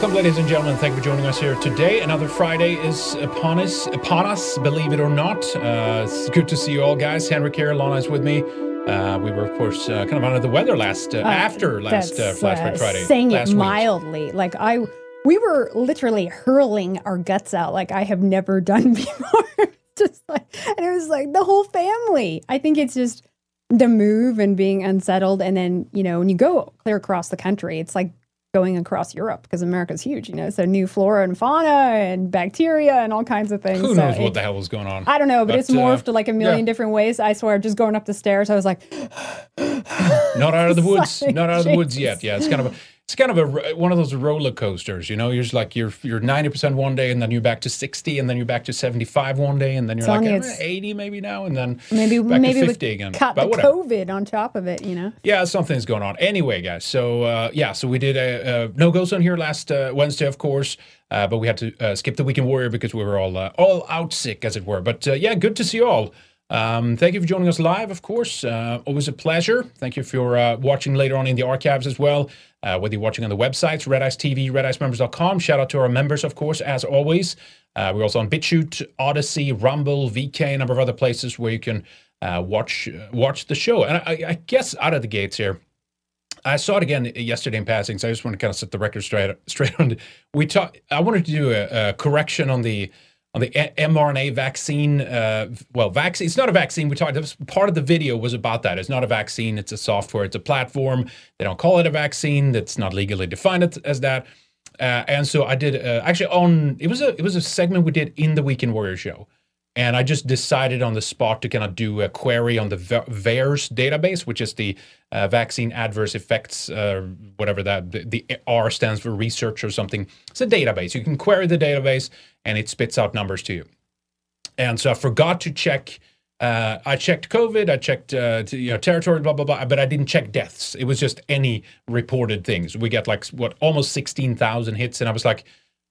Welcome, ladies and gentlemen. Thank you for joining us here today. Another Friday is upon us, upon us, believe it or not. Uh, it's good to see you all, guys. Henrik here, Lana is with me. Uh, we were, of course, uh, kind of under the weather last uh, after last uh, Flashback uh, Friday. Saying it week. mildly, like I, we were literally hurling our guts out like I have never done before. just like, and it was like the whole family. I think it's just the move and being unsettled, and then you know when you go clear across the country, it's like going across Europe because America's huge, you know. So new flora and fauna and bacteria and all kinds of things. Who So knows it- what the hell was going on? I don't know, but, But, it's morphed uh, like a million yeah. different ways. I swear, just going up the stairs, I was like, not out of the woods. Like, not out of the woods yet. Yeah, it's kind of a, it's kind of a one of those roller coasters. You know, you're just like you're you're ninety percent one day, and then you're back to sixty, and then you're back to seventy five one day, and then you're Telling like you eighty maybe now, and then maybe back maybe to fifty again. cut but the whatever. COVID on top of it, you know. Yeah, something's going on. Anyway, guys. So uh, yeah, so we did a, a no goes on here last uh, Wednesday, of course, uh, but we had to uh, skip the weekend warrior because we were all uh, all out sick, as it were. But uh, yeah, good to see you all. Um, thank you for joining us live, of course. Uh, always a pleasure. Thank you for uh, watching later on in the archives as well. Uh, whether you're watching on the websites, Red Ice TV, redicemembers.com. Shout out to our members, of course, as always. We're also on BitChute, Odysee, Rumble, VK, a number of other places where you can watch watch the show. And I, guess out of the gates here, I saw it again yesterday in passing, so I just want to kind of set the record straight. Straight on. I wanted to do a correction on the on the mRNA vaccine. Uh, well, vaccine. It's not a vaccine. We talked. Part of the video was about that. It's not a vaccine. It's a software. It's a platform. They don't call it a vaccine. That's not legally defined as that. Uh, and so I did uh, actually on. It was a it was a segment we did in the Weekend Warrior show. And I just decided on the spot to kind of do a query on the VAERS database, which is the uh, vaccine adverse effects, uh, whatever that the R stands for research or something. It's a database. You can query the database and it spits out numbers to you. And so I forgot to check. Uh, I checked COVID. I checked uh, to, you know territory, blah blah blah. But I didn't check deaths. It was just any reported things. We get like what almost sixteen thousand hits, and I was like,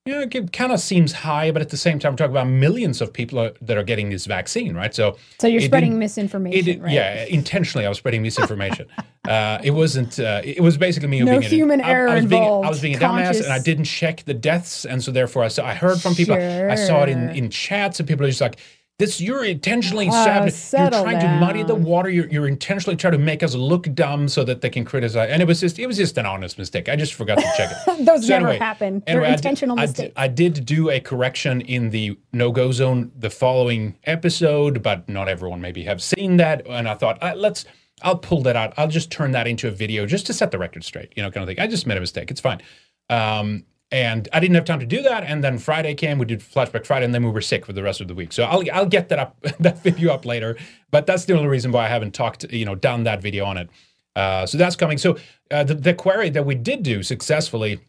yeah, it kind of seems high, but at the same time, we're talking about millions of people are, that are getting this vaccine, right? So, So you're spreading misinformation, it right? Yeah, intentionally, I was spreading misinformation. uh, it wasn't. Uh, it was basically me No being human I- error I, was being, I was being a dumbass, and I didn't check the deaths, and so therefore, I saw. I heard from people. I saw it in in chats, and people are just like. This you're intentionally saboting. You're trying to muddy the water. You're, you're intentionally trying to make us look dumb so that they can criticize. And it was just it was just an honest mistake. I just forgot to check it. Those So never anyway- happen. They're anyway, I did- intentional I did- I did do a correction in the no go zone the following episode, but not everyone maybe have seen that. And I thought, uh, let's, I'll pull that out. I'll just turn that into a video just to set the record straight, you know, kind of thing. I just made a mistake. It's fine. Um, and I didn't have time to do that. And then Friday came, we did Flashback Friday, and then we were sick for the rest of the week. So I'll, I'll get that up, that video up later. But that's the only reason why I haven't talked, you know, done that video on it. Uh, so that's coming. So uh, the, the query that we did do successfully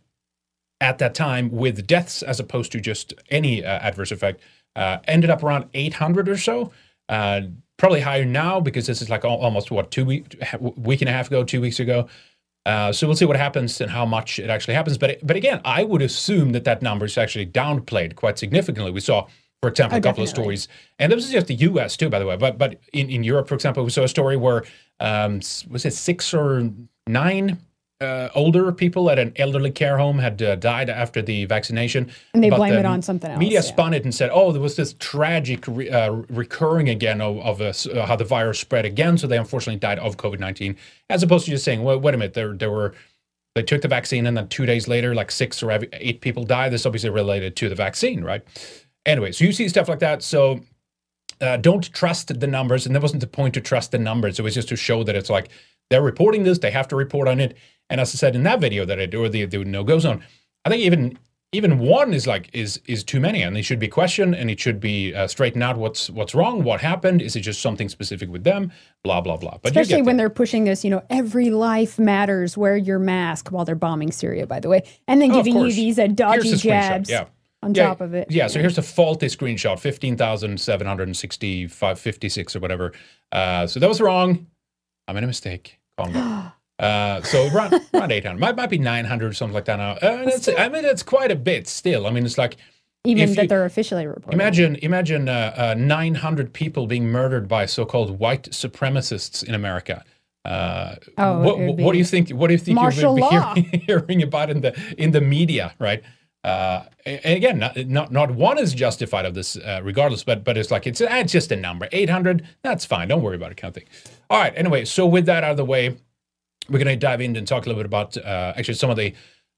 at that time with deaths as opposed to just any uh, adverse effect uh, ended up around 800 or so uh, probably higher now because this is like almost what two week week and a half ago two weeks ago uh, so we'll see what happens and how much it actually happens. But but again i would assume that that number is actually downplayed quite significantly. We saw for example Oh, a couple of stories. And this is just the us too by the way. But but in, in europe for example we saw a story where um, was it six or nine uh, older people at an elderly care home had uh, died after the vaccination. And they but blame the it on something else, Media yeah. spun it and said, "Oh, there was this tragic re- uh, recurring again of, of uh, how the virus spread again, so they unfortunately died of COVID nineteen." As opposed to just saying, "Well, wait a minute, there there were." They took the vaccine, and then two days later, like six or eight people died. This obviously related to the vaccine, right? Anyway, so you see stuff like that. So uh, don't trust the numbers. And that wasn't the point to trust the numbers. It was just to show that it's like they're reporting this, they have to report on it. And as I said in that video that I do, or the, the no go zone, I think even even one is like is is too many, and it should be questioned and it should be uh, straightened out. What's what's wrong? What happened? Is it just something specific with them? Blah blah blah. But Especially when they're pushing this, you know, every life matters. Wear your mask while they're bombing Syria, by the way, and then Oh, giving you these uh, dodgy the jabs yeah. on Yeah, top of it. Yeah, so here's the faulty screenshot 15,765, 56 or whatever. Uh, so that was wrong. I made a mistake. Calm down. Uh, so around, around 800. Might, might be 900 or something like that now. Uh, that's, I mean, it's quite a bit still. I mean, it's like, even that you- they're officially reporting. imagine imagine uh, uh, 900 people being murdered by so-called white supremacists in America. Uh, Oh, what, what do you think? What do you think you'll be hearing, hearing about in the in the media, right? Uh, and again, not, not not one is justified of this, uh, regardless. But but it's like it's, uh, it's just a number, eight hundred. That's fine. Don't worry about it, kind of thing. All right. Anyway, so with that out of the way, we're going to dive in and talk a little bit about uh, actually some of the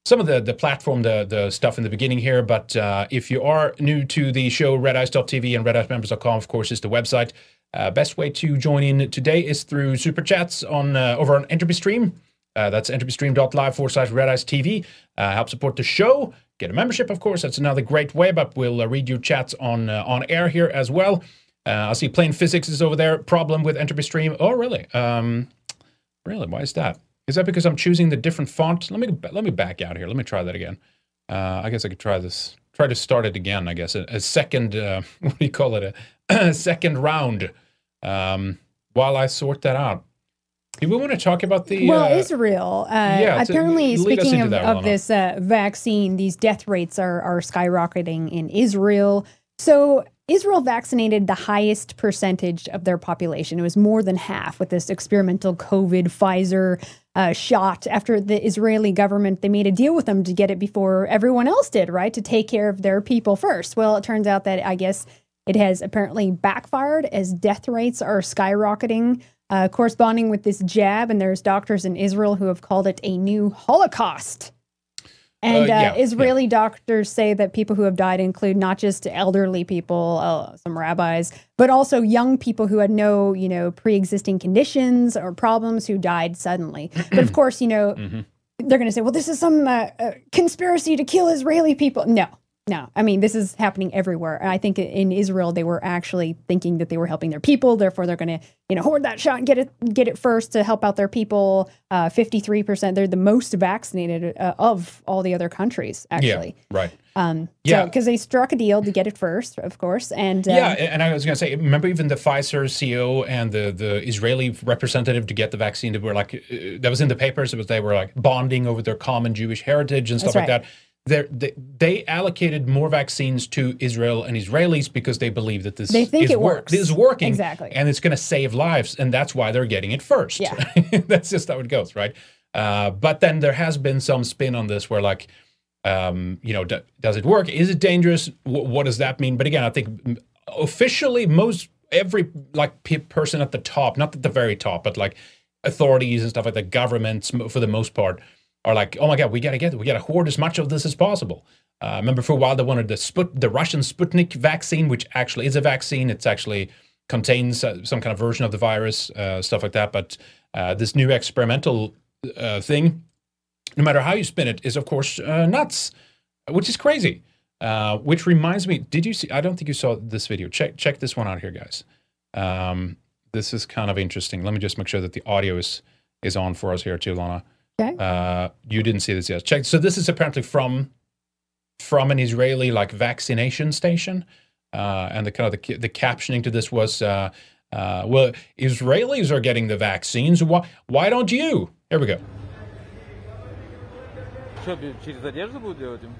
some of the the platform the the stuff in the beginning here but uh, if you are new to the show redice.tv and redicemembers.com of course is the website. Uh, best way to join in today is through super chats on uh, over on entropy stream. Uh, that's entropystream.live forward slash red ice tv uh, help support the show. Get a membership of course. That's another great way but we'll uh, read your chats on on air here as well. I see plain physics is over there. Problem with entropy stream? Oh really? Um Really? Why is that? Is that because I'm choosing the different font? Let me let me back out here. Let me try that again. Uh, I guess I could try this. Try to start it again. I guess a, a second. Uh, what do you call it? A, second round. Um, while I sort that out. Do we want to talk about the? well, uh, Israel. Uh, yeah, apparently, speaking of, that, of this uh, vaccine, these death rates are are skyrocketing in Israel. So Israel vaccinated the highest percentage of their population. It was more than half with this experimental COVID Pfizer uh, shot. After the Israeli government, they made a deal with them to get it before everyone else did, right? To take care of their people first. Well, it turns out that I guess it has apparently backfired as death rates are skyrocketing, uh, corresponding with this jab. And there's doctors in Israel who have called it a new Holocaust. And Uh, uh, yeah, Israeli doctors say that people who have died include not just elderly people, uh, some rabbis, but also young people who had no, you know, pre-existing conditions or problems who died suddenly. but of course, you know, Mm-hmm. they're going to say, "Well, this is some uh, uh, conspiracy to kill Israeli people." No, no. I mean, this is happening everywhere. I think in Israel, they were actually thinking that they were helping their people. Therefore, they're going to, you know, hoard that shot and get it, get it first to help out their people. Uh, Fifty-three percent. They're the most vaccinated uh, of all the other countries. Actually, yeah, right. um, Yeah. because they struck a deal to get it first, of course. And um, Yeah, and I was going to say, remember even the Pfizer CEO and the the Israeli representative to get the vaccine that were like uh, that was in the papers. It was they were like bonding over their common Jewish heritage and stuff That's like right. that. They they allocated more vaccines to Israel and Israelis because they believe that this They think is it work- works. This is working Exactly. and it's going to save lives, and that's why they're getting it first. Yeah. that's just how it goes, right? Uh, but then there has been some spin on this where like um, you know, d- does it work? Is it dangerous? W- what does that mean? But again, I think officially, most every like pe- person at the top, not at the very top, but like authorities and stuff like the governments for the most part, are like, oh my god, we gotta get, it. we gotta hoard as much of this as possible. Uh, remember, for a while they wanted the Sput, the Russian Sputnik vaccine, which actually is a vaccine. It's actually contains uh, some kind of version of the virus, uh, stuff like that. But uh, this new experimental uh, thing, no matter how you spin it, is of course uh, nuts, which is crazy. Which reminds me, did you see? I don't think you saw this video. Check check this one out here, guys. Um, this is kind of interesting. Let me just make sure that the audio is is on for us here too, Lana. Okay. Uh, you didn't see this yet. Check. So this is apparently from from an Israeli like vaccination station, uh, and the kind of the ca- the captioning to this was, uh, uh, "Well, Israelis are getting the vaccines. Why why don't you?" Here we go. Что, бе- через одежду будут делать им?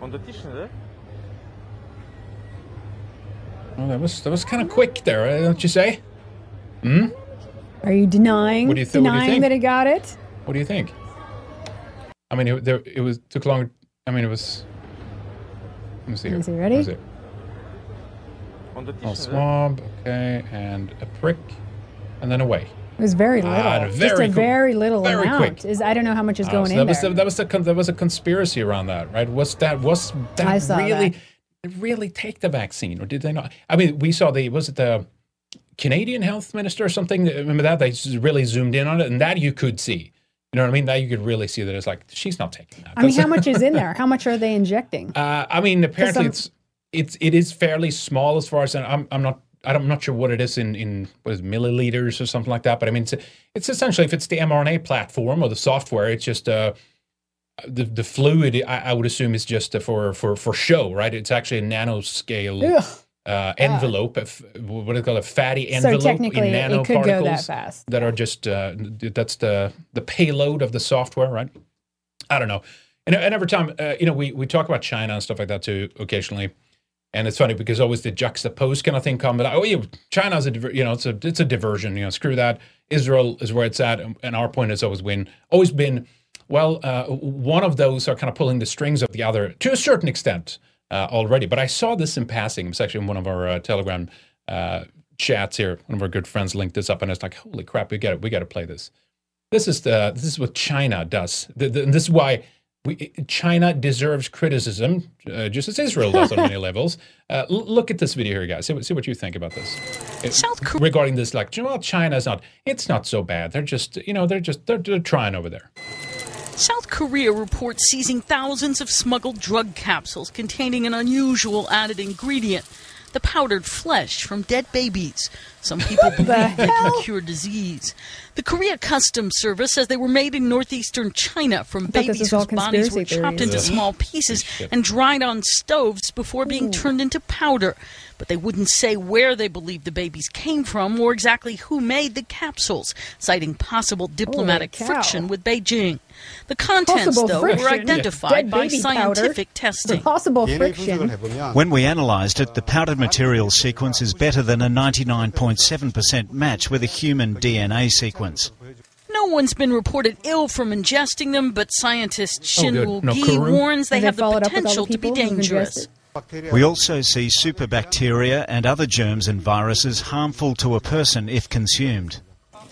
Он дотичный, да? Well, that was that was kind of quick there, eh, don't you say? Hmm. Are you denying? What do you, th- denying what do you think? that he got it? What do you think? I mean, it, there, it was took long. I mean, it was. Let me see. Here. Is he ready? Is it? Oh, swab. Okay, and a prick, and then away. It was very little. Ah, very just a very little very amount. Quick. Is I don't know how much is ah, going so that in was, there. That was a, that was a conspiracy around that, right? Was that was that really? That really take the vaccine, or did they not? I mean, we saw the was it the Canadian health minister or something? Remember that they really zoomed in on it, and that you could see. You know what I mean? That you could really see that it's like she's not taking that. I mean, how much is in there? How much are they injecting? Uh, I mean, apparently it's it's it is fairly small as far as I'm I'm not I'm not sure what it is in in what is it, milliliters or something like that. But I mean, it's it's essentially if it's the mRNA platform or the software, it's just uh the the fluid. I, I would assume is just for for for show, right? It's actually a nanoscale Ugh. uh, envelope, of what do they call it, a fatty So envelope technically, in go that nanoparticles fast. that are just uh, that's the the payload of the software, right? I don't know. And, and every time, uh, you know, we we talk about China and stuff like that too occasionally, and it's funny because always the juxtaposed kind of thing come, but oh yeah, China's a diver- you know it's a it's a diversion. You know, screw that. Israel is where it's at, and- and our point has always been always been. Well, uh, one of those are kind of pulling the strings of the other to a certain extent uh, already. But I saw this in passing. It's actually in one of our uh, Telegram uh, chats here. One of our good friends linked this up, and it's like, holy crap, we got to we got to play this. This is the this is what China does. The, the, and this is why we, China deserves criticism, uh, just as Israel does on many levels. Uh, l- look at this video here, guys. See, what- see what you think about this. South Korea- regarding this, like, well, China's not. It's not so bad. They're just, you know, they're just they're, they're trying over there. South Korea reports seizing thousands of smuggled drug capsules containing an unusual added ingredient the powdered flesh from dead babies. Some people believe they hell? can cure disease. The Korea Customs Service says they were made in northeastern China from babies whose bodies were chopped theories. into small pieces and dried on stoves before being turned into powder but they wouldn't say where they believed the babies came from or exactly who made the capsules, citing possible diplomatic friction with Beijing. The contents, possible though, friction. were identified yeah. by scientific powder. testing. The possible friction. When we analysed it, the powdered material sequence is better than a 99.7% match with a human DNA sequence. No one's been reported ill from ingesting them, but scientist Shin oh, no, warns they have the potential to be dangerous. We also see superbacteria and other germs and viruses harmful to a person if consumed.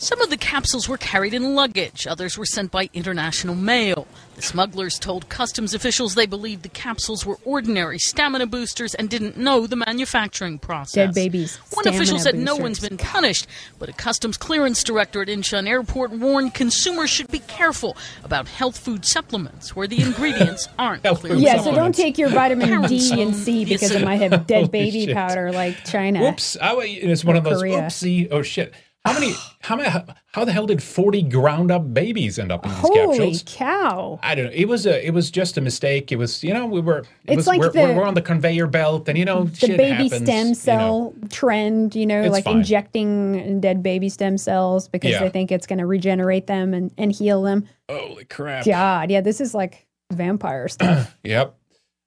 Some of the capsules were carried in luggage, others were sent by international mail. The smugglers told customs officials they believed the capsules were ordinary stamina boosters and didn't know the manufacturing process. Dead babies, One official stamina said no one's been punished, but a customs clearance director at Incheon Airport warned consumers should be careful about health food supplements where the ingredients aren't Health clearly food Yeah, so don't take your vitamin D and C because it might have dead baby shit. powder like China. Whoops! I, it's one of those. Korea. Oopsie! Oh shit! How many? How many? How the hell did forty ground up babies end up in these Holy capsules? Holy cow! I don't know. It was a. It was just a mistake. It was. You know, we were. It It's was, like we're, the- we're, on the conveyor belt, and you know, The baby happens, stem you know. cell trend, you know, It's like fine. injecting dead baby stem cells because Yeah. they think it's going to regenerate them and, and heal them. Holy crap! God, yeah, this is like vampire stuff. Yep.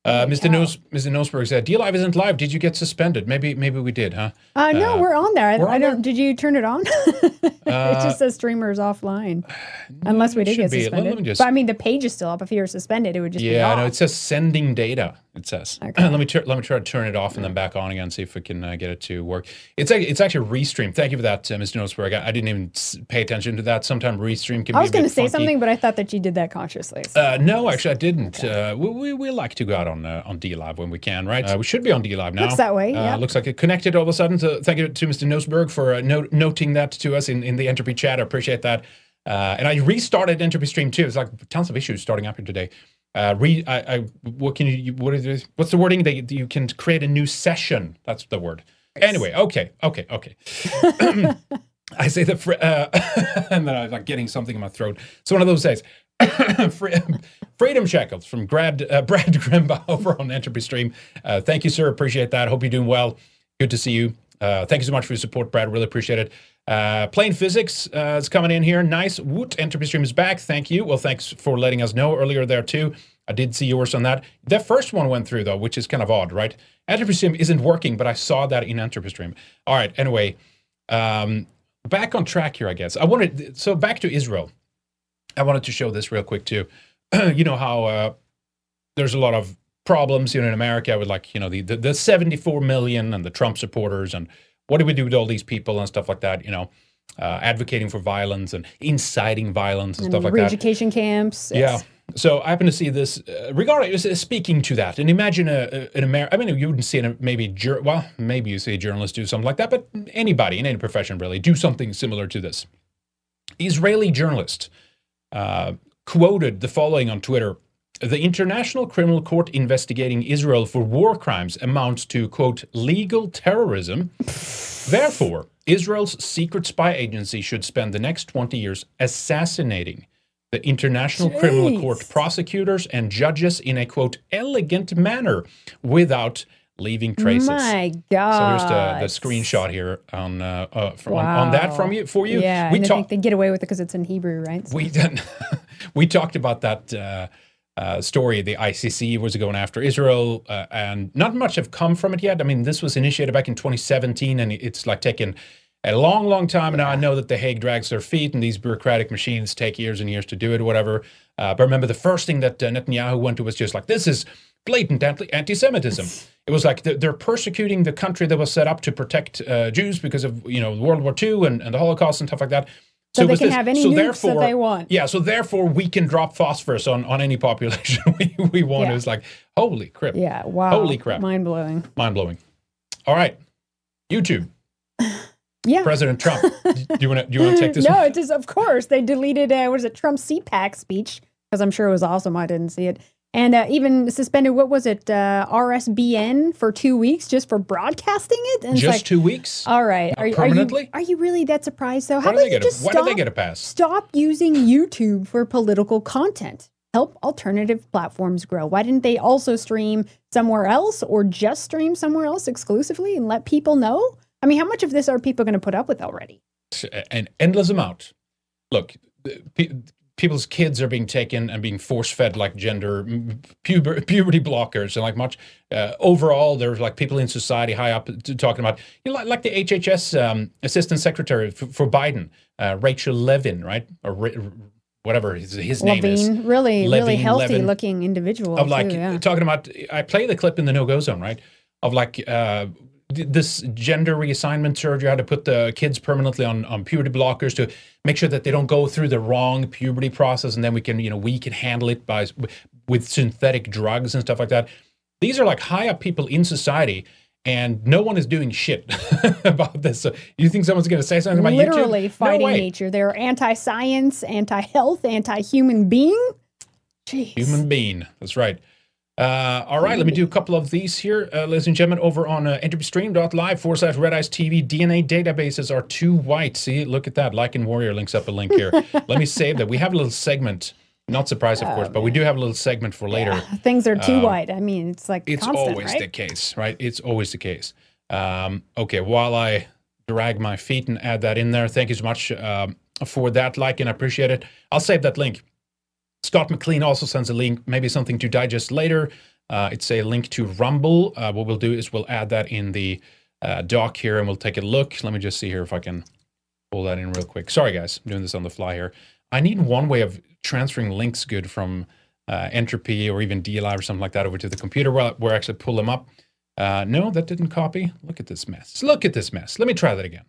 Uh, Mr. Nos- Mr. Nosberg said, "D Live isn't live. Did you get suspended? Maybe, maybe we did, huh? Uh, no, Uh, we're on there. I, we're I on don't. there? Did you turn it on? it just says streamers offline, unless we did get be. Let- let suspended. just- But I mean, the page is still up. If you were suspended, it would just be Yeah, no, it says sending data. It says. Okay. let me tur- let me try to turn it off and then back on again. See if we can uh, get it to work. It's a- it's actually restream. Thank you for that, uh, Mr. Nosberg. I, I didn't even pay attention to that. Sometimes restream can be. I was going to say something, but I thought that you did that consciously. so- Uh, no, actually, I didn't. Uh, we, we, we like to go out on uh, on D Live when we can, right? Uh, we should be on D Live now. Looks that way, Uh, yeah. Looks like it connected all of a sudden. So thank you to Mr. Nosberg for uh, no- noting that to us in, in the Entropy chat. I appreciate that. Uh, and I restarted Entropy Stream too. It's like tons of issues starting up here today. Uh, re, I, I, what can you? What is it? What's the wording? That you can create a new session. That's the word. Anyway, okay, okay, okay. I say the fr- uh, and then I'm like getting something in my throat. It's one of those days. Fre- Freedom Shackles from Brad uh, Brad Grimba over on Entropy Stream. Uh, thank you, sir. Appreciate that. Hope you're doing well. Good to see you. Uh, thank you so much for your support, Brad. Really appreciate it. Uh, Plain Physics uh, is coming in here. Nice. Woot, Entropy Stream is back. Thank you. Well, thanks for letting us know earlier there, too. I did see yours on that. The first one went through, though, which is kind of odd, right? Entropy Stream isn't working, but I saw that in Entropy Stream. All right. Anyway, um, back on track here, I guess. I wanted, so back to Israel. I wanted to show this real quick, too. you know how uh, there's a lot of problems you know, in America with like, you know, the, the, the 74 million and the Trump supporters and what do we do with all these people and stuff like that, you know, uh, advocating for violence and inciting violence and, And stuff like that. re-education camps. Yeah. So I happen to see this uh, regarding uh, speaking to that, and imagine a, a, an American. I mean, you wouldn't see it. Maybe jur- well, maybe you see a journalist do something like that, but anybody in any profession really do something similar to this. Israeli journalist uh, quoted the following on Twitter: "The International Criminal Court investigating Israel for war crimes amounts to quote legal terrorism. Therefore, Israel's secret spy agency should spend the next 20 years assassinating." The International Criminal Court prosecutors and judges in a quote elegant manner without leaving traces. Oh my God! So here's the, the screenshot here on uh, uh, from, on, on that from you for you. Yeah, we and I talked think they get away with it because it's in Hebrew, right? So- we we talked about that uh, uh, story. The ICC was going after Israel, uh, and not much have come from it yet. I mean, this was initiated back in 2017, and it's like taken a long, long time. And now I know that the Hague drags their feet, and these bureaucratic machines take years and years to do it, whatever. Uh, but remember, the first thing that uh, Netanyahu went to was just like, "This is blatant anti- anti-Semitism." it was like they're- persecuting the country that was set up to protect uh, Jews because of you know World War II and, and the Holocaust and stuff like that. So it they can have any nukes that they want. Yeah, so therefore we can drop phosphorus on, on any population we, we want. Yeah. It was like, holy crap. yeah. Wow. Holy crap. Mind blowing. Mind blowing. All right. YouTube. Yeah. President Trump. do you want to do you want to take this no, one? it is. Of course, they deleted. Uh, what is it? Trump's CPAC speech because I'm sure it was awesome. I didn't see it, and uh, even suspended. What was it? Uh, RSBN for two weeks just for broadcasting it. And Just like, two weeks? All right. Are, you- are permanently? you are you really that surprised? Why How did about they you get a- just why stop? they get a pass? Stop using YouTube for political content. Help alternative platforms grow. Why didn't they also stream somewhere else or just stream somewhere else exclusively and let people know? I mean, how much of this are people going to put up with already? An endless amount. Look, people's kids are being taken and being force fed like gender puber, puberty blockers and like much uh, overall there's like people in society high up talking about you know, like, like the hhs um, assistant secretary f- for biden uh, rachel levin right or Ra- whatever his, his name is Levine, really, really Levine, healthy Levin. looking individual. of like too, yeah. talking about i play the clip in the no-go zone right of like uh this gender reassignment surgery how to put the kids permanently on, on puberty blockers to make sure that they don't go through the wrong puberty process and then we can you know we can handle it by with synthetic drugs and stuff like that these are like high up people in society and no one is doing shit about this so you think someone's going to say something about literally YouTube? fighting no nature. They're anti-science, anti-health, anti-human being. Jeez. Human being. That's right. Uh, all right, let me do a couple of these here, uh, ladies and gentlemen, over on uh, entropystream.live forward slash red ice TV. DNA databases are too white. See, look at that. Like and Warrior links up a link here. let me save that. We have a little segment. Not surprised, of course, but we do have a little segment for later. Things are too white. I mean, it's like Um, It's constant, always right? the case, right? It's always the case. Um, okay, while I drag my feet and add that in there, thank you so much um, for that like and I appreciate it. I'll save that link. Scott McLean also sends a link, maybe something to digest later. Uh, it's a link to Rumble. Uh, what we'll do is we'll add that in the uh, doc here and we'll take a look. Let me just see here if I can pull that in real quick. Sorry, guys, I'm doing this on the fly here. I need one way of transferring links good from uh, Entropy or even DLive or something like that over to the computer where, where I actually pull them up. Uh, no, that didn't copy. Look at this mess. Look at this mess. Let me try that again.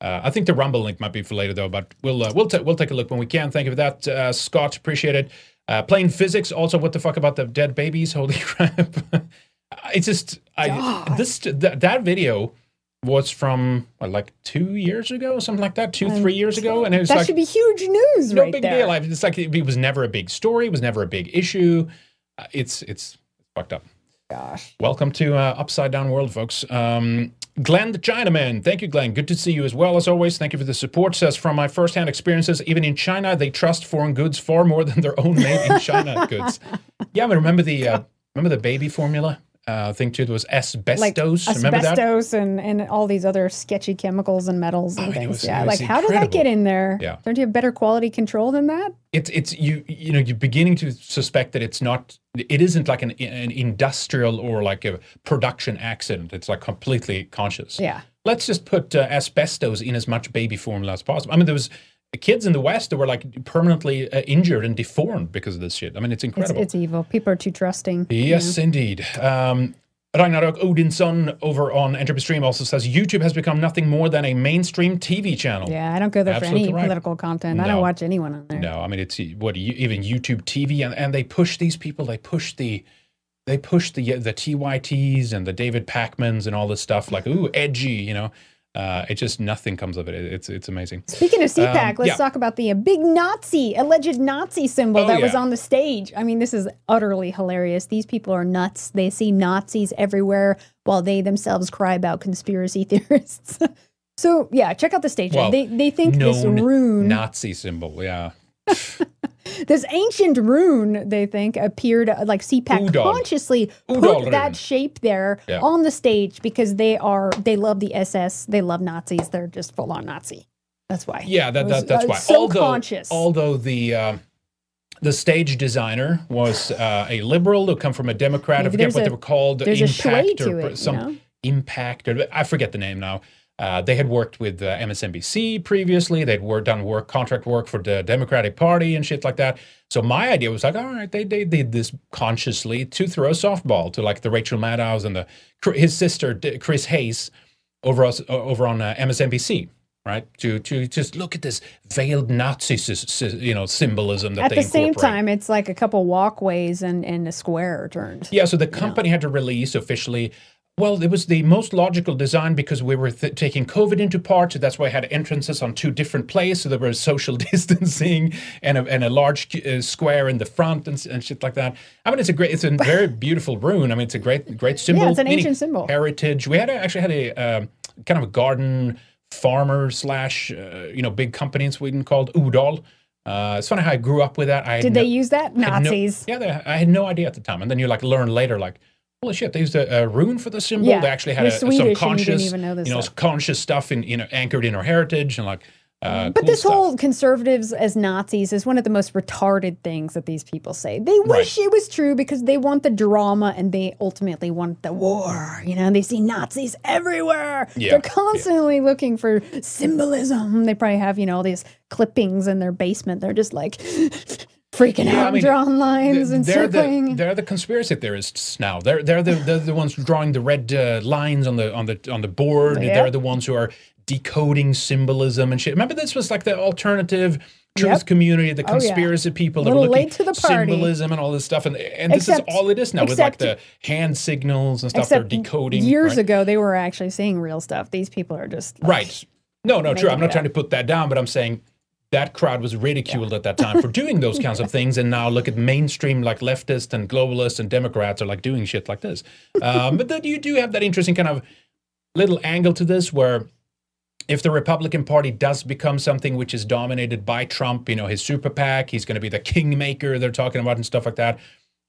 Uh, I think the Rumble link might be for later though, but we'll uh, we'll we'll take a look when we can. Thank you for that, uh, Scott. Appreciate it. Uh, Plain Physics. Also, what the fuck about the dead babies? Holy crap! it's just I this that that video was from what, like two years ago, something like that, two three years ago, and it was That like should be huge news, right? no right big there. deal. It's like it was never a big story. It was never a big issue. Uh, it's it's fucked up. Gosh. Welcome to uh, Upside Down World, folks. Um, Glenn the Chinaman. Thank you, Glenn. Good to see you as well, as always. Thank you for the support. Says, from my firsthand experiences, even in China, they trust foreign goods far more than their own made in China goods. Yeah, but remember the uh, remember the baby formula uh, thing too. There was like asbestos. Remember that? asbestos and, and all these other sketchy chemicals and metals and I mean, it things. was- yeah, like how did that get in there? Yeah. Don't you have better quality control than that? It's it's you you know you're beginning to suspect that it's not it isn't like an an industrial or like a production accident. It's like completely conscious. Yeah. Let's just put uh, asbestos in as much baby formula as possible. I mean, there was kids in the West that were like permanently uh, injured and deformed because of this shit. I mean, it's It's, incredible. it's evil. People are too trusting. Yes, indeed. Um, Ragnarok Odinson over on Entropy Stream also says YouTube has become nothing more than a mainstream TV channel. Yeah, I don't go there for any right. political content. I don't watch anyone on there. No, I mean it's what you- even YouTube TV, and, and they push these people. They push the, they push the the TYTs and the David Pakmans and all this stuff. Like ooh, edgy, you know. Uh, it just nothing comes of it. It- It's it's amazing. Speaking of CPAC, Um, let's yeah. talk about the uh, big Nazi, alleged Nazi symbol Oh, that was on the stage. I mean, this is utterly hilarious. These people are nuts. They see Nazis everywhere while they themselves cry about conspiracy theorists. so, yeah, check out the stage. Well, they they think this rune, Nazi symbol. Yeah. this ancient rune, they think appeared uh, like CPAC Udall. consciously Udall put that rune. shape there Yeah. on the stage because they are they love the SS, they love Nazis. They're just full on Nazi. That's why. Yeah, that, was, that that's uh, why. So although, conscious. although the um the stage designer was uh, a liberal who come from a Democrat. I Maybe forget what a- they were called. there's a Impact to or it, you some know? Impact or I forget the name now. Uh, they had worked with uh, MSNBC previously. They'd worked done work contract work for the Democratic Party and shit like that. So my idea was like, all right, they they did this consciously to throw a softball to like the Rachel Maddows and the his sister Chris Hayes over us over on uh, MSNBC, right? To to just look at this veiled Nazi you know symbolism that At the same time, it's like a couple walkways and, and a square turned. Yeah, so the company had to release officially. Well, it was the most logical design because we were th- taking COVID into part, so that's why I had entrances on two different places. So there was social distancing and a, and a large uh, square in the front and, and shit like that. I mean, it's a great, it's a very beautiful rune. I mean, it's a great, great symbol. Yeah, it's an ancient symbol. Heritage. We had a, actually had a um, kind of a garden farmer slash uh, you know big company in Sweden called Udal. Uh, it's funny how I grew up with that. I Did no- they use that? had no- Nazis. yeah, they, I had no idea at the time, and then you like learn later, like, holy shit, they used a, a rune for the symbol. Yeah, they actually had a, some conscious, you know, stuff. conscious stuff in you know anchored in our heritage and like. Uh, But cool this stuff. whole conservatives as Nazis is one of the most retarded things that these people say. They wish it was true because they want the drama and they ultimately want the war. You know, they see Nazis everywhere. Yeah, They're constantly looking for symbolism. They probably have, you know, all these clippings in their basement. They're just like freaking Yeah, out, I mean, drawing lines th- and they're circling. the they're the conspiracy theorists now. They're they're the they're the ones drawing the red uh, lines on the on the on the board. Yeah. They're the ones who are decoding symbolism and shit. Remember, this was like the alternative truth Yep. community, the Oh, yeah. conspiracy people that were looking late to the party. symbolism and all this stuff. And and this Except- is all it is now with like the hand signals and stuff. They're decoding years right? ago, they were actually seeing real stuff. These people are just like, Right. No, no, true. I'm not up. trying to put that down, but I'm saying that crowd was ridiculed at that time for doing those kinds of things. And now look at mainstream like leftists and globalists and Democrats are like doing shit like this. Um, but then you do have that interesting kind of little angle to this where if the Republican Party does become something which is dominated by Trump, you know, his super PAC, he's going to be the kingmaker they're talking about and stuff like that.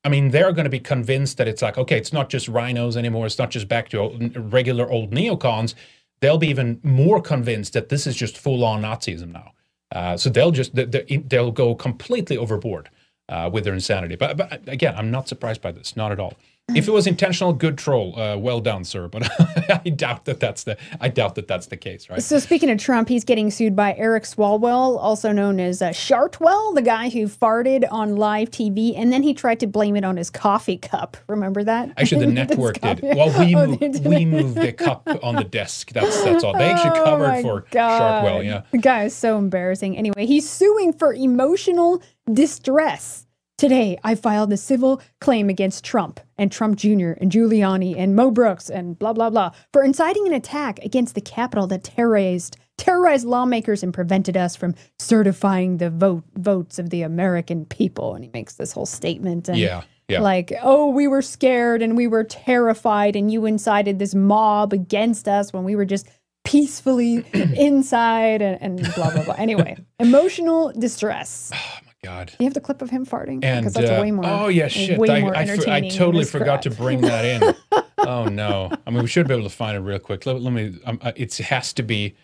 I mean, they're going to be convinced that it's like, okay, it's not just rhinos anymore. It's not just back to old, regular old neocons. They'll be even more convinced that this is just full on Nazism now. Uh, so they'll just they- they- they'll go completely overboard uh, with their insanity. But, but again, I'm not surprised by this, not at all. If it was intentional, good troll, uh, well done, sir. But I doubt that that's the I doubt that that's the case, right? So speaking of Trump, he's getting sued by Eric Swalwell, also known as uh, Shartwell, the guy who farted on live TV, and then he tried to blame it on his coffee cup. Remember that? Actually, the network did. Well, we Oh, moved, we moved the cup on the desk. That's that's all. They actually Oh covered for God. Sharkwell. Yeah. The guy is so embarrassing. Anyway, he's suing for emotional distress. Today, I filed a civil claim against Trump and Trump Jr. and Giuliani and Mo Brooks and blah blah blah for inciting an attack against the Capitol that terrorized terrorized lawmakers and prevented us from certifying the vote votes of the American people. And he makes this whole statement and Yeah. Yeah. like, oh, we were scared and we were terrified, and you incited this mob against us when we were just peacefully inside and, and blah, blah, blah. Anyway, emotional distress. Oh, God. You have the clip of him farting And because that's uh, way more. oh yeah, shit! I, I, I entertaining totally forgot to bring that in. oh no! I mean, we should be able to find it real quick. Let, let me. Um, uh, it has to be.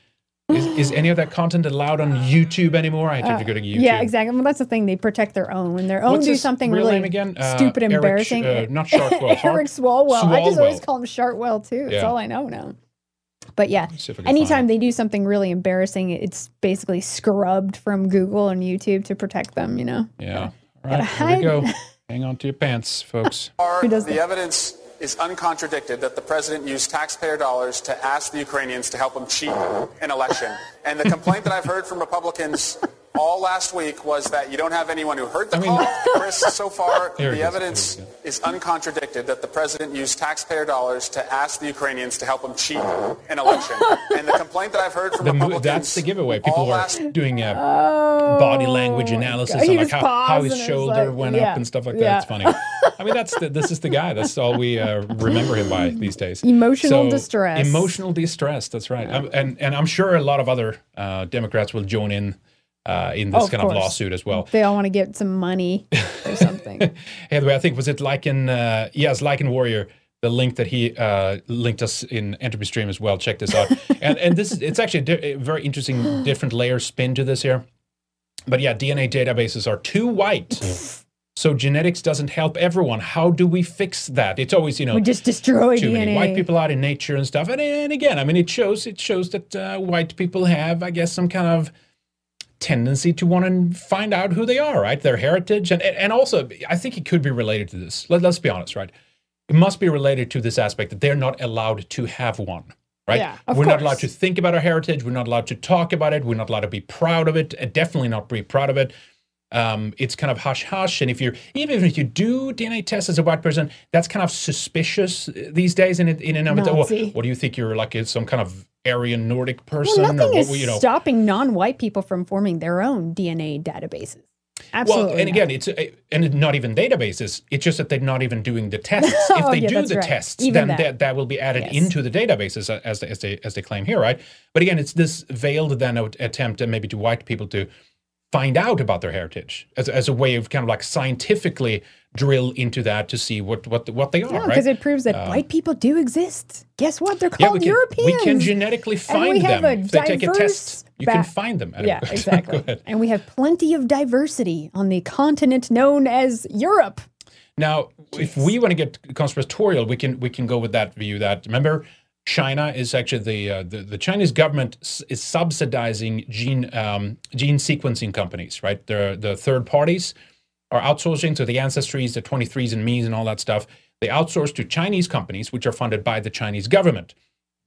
Is, is any of that content allowed on YouTube anymore? I have to go to YouTube. Uh, Yeah, exactly. Well, that's the thing. They protect their own. When their own What's do something real really again? Uh, stupid, Eric embarrassing. uh, not Sharkwell, Eric Swalwell. I just always call him Shartwell too. That's Yeah. all I know now. But yeah, see if I can anytime they do something really embarrassing, it's basically scrubbed from Google and YouTube to protect them. You know. Yeah. All right, Gotta here we go. Hang on to your pants, folks. Who does the that? evidence is uncontradicted that the president used taxpayer dollars to ask the Ukrainians to help him cheat an election. And the complaint that I've heard from Republicans all last week was that you don't have anyone who heard the I mean- call. Chris, so far, the evidence here we go. is uncontradicted that the president used taxpayer dollars to ask the Ukrainians to help him cheat an election. And the complaint that I've heard from The Republicans that's the giveaway. People all were last doing uh, body language analysis Oh God. On like how, how his shoulder like- went yeah, up and stuff like that. yeah. It's funny. I mean, that's the, this is the guy. That's all we uh, remember him by these days. Emotional So, distress. Emotional distress. That's right. Um, and and I'm sure a lot of other uh, Democrats will join in uh, in this Of kind course. of lawsuit as well. They all want to get some money or something. Anyway, I think was it like in uh, yes, like in Warrior, the link that he uh, linked us in Entropy Stream as well. Check this out, and and this is it's actually a, di- a very interesting different layer spin to this here. But yeah, DNA databases are too white. So genetics doesn't help everyone. How do we fix that? It's always, you know, we just destroy too DNA. many white people out in nature and stuff. And, and again, I mean, it shows it shows that uh, white people have, I guess, some kind of tendency to want to find out who they are, right? Their heritage, and and also, I think it could be related to this. Let, let's be honest, right? It must be related to this aspect that they're not allowed to have one. Right? Yeah, we're not allowed to think about our heritage. We're not allowed to talk about it. We're not allowed to be proud of it. Definitely not be proud of it. Um, it's kind of hush hush. And if you're even if you do DNA tests as a white person, that's kind of suspicious these days. In in and of. Nazi. What, what do you think? You're like some kind of Aryan Nordic person, well, nothing or is? You know, stopping non-white people from forming their own DNA databases. Absolutely. Well, and not. again, it's uh, and not even databases. It's just that they're not even doing the tests. If Oh, they yeah, do the right. tests, Even then that. that. will be added Yes. into the databases uh, as they, as they as they claim here, right? But again, it's this veiled then attempt uh, maybe to white people to find out about their heritage as, as a way of kind of like scientifically drill into that to see what what what they are, Yeah, right? because it proves that uh, white people do exist. Guess what? They're yeah, called we can, Europeans. we can genetically find them. If they take a test, you can find them. Yeah, exactly. And we have plenty of diversity on the continent known as Europe. Now, if we want to get conspiratorial, we can we can go with that view. That remember, China is actually the uh, the, the Chinese government is subsidizing gene um, gene sequencing companies, right? The the third parties are outsourcing to the ancestries, the 23s and me's and all that stuff. They outsource to Chinese companies, which are funded by the Chinese government.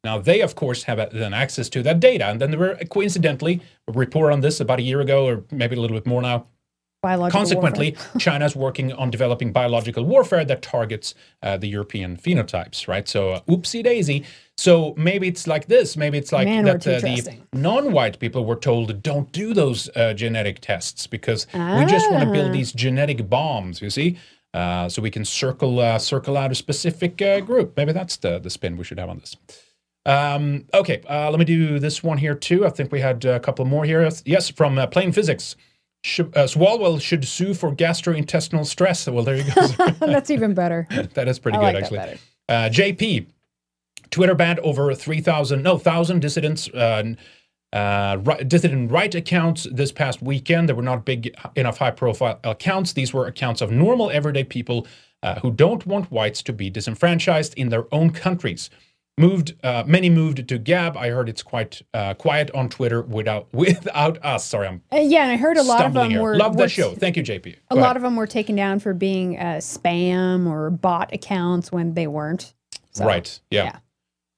Now, they, of course, have then access to that data. And then there were, coincidentally, a report on this about a year ago, or maybe a little bit more now, Biological Consequently, warfare. China's working on developing biological warfare that targets uh, the European phenotypes, right? So, uh, oopsie daisy. So maybe it's like this. Maybe it's like Man, that uh, the non-white people were told don't do those uh, genetic tests because we just want to Ah. build these genetic bombs. You see, uh, so we can circle uh, circle out a specific uh, group. Maybe that's the the spin we should have on this. Um, okay, uh, let me do this one here too. I think we had a couple more here. Yes, from uh, Plain Physics. Sh- uh, Swalwell should sue for gastrointestinal stress. Well, there you go. That's even better. that is pretty I good, like actually. better. Uh, JP, Twitter banned over 3,000, no, 1,000 dissidents, uh, uh, ri- dissident right accounts this past weekend. They were not big enough high profile accounts. These were accounts of normal, everyday people uh, who don't want whites to be disenfranchised in their own countries. Moved, uh, many moved to Gab. I heard it's quite uh, quiet on Twitter without without us. Sorry, I'm Uh, yeah, and I heard a lot of them here. were Love that show. Thank you, JP. A lot of them were taken down for being uh, spam or bot accounts when they weren't. So, right. Yeah.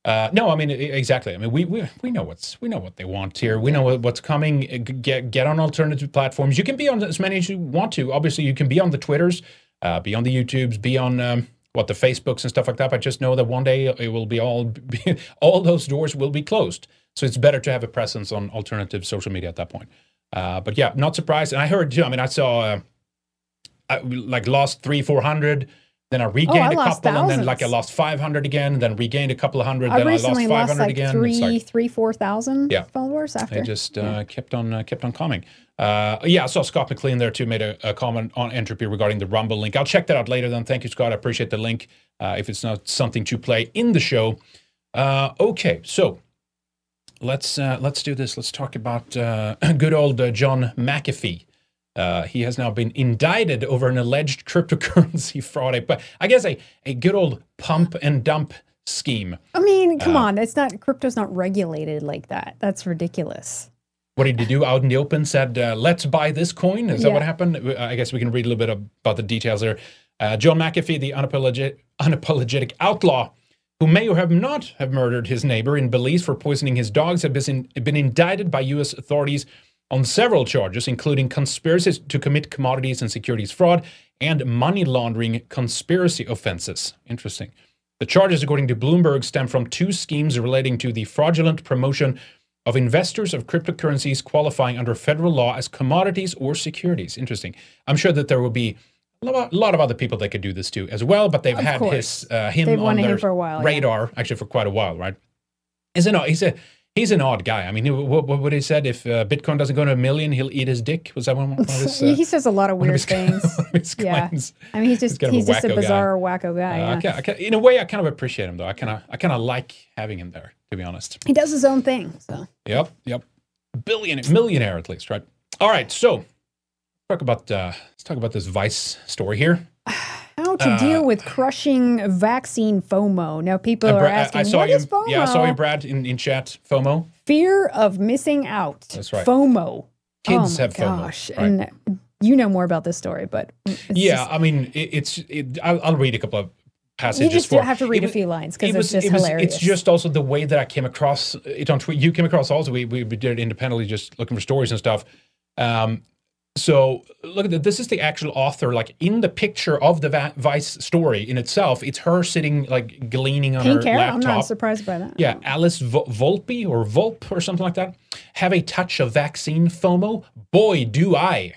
Uh, no, I mean exactly. I mean, we, we we know what's we know what they want here. We know what's coming. Uh, Get get on alternative platforms. You can be on as many as you want to. Obviously, you can be on the Twitters, uh, be on the YouTubes, be on um, what the Facebooks and stuff like that. But just know that one day it will be all be, all those doors will be closed. So it's better to have a presence on alternative social media at that point. Uh, but yeah, not surprised. And I heard too. I mean, I saw uh, I, like lost three four hundred Then I regained Oh, I a couple, and then like I lost 500 again, then regained a couple of hundred, I then I lost 500 lost like again. Three, like- three, four thousand Yeah. followers after. It just uh, kept on uh, kept on coming. Uh, yeah, I saw Scott McLean there too. Made a, a comment on entropy regarding the Rumble link. I'll check that out later. Then, thank you, Scott. I appreciate the link. Uh, if it's not something to play in the show, uh, okay. So let's uh, let's do this. Let's talk about uh, good old uh, John McAfee. Uh, he has now been indicted over an alleged cryptocurrency fraud. But I guess a, a good old pump and dump scheme. I mean, come on, it's not crypto's not regulated like that. That's ridiculous. What did he do out in the open? Said, uh, let's buy this coin? Is that what happened? Uh, I guess we can read a little bit about the details there. Uh, John McAfee, the unapologetic, unapologetic outlaw, who may or have not have murdered his neighbor in Belize for poisoning his dogs, have been, been indicted by U.S. authorities on several charges, including conspiracy to commit commodities and securities fraud and money laundering conspiracy offenses. Interesting. The charges, according to Bloomberg, stem from two schemes relating to the fraudulent promotion of investors of cryptocurrencies qualifying under federal law as commodities or securities. Interesting. I'm sure that there will be a lot, of other people that could do this too as well, but they've Of had course. his uh, him They've on him their for a while, yeah. radar actually for quite a while, right? He's an he's a he's an odd guy. I mean, what, what, he said if uh, Bitcoin doesn't go to a million, he'll eat his dick. Was that one, one of his? Uh, he says a lot of of weird his- things. of yeah, claims? I mean, he's just of he's, a just a wacko guy. bizarre wacko guy. Uh, yeah. I ca- I ca- in a way, I kind of appreciate him though. I kind of I kind of like having him there, to be honest. He does his own thing. So Yep, yep. Billionaire, millionaire at least, right? All right, so talk about uh, let's talk about this Vice story here. How to Uh, deal with crushing vaccine FOMO? Now people are I- asking, I saw what you. is FOMO? Yeah, I saw you, Brad, in, in chat. FOMO. Fear of missing out. That's right. FOMO. Kids oh have FOMO, gosh. right. And you know more about this story, but it's yeah, just- I mean, it, it's. It, I'll, I'll read a couple of passages. you just for have to read it a few lines because it it's was- just it was- hilarious. It's just also the way that I came across it on Twitter. You came across also. We, we we did it independently, just looking for stories and stuff. Um, so look at that. This is the actual author, like in the picture of the Va- Vice story in itself. It's her sitting like gleaning on pink her hair. I'm not surprised by that. Yeah, Alice Vo- Volpe or Volpe or something like that. Have a touch of vaccine FOMO? Boy, do I.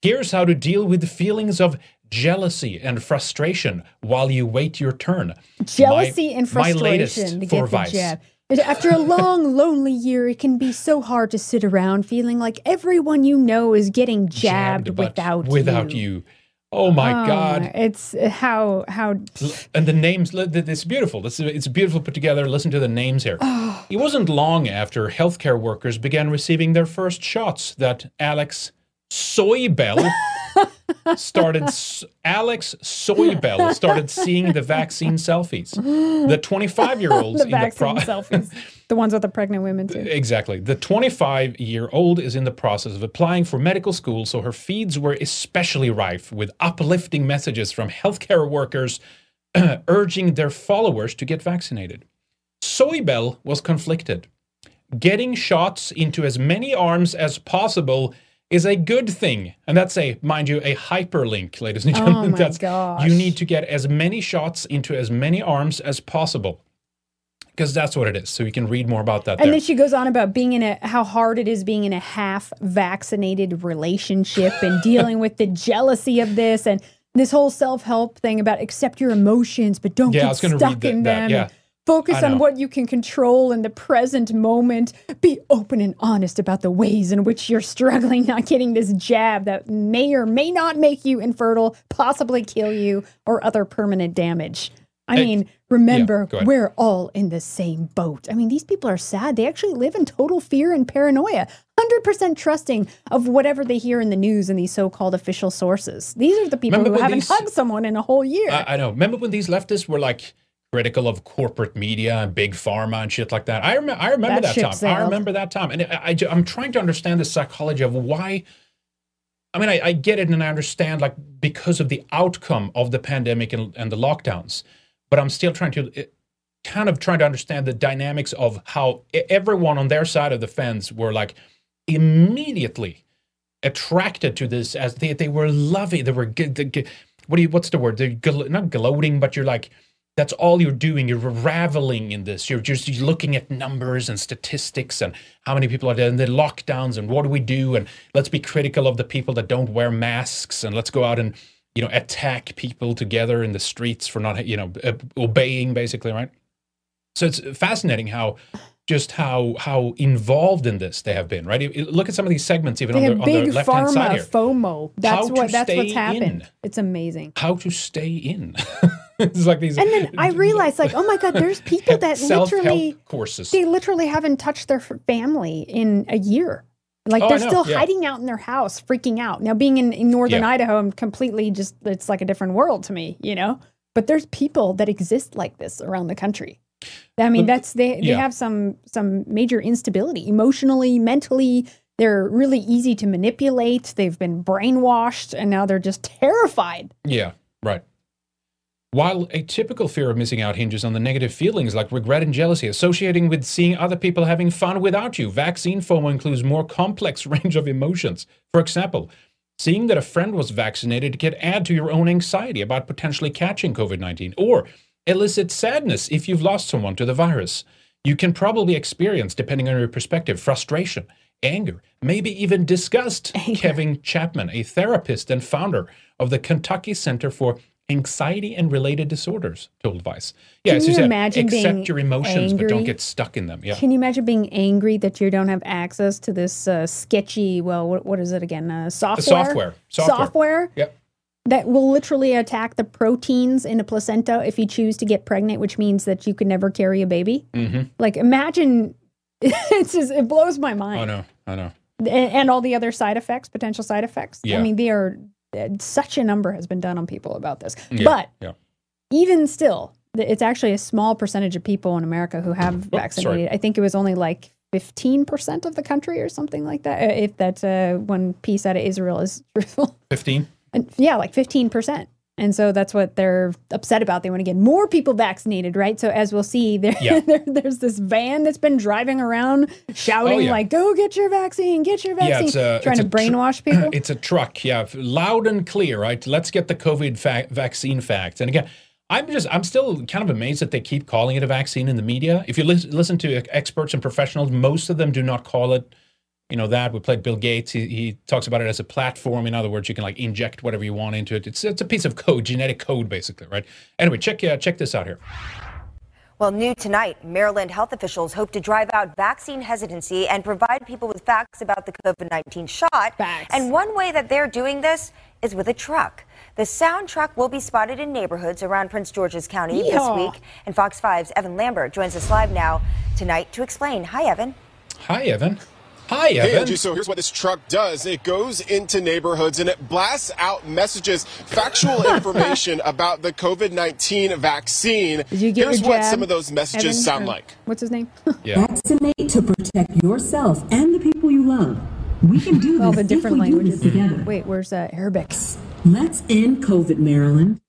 Here's how to deal with the feelings of jealousy and frustration while you wait your turn. Jealousy My- and my latest frustration to for the Vice. jab. After a long, lonely year, it can be so hard to sit around feeling like everyone you know is getting jabbed, but without without you. you. Oh my Oh, God. It's uh, how how And the names. It's beautiful. This is, it's beautiful put together. Listen to the names here. Oh. It wasn't long after healthcare workers began receiving their first shots that Alex Soybell started. Alex Soybell started seeing the vaccine selfies. The 25 year olds the in the vaccine pro- selfies, the ones with the pregnant women too. Exactly. The 25 year old is in the process of applying for medical school, so her feeds were especially rife with uplifting messages from healthcare workers urging their followers to get vaccinated. Soybell was conflicted. Getting shots into as many arms as possible is a good thing. And that's a, mind you, a hyperlink, ladies and oh gentlemen. Oh my that's gosh. you need to get as many shots into as many arms as possible. Because that's what it is. So you can read more about that And there. then she goes on about being in a how hard it is being in a half vaccinated relationship and dealing with the jealousy of this and this whole self help thing about accept your emotions but don't Yeah, I get stuck read that- in that, them. yeah. Focus on what you can control in the present moment. Be open and honest about the ways in which you're struggling not getting this jab that may or may not make you infertile, possibly kill you, or other permanent damage. I Hey, mean, remember, ahead. we're all in the same boat. I mean, these people are sad. They actually live in total fear and paranoia, 100% trusting of whatever they hear in the news and these so called official sources. These are the people Remember who haven't these- hugged someone in a whole year. I, I know. Remember when these leftists were like critical of corporate media and big pharma and shit like that? I, rem- I remember That that, time. I remember that time. And I, am trying to understand the psychology of why. I mean, I, I get it and I understand, like, because of the outcome of the pandemic and, and the lockdowns. But I'm still trying to. It, kind of trying to understand the dynamics of how everyone on their side of the fence were like immediately attracted to this as they, they were loving they were g- g- g- what do you what's the word they're gl- not gloating but you're like that's all you're doing you're reveling in this you're just you're looking at numbers and statistics and how many people are there and the lockdowns and what do we do and let's be critical of the people that don't wear masks and let's go out and you know, attack people together in the streets for not, you know, uh, obeying basically, right? So it's fascinating how just how how involved in this they have been, right? Look at some of these segments even They on the, on the left hand side here. FOMO. That's How what that's what's happened. in. It's amazing. How to stay in? it's like these And then I realized, like, oh my god, there's people that literally courses. they literally haven't touched their family in a year. Like Oh, they're still yeah. hiding out in their house, freaking out. Now, being in, in northern Yeah. Idaho, I'm completely just it's like a different world to me, you know. But there's people that exist like this around the country. I mean, that's they they yeah. have some some major instability emotionally, mentally. They're really easy to manipulate. They've been brainwashed, and now they're just terrified. Yeah, right. While a typical fear of missing out hinges on the negative feelings like regret and jealousy associating with seeing other people having fun without you, vaccine FOMO includes more complex range of emotions. For example, seeing that a friend was vaccinated can add to your own anxiety about potentially catching COVID 19 or elicit sadness if you've lost someone to the virus. You can probably experience, depending on your perspective, frustration, anger, maybe even disgust. Kevin Chapman, a therapist and founder of the Kentucky Center for Anxiety and Related Disorders, told Vice. Yeah, Can as you said, imagine accept your emotions, but don't get stuck in them. Yeah. Can you imagine being angry that you don't have access to this uh, sketchy? Well, what, what is it again? Uh, software. software. Software. Software Yep. that will literally attack the proteins in a placenta if you choose to get pregnant, which means that you can never carry a baby. hmm Like, imagine. It's just it blows my mind. I know. I know. and, and all the other side effects, potential side effects. Yeah. I mean, they are such a number has been done on people about this, Yeah. but yeah. even still, it's actually a small percentage of people in America who have Oh, sorry. vaccinated. I think it was only like 15% of the country or something like that. uh, If that uh, one piece out of Israel is truthful. 15? And yeah, like 15%. And so that's what they're upset about. They want to get more people vaccinated, right? So as we'll see, there, Yeah. there there's this van that's been driving around shouting Oh, yeah. like, "Go get your vaccine! Get your Yeah, vaccine!" it's a- trying to a tr- brainwash people. It's a truck, yeah, loud and clear, right? Let's get the COVID fa- vaccine facts. And again, I'm just, I'm still kind of amazed that they keep calling it a vaccine in the media. If you lis- listen to experts and professionals, most of them do not call it, you know, that. We played Bill Gates. He, he talks about it as a platform. In other words, you can like inject whatever you want into it. It's, it's a piece of code, genetic code, basically, right? Anyway, check, uh, check this out here. Well, new tonight, Maryland health officials hope to drive out vaccine hesitancy and provide people with facts about the COVID 19 shot. Facts. And one way that they're doing this is with a truck. The sound truck will be spotted in neighborhoods around Prince George's County this week. And Fox 5's Evan Lambert joins us live now tonight to explain. Hi, Evan. Hi, Evan. Hi, Hey, Evan. Angie, so here's what this truck does. It goes into neighborhoods and it blasts out messages, factual information about the COVID 19 vaccine. Did you get here's what some of those messages Evan? sound Or- like. What's his name? yeah. Vaccinate to protect yourself and the people you love. We can do this All the if different we do languages. this together. Wait, where's uh, Arabic? Let's end COVID, Maryland.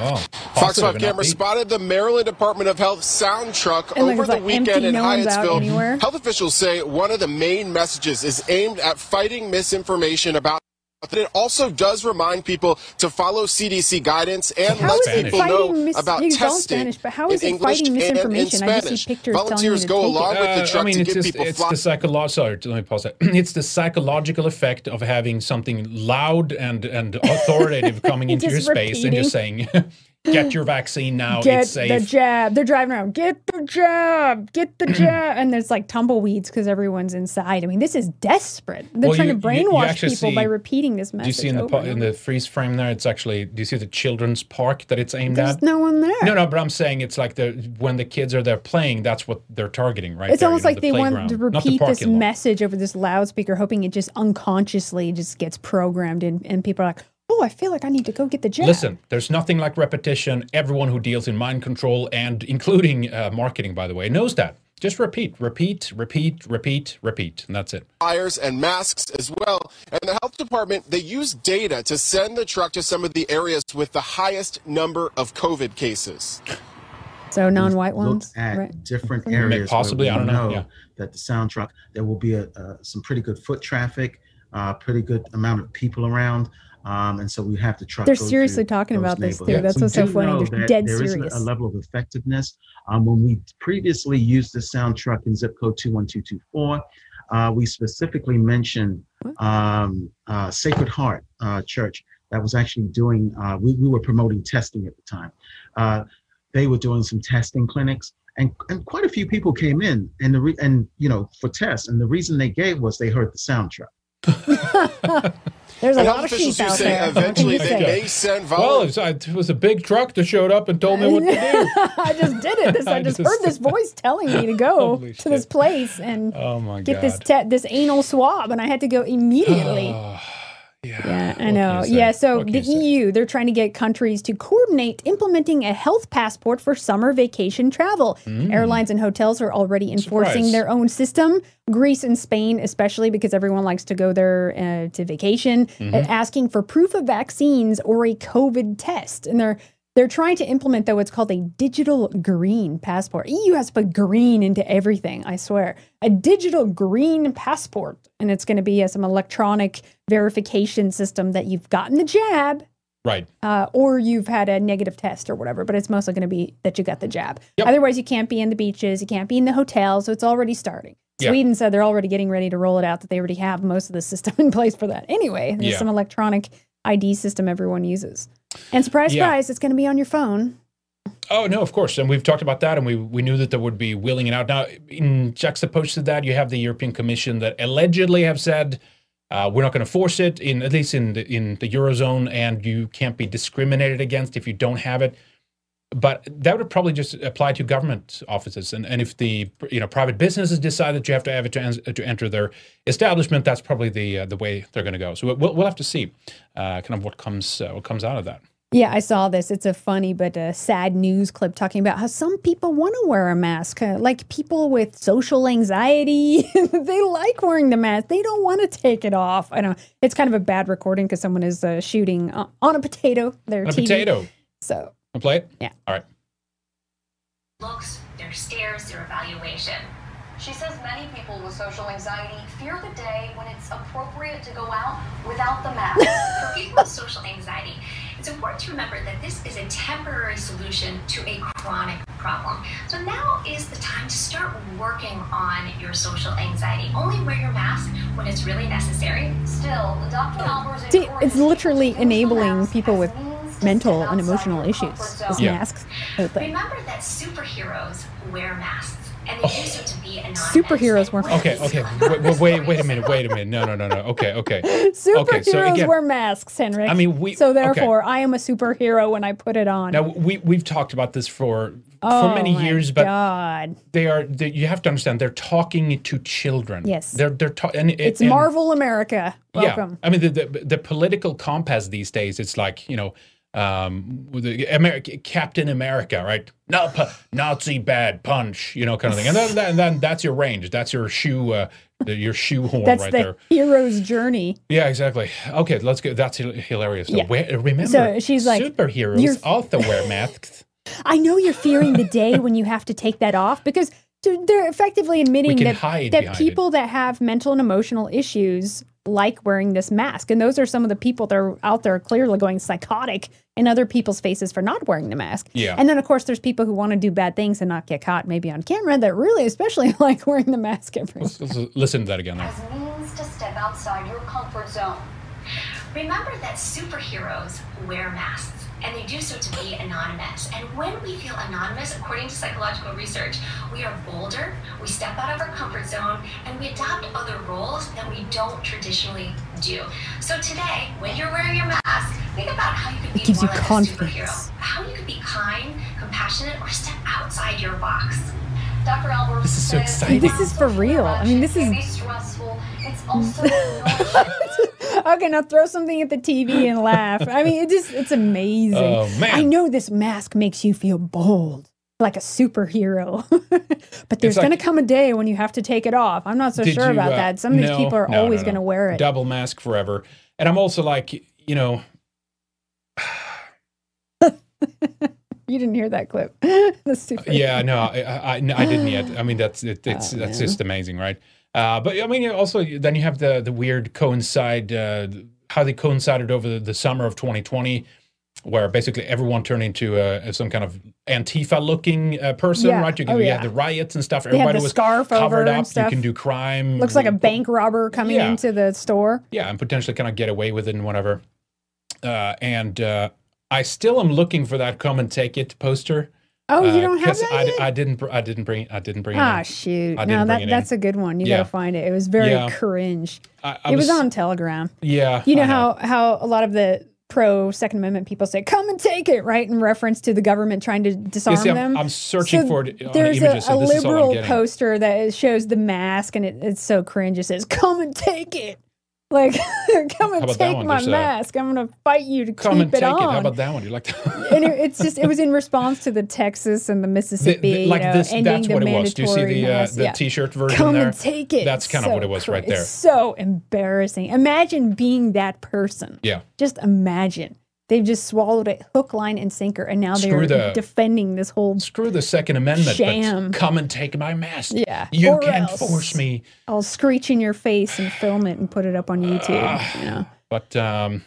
Oh, Fox positive 5 and camera upbeat. spotted the Maryland Department of Health sound truck And, over the like, weekend empty, in no Hyattsville. Health officials say one of the main messages is aimed at fighting misinformation about. But it also does remind people to follow CDC guidance and How let people know mis- about it's testing Spanish, but how in it English fighting and in misinformation? I just see Spanish. pictures Volunteers go take it. along with the Uh, truck I mean, to it's give just, people it's fly- the psychological. Sorry, let me pause that. It's the psychological effect of having something loud and and authoritative coming into your Just space and just saying, "Get your vaccine now. Get it's safe." the jab. They're driving around. Get the jab. Get the jab. And there's like tumbleweeds because everyone's inside. I mean, this is desperate. They're Well, trying you- to you- you brainwash people see- by repeating this message. do you see in the po- in the freeze frame there? It's actually. Do you see the children's park that it's aimed There's at? There's no one there. No, no, but I'm saying it's like the when the kids are there playing, that's what they're targeting, right? It's there, you almost know, like the they want to the repeat this lot. message over this loudspeaker, hoping it just unconsciously just gets programmed in, and people are like, "Oh, I feel like I need to go get the jab." Listen, there's nothing like repetition. Everyone who deals in mind control and including uh, marketing, by the way, knows that. Just repeat, repeat, repeat, repeat, repeat, and that's it. flyers and masks as well. And the health department, they use data to send the truck to some of the areas with the highest number of COVID cases. so non-white ones, at right? different areas. possibly, I don't know, yeah. That the sound truck, there will be a, uh, some pretty good foot traffic, uh, pretty good amount of people around. Um, and so we have to truck. They're seriously talking about this, too. neighborhoods. That's We what's so do funny. They're dead there is a- serious. a level of effectiveness. Um, when we previously used the sound truck in zip code 21224, uh, we specifically mentioned um, uh, Sacred Heart uh, Church that was actually doing. Uh, we we were promoting testing at the time. Uh, they were doing some testing clinics, and and quite a few people came in, and the re- and you know for tests, and the reason they gave was they heard the soundtrack. There's a And lot of officials sheep who out say there. Eventually they say? may send Well, it was, uh, it was a big truck that showed up and told me what to do. I just did it. This, I I just, just- heard this voice telling me to go Holy to this place and Oh my get god. this te- this anal swab, and I had to go immediately. Ah. Yeah, I know. Yeah, so the? EU, they're trying to get countries to coordinate implementing a health passport for summer vacation travel. Airlines and hotels are already enforcing Mm. Surprise. their own system. Greece and Spain, especially because everyone likes to go there uh, to vacation, Mm-hmm. asking for proof of vaccines or a COVID test. And they're they're trying to implement though what's called a digital green passport. EU has to put green into everything, I swear. A digital green passport. And it's going to be uh, some electronic verification system that you've gotten the jab Right. uh, or you've had a negative test or whatever, but it's mostly going to be that you got the jab. Yep. Otherwise, you can't be in the beaches, you can't be in the hotels, so it's already starting. Yeah. Sweden said they're already getting ready to roll it out, that they already have most of the system in place for that. Anyway, there's Yeah. some electronic ID system everyone uses. And surprise, Yeah. surprise, it's going to be on your phone. Oh no, of course, and we've talked about that, and we we knew that there would be wheeling it out. Now, in juxtaposed to that, you have the European Commission that allegedly have said uh, we're not going to force it in at least in the in the eurozone, and you can't be discriminated against if you don't have it. But that would probably just apply to government offices, and and if the you know private businesses decide that you have to have it to, to enter their establishment, that's probably the uh, the way they're going to go. So we'll we'll have to see uh, kind of what comes uh, what comes out of that. Yeah, I saw this. It's a funny but uh sad news clip talking about how some people want to wear a mask. Uh, like people with social anxiety, they like wearing the mask. They don't want to take it off. I know it's kind of a bad recording because someone is uh, shooting on a potato. Their a TV. potato. So Wanna play it? Yeah. All right. looks, their stares, their evaluation. She says many people with social anxiety fear the day when it's appropriate to go out without the mask. For people with social anxiety, it's important to remember that this is a temporary solution to a chronic problem. So now is the time to start working on your social anxiety. Only wear your mask when it's really necessary. Still, Dr. Albers see, it's literally enabling people with mental and emotional issues. These Yeah. masks. Remember that superheroes wear masks, and they oh. do so to be anonymous. Superheroes wear masks. Okay, okay. Wait, wait, wait, wait a minute. Wait a minute. No, no, no, no. Okay, okay. Superheroes okay, so again, wear masks, Henrik. I mean, we- So okay. therefore, I am a superhero when I put it on. now we we've talked about this for oh for many my years, but God. they are. They, you have to understand they're talking to children. Yes. they're they're talking. And, It's and- Marvel America. Welcome. Yeah, I mean the, the the political compass these days. It's like you know. Um, with the America, Captain America, right? No, Nazi bad punch, you know, kind of thing, and then, then, then that's your range. That's your shoe, uh, your shoehorn That's right the there. hero's journey. Yeah, exactly. Okay, let's go. That's hilarious. So Yeah. where, remember, So she's like, superheroes you're- also wear masks. I know you're fearing the day when you have to take that off because they're effectively admitting that, that people that have mental and emotional issues like wearing this mask. And those are some of the people that are out there clearly going psychotic in other people's faces for not wearing the mask. Yeah. And then, of course, there's people who want to do bad things and not get caught maybe on camera that really especially like wearing the mask every Let's, let's listen to that again. There. As means to step outside your comfort zone. Remember that superheroes wear masks, and they do so to be anonymous. And when we feel anonymous, according to psychological research, we are bolder, we step out of our comfort zone, and we adopt other roles that we don't traditionally do. So today, when you're wearing your mask, think about how you could be gives more you like confidence. a superhero. How you could be kind, compassionate, or step outside your box. Dr. Albers This is so says exciting. This is for real. I mean, this is be stressful. It's also nourishing. okay. Now throw something at the TV and laugh. I mean, it just it's amazing. Oh, man. I know this mask makes you feel bold, like a superhero. but there's like- going to come a day when you have to take it off. I'm not so sure you, about uh, that. Some of these people are no, no, always no. going to wear it. Double mask forever. And I'm also like, you know, You didn't hear that clip. yeah, no, I, I, I didn't yet. I mean, that's it, it's Oh, that's man. just amazing, right? Uh, but I mean, also then you have the the weird coincide uh, how they coincided over the, the summer of 2020, where basically everyone turned into uh, some kind of Antifa looking uh, person, Yeah. right? You, Oh, you yeah. had the riots and stuff. Everybody was scarf covered up. You can do crime. Looks like a bank robber coming Yeah. into the store. yeah, and potentially kind of get away with it and whatever. uh, and uh, I still am looking for that "Come and Take It" poster. Oh, you uh, don't have that I? I didn't. I didn't bring. I didn't bring. it Ah, shoot. I No, that that's a good one. You Yeah. gotta find it. It was very Yeah. cringe. I, I it was, on Telegram. Yeah. You know, I how how a lot of the pro Second Amendment people say, "Come and take it," right, in reference to the government trying to disarm see, I'm- them. I'm searching for it on There's images, a, a and this is all I'm liberal poster that shows the mask, and it, it's so cringe. It says, "Come and take it." Like, come and take my a- mask. I'm gonna fight you to Come keep and it take on. it. How about that one? You like that? and it, it's just it was in response to the Texas and the The- Mississippi, the- like you know, this. ending That's the what it was. Do you see the uh, the Yeah. T-shirt version Come there? and take it. That's kind of what it was right there. It's so embarrassing. Imagine being that person. Yeah. Just imagine. They've just swallowed it hook, line, and sinker, and now they're the- defending this whole Screw the Second Amendment. Sham. But come and take my mask. Yeah. You Or can't else force me. I'll screech in your face and film it and put it up on YouTube. Ah. you know. But um,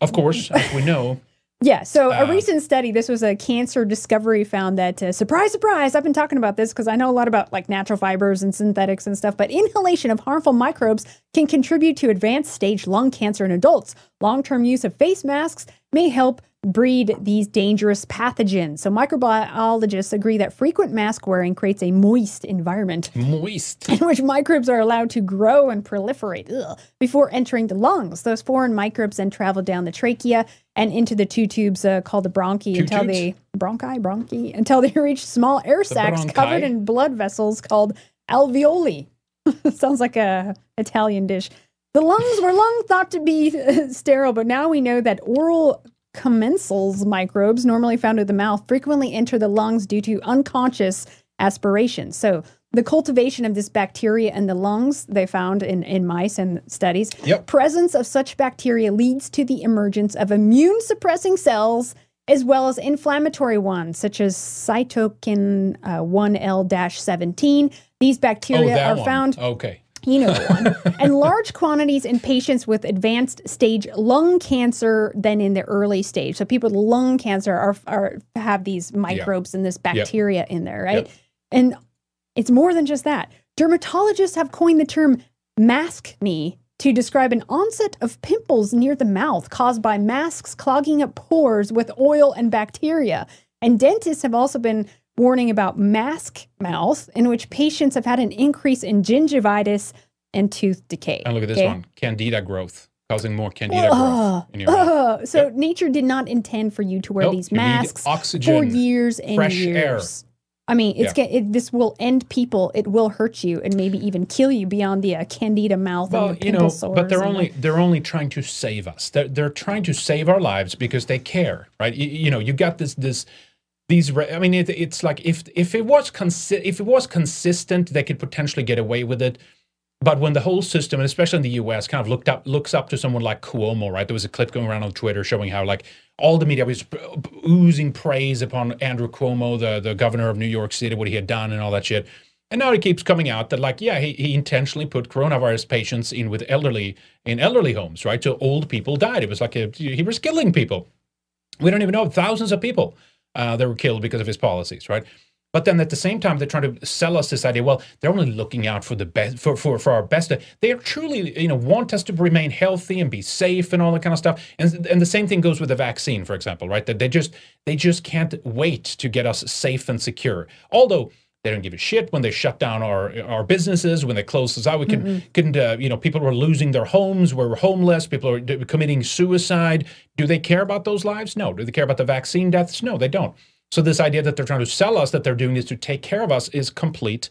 of course, as we know, Yeah, so a Uh, recent study, this was a cancer discovery, found that, uh, surprise, surprise, I've been talking about this because I know a lot about like natural fibers and synthetics and stuff, but inhalation of harmful microbes can contribute to advanced stage lung cancer in adults. Long term use of face masks may help breed these dangerous pathogens. So, microbiologists agree that frequent mask wearing creates a moist environment moist. in which microbes are allowed to grow and proliferate ugh, before entering the lungs. Those foreign microbes then travel down the trachea and into the two tubes uh, called the bronchi Two until tubes? they bronchi bronchi until they reach small air sacs covered in blood vessels called alveoli. Sounds like a Italian dish. The lungs were long thought to be sterile, but now we know that oral commensals microbes, normally found in the mouth, frequently enter the lungs due to unconscious aspiration. So, the cultivation of this bacteria in the lungs, they found in, in mice and studies, Yep. presence of such bacteria leads to the emergence of immune suppressing cells as well as inflammatory ones, such as cytokine uh, IL 17. These Oh, bacteria that are one. found Okay. You know the one. and large quantities in patients with advanced stage lung cancer than in the early stage. So people with lung cancer are, are have these microbes and this bacteria in there, right? Yep. And it's more than just that. Dermatologists have coined the term maskne to describe an onset of pimples near the mouth caused by masks clogging up pores with oil and bacteria. And dentists have also been warning about mask mouth, in which patients have had an increase in gingivitis and tooth decay. And look at this Okay? one: candida growth, causing more candida growth in your mouth. Ugh. So nature did not intend for you to wear Nope, these masks for years and fresh air. years. I mean, it's Yeah. it, this will end people. It will hurt you and maybe even kill you beyond the uh, candida mouth Well, and the you know, but they're the- only they're only trying to save us. They're they're trying to save our lives because they care, right? You, you know, you got this this these. re- I mean, it, it's like if if it was consi- if it was consistent, they could potentially get away with it. But when the whole system, and especially in the U.S., kind of looked up looks up to someone like Cuomo, right? There was a clip going around on Twitter showing how like all the media was oozing praise upon Andrew Cuomo, the the governor of New York City, what he had done and all that shit. And now it keeps coming out that like, yeah, he, he intentionally put coronavirus patients in with elderly in elderly homes, right? So old people died. It was like a, he was killing people. We don't even know thousands of people uh, were killed because of his policies, right? But then at the same time, they're trying to sell us this idea. Well, they're only looking out for the best, for, for for our best. They are truly, you know, want us to remain healthy and be safe and all that kind of stuff. And and the same thing goes with the vaccine, for example, right? That they just they just can't wait to get us safe and secure. Although they don't give a shit when they shut down our our businesses, when they close us out. We can couldn't, uh, you know, people were losing their homes, we were homeless, people are d- committing suicide. Do they care about those lives? No. Do they care about the vaccine deaths? No, they don't. So this idea that they're trying to sell us that they're doing this to take care of us is complete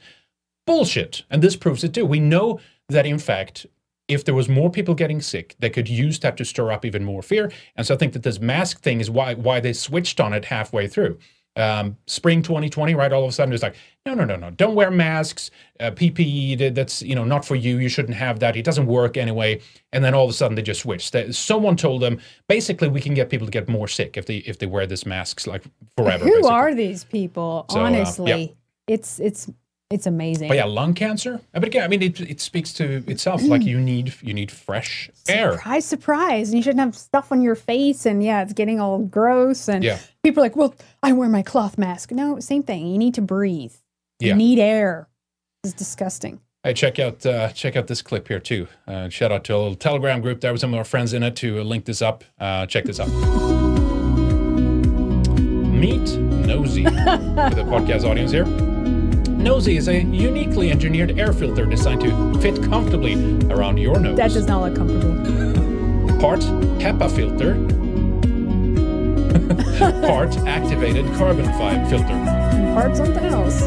bullshit. And this proves it too. We know that in fact, if there was more people getting sick, they could use that to stir up even more fear. And so I think that this mask thing is why why they switched on it halfway through. Um, spring 2020, right? All of a sudden, it's like, no, no, no, no, don't wear masks. Uh, PPE, that's you know not for you. You shouldn't have that. It doesn't work anyway. And then all of a sudden, they just switched. Someone told them basically we can get people to get more sick if they if they wear these masks like forever. Who basically. are these people? So, uh, honestly, yeah. it's it's it's amazing. But yeah, lung cancer. Uh, But again, I mean, it, it speaks to itself. Like you need you need fresh air. Surprise, surprise. And you shouldn't have stuff on your face and yeah, it's getting all gross. And Yeah. People are like, well, I wear my cloth mask. No, same thing. You need to breathe. You Yeah. need air. It's disgusting. Hey, check out uh, check out this clip here too. Uh, shout out to a little Telegram group. There were some of our friends in it to link this up. Uh, check this out. Meet Nosy for the podcast audience here. Nosy is a uniquely engineered air filter designed to fit comfortably around your nose. That does not look comfortable. Part HEPA filter, part activated carbon fiber filter. And part something else.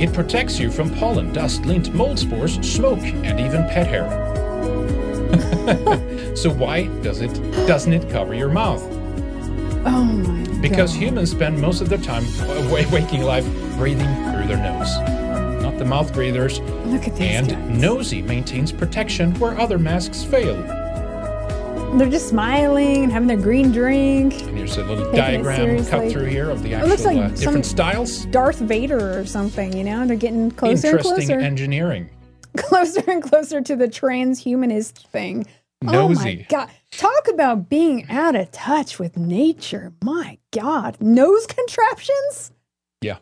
It protects you from pollen, dust, lint, mold spores, smoke, and even pet hair. so why does it doesn't it cover your mouth? Oh my Because God. humans spend most of their time waking life breathing through their nose, not the mouth breathers. Look at these And guys. Nosy maintains protection where other masks fail. They're just smiling and having their green drink. And here's a little diagram cut through here of the It actual looks like uh, some- different styles. Darth Vader or something, you know? They're getting closer and Interesting closer. engineering. closer and closer to the transhumanist thing. Oh my god. Talk about being out of touch with nature. My god. Nose contraptions? Yeah.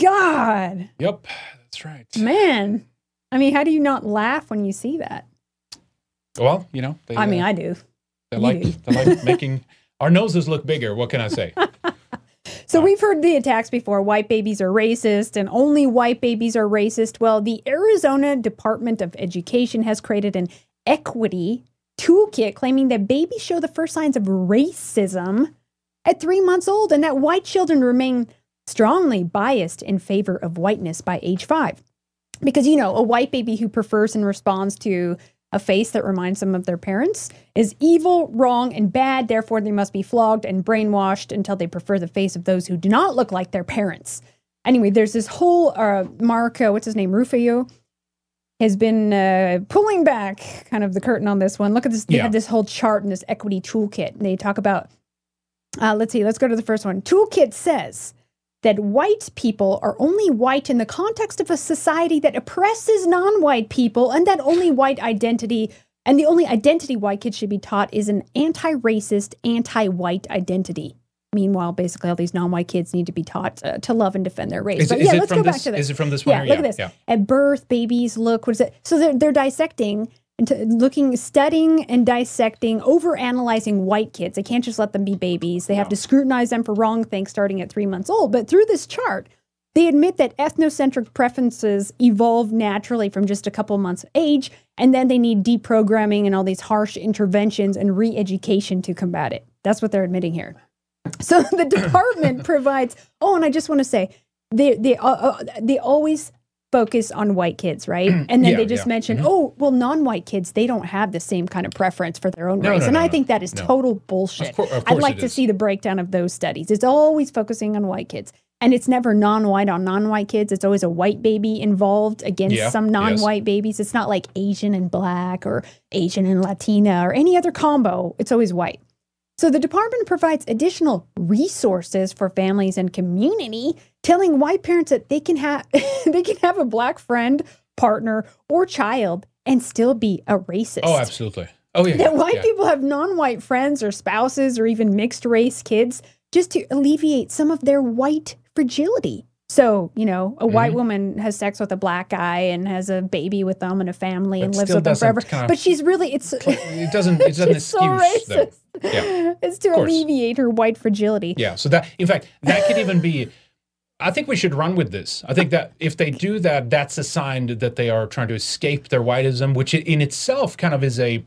God. Yep. That's right. Man. I mean, how do you not laugh when you see that? Well, you know. They, I mean, uh, I do. They you like do. they like making our noses look bigger. What can I say? So we've heard the attacks before. White babies are racist and only white babies are racist. Well, the Arizona Department of Education has created an equity toolkit claiming that babies show the first signs of racism at three months old and that white children remain strongly biased in favor of whiteness by age five. Because, you know, a white baby who prefers and responds to a face that reminds them of their parents is evil, wrong, and bad. Therefore, they must be flogged and brainwashed until they prefer the face of those who do not look like their parents. Anyway, there's this whole uh, Mark, uh, what's his name, Rufio, has been uh, pulling back kind of the curtain on this one. Look at this. They Yeah. have this whole chart and this equity toolkit. And they talk about, uh, let's see, let's go to the first one. Toolkit says that white people are only white in the context of a society that oppresses non white people, and that only white identity and the only identity white kids should be taught is an anti racist, anti white identity. Meanwhile, basically, all these non white kids need to be taught uh, to love and defend their race. Is, but is yeah, let's go this? back to this. Is it from this one? Yeah, look at this. Yeah. At birth, babies look. What is it? So they're they're dissecting to, looking, studying and dissecting, over analyzing white kids. They can't just let them be babies. They have to scrutinize them for wrong things starting at three months old. But through this chart, they admit that ethnocentric preferences evolve naturally from just a couple months of age, and then they need deprogramming and all these harsh interventions and re-education to combat it. That's what they're admitting here. So the department provides. Oh, and I just want to say, they they uh, uh, they always focus on white kids, right? And then Yeah, they just yeah. mention, Mhm. oh, well, non-white kids they don't have the same kind of preference for their own No, race, no, and no, I no. think that is total bullshit. Of cour- of I'd like to is. see the breakdown of those studies. It's always focusing on white kids. And it's never non-white on non-white kids. It's always a white baby involved against Yeah, some non-white babies. It's not like Asian and black or Asian and Latina or any other combo. It's always white. So the department provides additional resources for families and community, telling white parents that they can have they can have a black friend, partner, or child and still be a racist. Oh, absolutely. Oh yeah. That white yeah. people have non-white friends or spouses or even mixed race kids just to alleviate some of their white fragility. So, you know, a white Mhm. woman has sex with a black guy and has a baby with them and a family and lives with them forever. kind of- but she's really it's It doesn't. It doesn't She's so excuse them. racist. Yeah. it's to alleviate her white fragility. Yeah. So that, in fact, that could even be. I think we should run with this. I think that if they do that, that's a sign that they are trying to escape their whiteism, which in itself kind of is a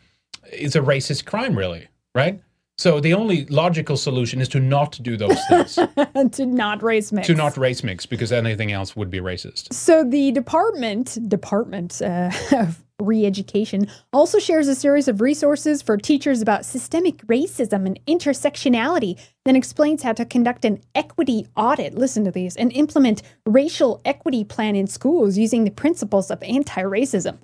is a racist crime, really, right? So the only logical solution is to not do those things, to not race mix. to not race mix, because anything else would be racist. So the department department uh, of re-education also shares a series of resources for teachers about systemic racism and intersectionality. Then explains how to conduct an equity audit. Listen to these and implement racial equity plan in schools using the principles of anti-racism,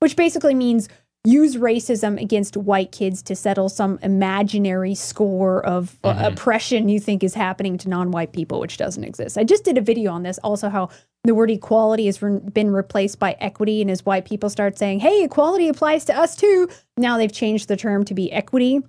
which basically means use racism against white kids to settle some imaginary score of uh, oppression you think is happening to non-white people which doesn't exist. I just did a video on this also how the word equality has re- been replaced by equity and as white people start saying hey equality applies to us too now they've changed the term to be equity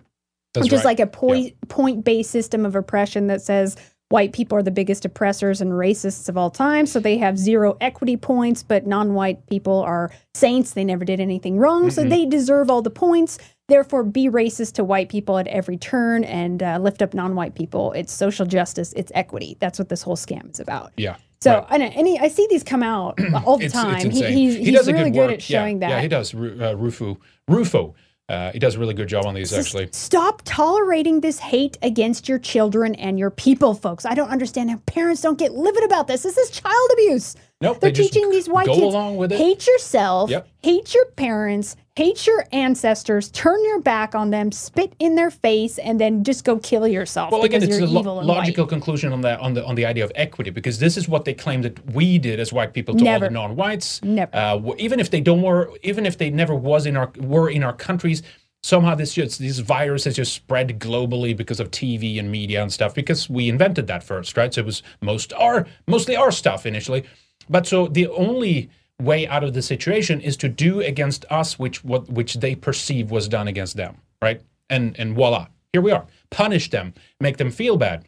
That's which is like a point point based system of oppression that says white people are the biggest oppressors and racists of all time, so they have zero equity points, but non white people are saints. They never did anything wrong, so Mm-hmm. they deserve all the points. Therefore, be racist to white people at every turn and uh, lift up non white people. It's social justice, it's equity. That's what this whole scam is about. Yeah. So right. I and he, I see these come out all the It's, time. it's he, he's he he's does a really good, good, at showing yeah, that. Yeah, he does. Uh, Rufo. Rufo. Uh, he does a really good job on these, actually. Stop tolerating this hate against your children and your people, folks. I don't understand how parents don't get livid about this. This is child abuse. Nope, They're they teaching these white go kids along with it. hate yourself, Yep. hate your parents, hate your ancestors, turn your back on them, spit in their face, and then just go kill yourself Well, again, it's a lo- logical white. conclusion on the on the on the idea of equity because this is what they claim that we did as white people to all the non-whites. Never. Uh, even if they don't were, even if they never was in our were in our countries, somehow this just this virus has just spread globally because of TV and media and stuff because we invented that first, right? So it was most our mostly our stuff initially, but so the only way out of the situation is to do against us which what which they perceive was done against them, right? And and voila, here we are. Punish them, make them feel bad.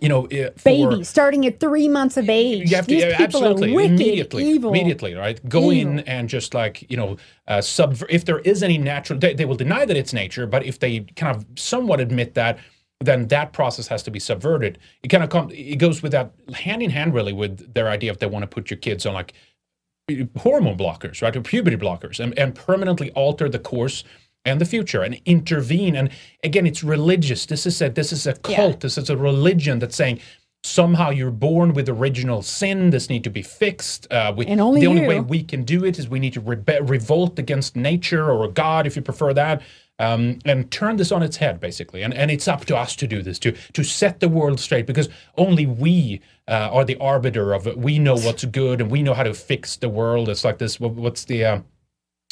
You know, uh, for, Baby, starting at three months of age. you have to These people absolutely are wicked, immediately, evil. immediately, right? Go in and just like you know, uh, sub. If there is any natural, they, they will deny that it's nature, but if they kind of somewhat admit that, then that process has to be subverted. It kind of comes, It goes with that hand in hand, really, with their idea if they want to put your kids on like hormone blockers, right, or puberty blockers, and, and permanently alter the course and the future and intervene. And again, it's religious. This is a this is a cult. This is a religion that's saying somehow you're born with original sin. This need to be fixed. Uh, we, And only the only way we can do it is we need to rebe- revolt against nature or God, if you prefer that. Um, and turn this on its head, basically, and and it's up to us to do this to to set the world straight because only we uh, are the arbiter of it. We know what's good and we know how to fix the world. It's like this. What, what's the uh,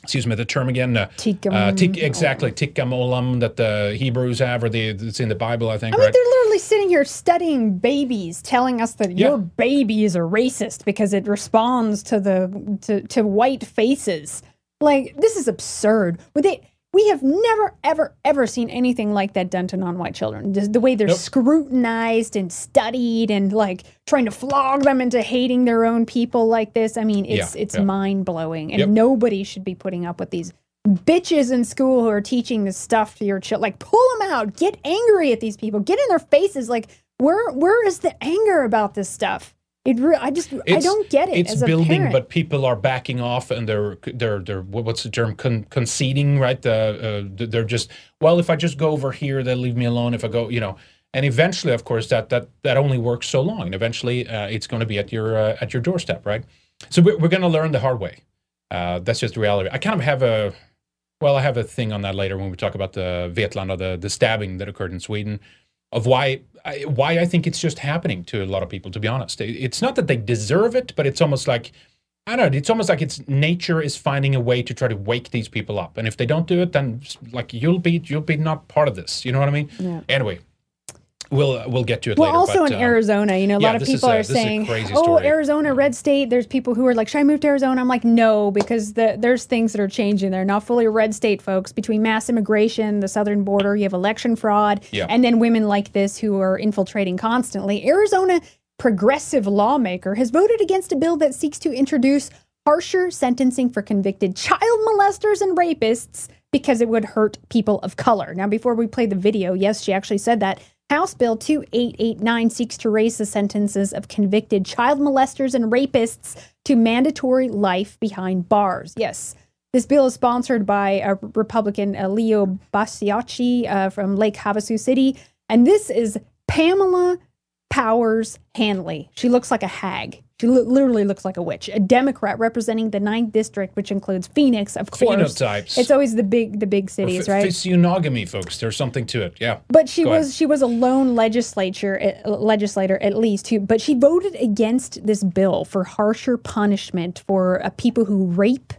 excuse me the term again? Uh, uh, tik, exactly tikkun olam that the Hebrews have, or the it's in the Bible, I think. I mean, right? they're literally sitting here studying babies, telling us that Yeah. your baby is a racist because it responds to the to, to white faces. Like this is absurd. Would they? We have never, ever, ever seen anything like that done to non-white children. Just the way they're Nope. scrutinized and studied, and like trying to flog them into hating their own people like this. I mean, it's Yeah, it's yeah. mind blowing, and Yep. nobody should be putting up with these bitches in school who are teaching this stuff to your child. Like, pull them out. Get angry at these people. Get in their faces. Like, where where is the anger about this stuff? It. Re- I just I don't get it. It's as a building, but people are backing off, and they're they're they're what's the term? Con- conceding, right? The uh, they're just well, if I just go over here, they'll leave me alone. If I go, you know, and eventually, of course, that that that only works so long, and eventually, uh, it's going to be at your uh, at your doorstep, right? So we're we're going to learn the hard way. Uh, that's just the reality. I kind of have a well, I have a thing on that later when we talk about the Vetlanda, the the stabbing that occurred in Sweden, of why I, why I think it's just happening to a lot of people. To be honest, it's not that they deserve it, but it's almost like I don't know. It's almost like it's nature is finding a way to try to wake these people up, and if they don't do it, then like you'll be you'll be not part of this. You know what I mean? Yeah. Anyway, we'll we'll get to it well, later. also but, in um, Arizona, you know, a yeah, lot of people a- are this is a saying, "Oh. Arizona, red state." There's people who are like, "Should I move to Arizona?" I'm like, "No," because the, there's things that are changing They're Not fully a red state, folks. Between mass immigration, the southern border, you have election fraud, Yeah. and then women like this who are infiltrating constantly. Arizona progressive lawmaker has voted against a bill that seeks to introduce harsher sentencing for convicted child molesters and rapists because it would hurt people of color. Now, before we play the video, yes, she actually said that. House Bill 2889 seeks to raise the sentences of convicted child molesters and rapists to mandatory life behind bars. Yes. This bill is sponsored by a Republican uh, Leo Biasiucci uh, from Lake Havasu City. And this is Pamela Powers Hanley. She looks like a hag. She li- literally looks like a witch. A Democrat representing the ninth district, which includes Phoenix, of course. Phenotypes. It's always the big the big cities, ph- right? Physiognomy, folks. There's something to it. Yeah. But she Go was ahead. she was a lone legislature uh, legislator at least who but she voted against this bill for harsher punishment for uh, people who rape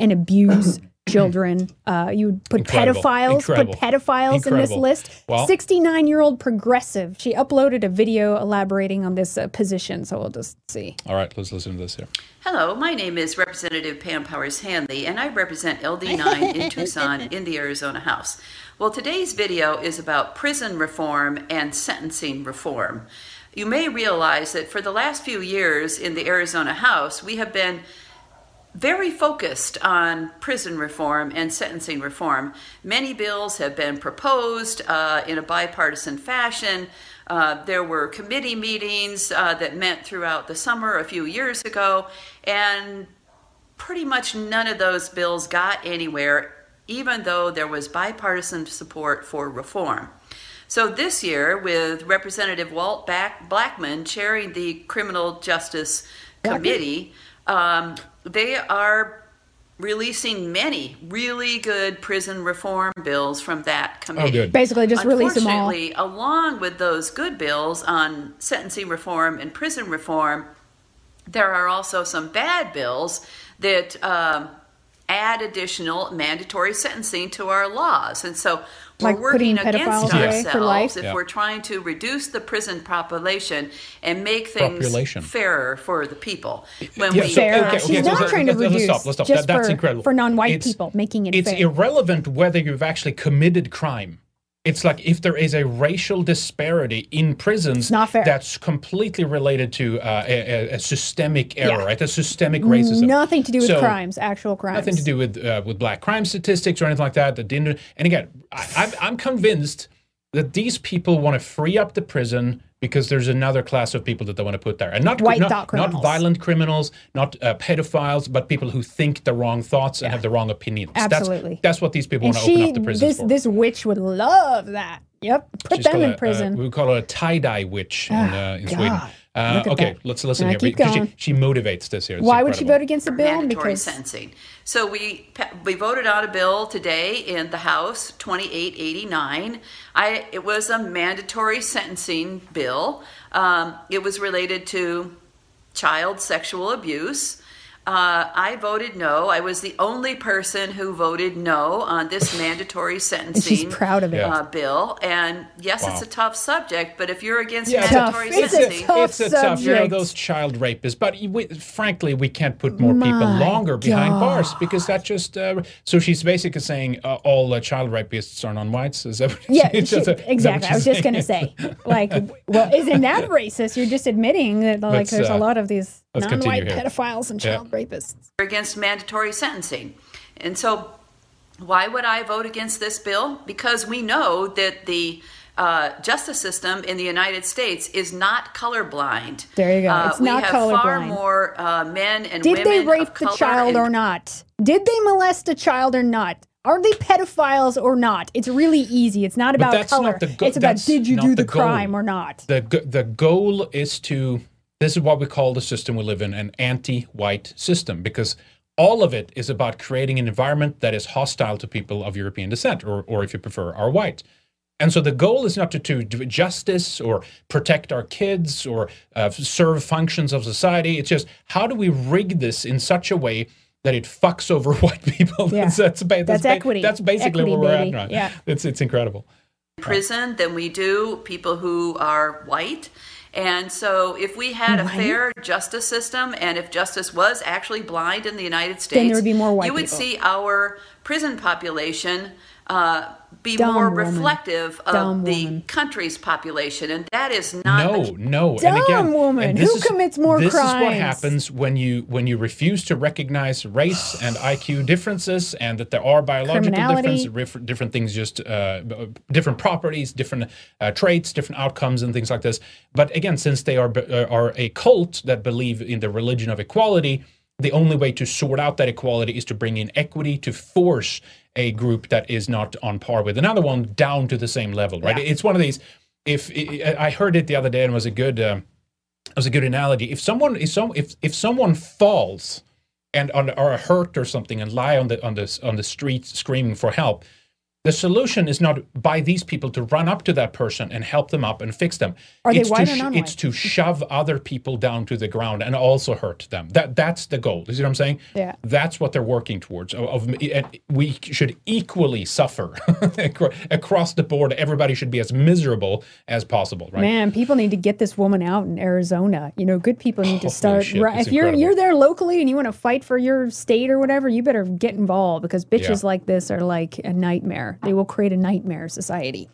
and abuse children. Uh, you would put Incredible. pedophiles, Incredible. put pedophiles in this Incredible. list. Well- 69 year old progressive. She uploaded a video elaborating on this uh, position, so we'll just see. All right, let's listen to this here. Hello, my name is Representative Pam Powers Hanley, and I represent LD9 in Tucson in the Arizona House. Well, today's video is about prison reform and sentencing reform. you may realize that for the last few years in the Arizona House, we have been very focused on prison reform and sentencing reform. Many bills have been proposed uh, in a bipartisan fashion. Uh, there were committee meetings uh, that met throughout the summer a few years ago, and pretty much none of those bills got anywhere, even though there was bipartisan support for reform. So this year, with Representative Walt Back- Blackman chairing the Criminal Justice Committee, um, they are releasing many really good prison reform bills from that committee. good. Basically, just release them all. Unfortunately, along with those good bills on sentencing reform and prison reform, there are also some bad bills that um, add additional mandatory sentencing to our laws. And so we're Like working against away ourselves if Yeah. we're trying to reduce the prison population and make things Population. fairer for the people. When Yeah, we so- fair. okay, She's okay, so not let's- trying to let's- let's reduce stop, let's stop. just That- that's for, incredible. for non-white It's- people, making it it's fair. irrelevant whether you've actually committed crime. It's like if there is a racial disparity in prisons, that's completely related to uh, a, a- systemic error, Yeah. right? A systemic racism. Nothing to do with So, crimes, actual crimes. Nothing to do with uh, with black crime statistics or anything like that. That didn't. And again, I, I'm, I'm convinced that these people want to free up the prison because there's another class of people that they want to put there, and not not, not violent criminals, not uh, pedophiles, but people who think the wrong thoughts and have the wrong opinions. Absolutely. That's, that's what these people and want to open up the prison this for. this witch would love that. Yep, put She's them in a- uh, prison. we call her a tie dye witch in, Ah, uh, in God. Sweden. Uh, okay, that. let's listen here keep because she, she motivates this here. It's Why would she vote against the bill? mandatory Because sentencing. So we we voted on a bill today in the House 2889. I it was a mandatory sentencing bill. Um, it was related to child sexual abuse. Uh, I voted no. I was the only person who voted no on this mandatory sentencing She's proud of it. Uh, bill. And yes, it's a tough subject, but if you're against Yeah, mandatory Tough. It's a sentencing, tough it's a tough, you know, those child rapists. But we, frankly, we can't put more people My longer behind bars because that just. Uh, so she's basically saying uh, all uh, child rapists are non-whites. Is that what yeah, it's she- just a- is that what exactly. I was she's just gonna say, like, well, isn't that racist? You're just admitting that like Let's, there's uh, a lot of these let's non-white here. pedophiles and Yeah. child rapists. against mandatory sentencing. And so, why would I vote against this bill? Because we know that the uh, justice system in the United States is not colorblind. There you go. Uh, It's we not have far more uh, men and Did women. they of rape the child and- or not? Did they molest a child or not? Are they pedophiles or not? It's really easy. It's not about that's color. not the go- it's about did you do the the, crime or not? The g- the goal is to this is what we call the system we live in an anti-white system because all of it is about creating an environment that is hostile to people of European descent or or if you prefer are white. And so the goal is not to, to do justice or protect our kids or uh, serve functions of society. It's just how do we rig this in such a way that it fucks over white people? Yeah. that's, that's, ba- That's equity. That's basically Equity, where we're baby. at now. Yeah. It's, it's incredible. prison than we do people who are white. And so, if we had a fair justice system, and if justice was actually blind in the United States, Then there would be more white you would people. see our prison population uh, be Dumb more woman. reflective of Dumb the woman. country's population, and that is not no, the no. Dumb and again, woman. and this Who is- commits more crimes? this is what happens when you when you refuse to recognize race and IQ differences, and that there are biological differences, different things, just uh, different properties, different uh, traits, different outcomes, and things like this. But again, since they are uh, are a cult that believe in the religion of equality, the only way to sort out that equality is to bring in equity to force a group that is not on par with another one down to the same level. Right? Yeah. It's one of these. If I I heard it the other day and it was a good. Um, was a good analogy. If someone if some if if someone falls and on, are hurt or something and lie on the on the on the street screaming for help, the solution is not by these people to run up to that person and help them up and fix them. Are they it's white to or non-white? It's to shove other people down to the ground and also hurt them. That that's the goal. You see what I'm saying? Yeah. That's what they're working towards. Of, of and we should equally suffer across the board. Everybody should be as miserable as possible. Right? Man, people need to get this woman out in Arizona. You know, good people need to start. shit, right, if you're you're there locally and you want to fight for your state or whatever, you better get involved because bitches Yeah. like this are like a nightmare. They will create a nightmare society.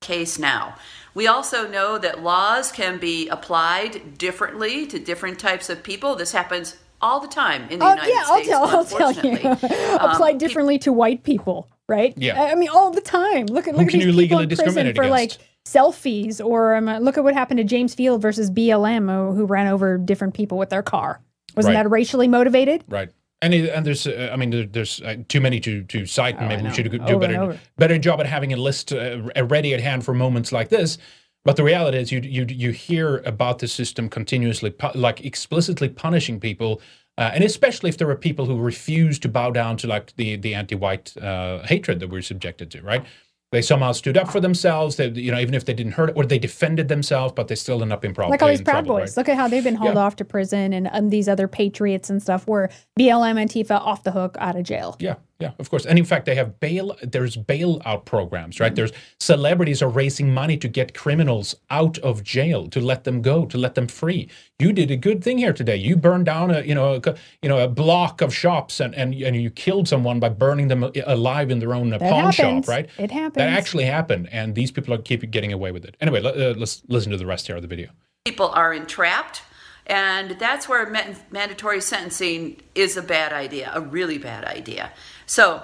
case now. We also know that laws can be applied differently to different types of people. This happens all the time in the Oh, United yeah, I'll States. tell, I'll tell unfortunately. you. Um, Applied differently to white people, right? Yeah. I I mean, all the time. Look at Who look at these you people legally in prison discriminate for like selfies, or um, uh, look at what happened to James Field versus BLM, who- who ran over different people with their car. Wasn't Right. that racially motivated? Right. And, it, and there's, uh, I mean, there, there's uh, too many to, to cite, and maybe we should do a Over and better, better job at having a list uh, ready at hand for moments like this. But the reality is, you you you hear about the system continuously, pu- like explicitly punishing people, uh, and especially if there are people who refuse to bow down to like the the anti-white uh, hatred that we're subjected to, right? They somehow stood up for themselves. They, you know, even if they didn't hurt it, or they defended themselves, but they still end up in problem. Like all these Proud trouble, Boys. right? Look at how they've been hauled Yeah. off to prison, and um, these other patriots and stuff were BLM and Antifa off the hook out of jail. Yeah, yeah, of course. And in fact, they have bail. There's bailout programs, right? There's celebrities are raising money to get criminals out of jail, to let them go, to let them free. You did a good thing here today. You burned down a you know a, you know a block of shops and and and you killed someone by burning them alive in their own uh, That pawn happens. shop, right? It happens. That actually happened, and these people are keep getting away with it. Anyway, let, uh, let's listen to the rest here of the video. people are entrapped and that's where mandatory sentencing is a bad idea a really bad idea so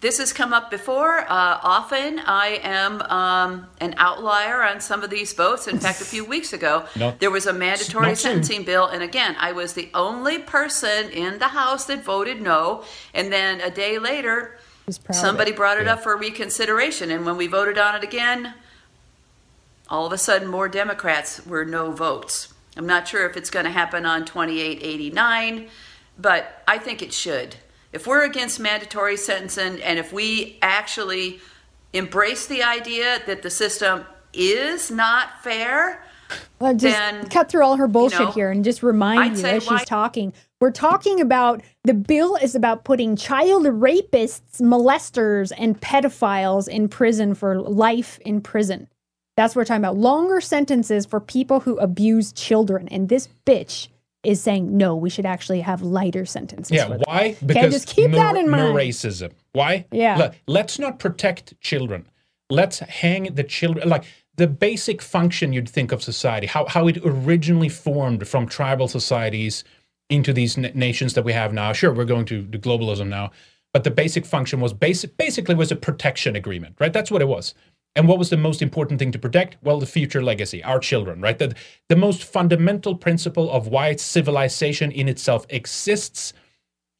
this has come up before. Uh, often i am um, an outlier on some of these votes. In fact a few weeks ago there was a mandatory sentencing bill and again i was the only person in the house that voted no. And then a day later somebody brought it up for reconsideration. And when we voted on it again all of a sudden more Democrats were no votes. I'm not sure if it's going to happen on 2889, but I think it should. If we're against mandatory sentencing and if we actually embrace the idea that the system is not fair, Well, just then, cut through all her bullshit know, here and just remind I'd you as why- she's talking. We're talking about the bill is about putting child rapists, molesters, and pedophiles in prison for life in prison. That's what we're talking about. Longer sentences for people who abuse children. And this bitch is saying, no, we should actually have lighter sentences. Yeah, for them." why? Okay, just keep that in mind. racism. Why? Yeah. Let, let's not protect children. Let's hang the children like the basic function you'd think of society, how how it originally formed from tribal societies into these na- nations that we have now. Sure, we're going to the globalism now, but the basic function was basic basically was a protection agreement, right? That's what it was. And what was the most important thing to protect? Well, the future legacy, our children, right? The, the most fundamental principle of why civilization in itself exists,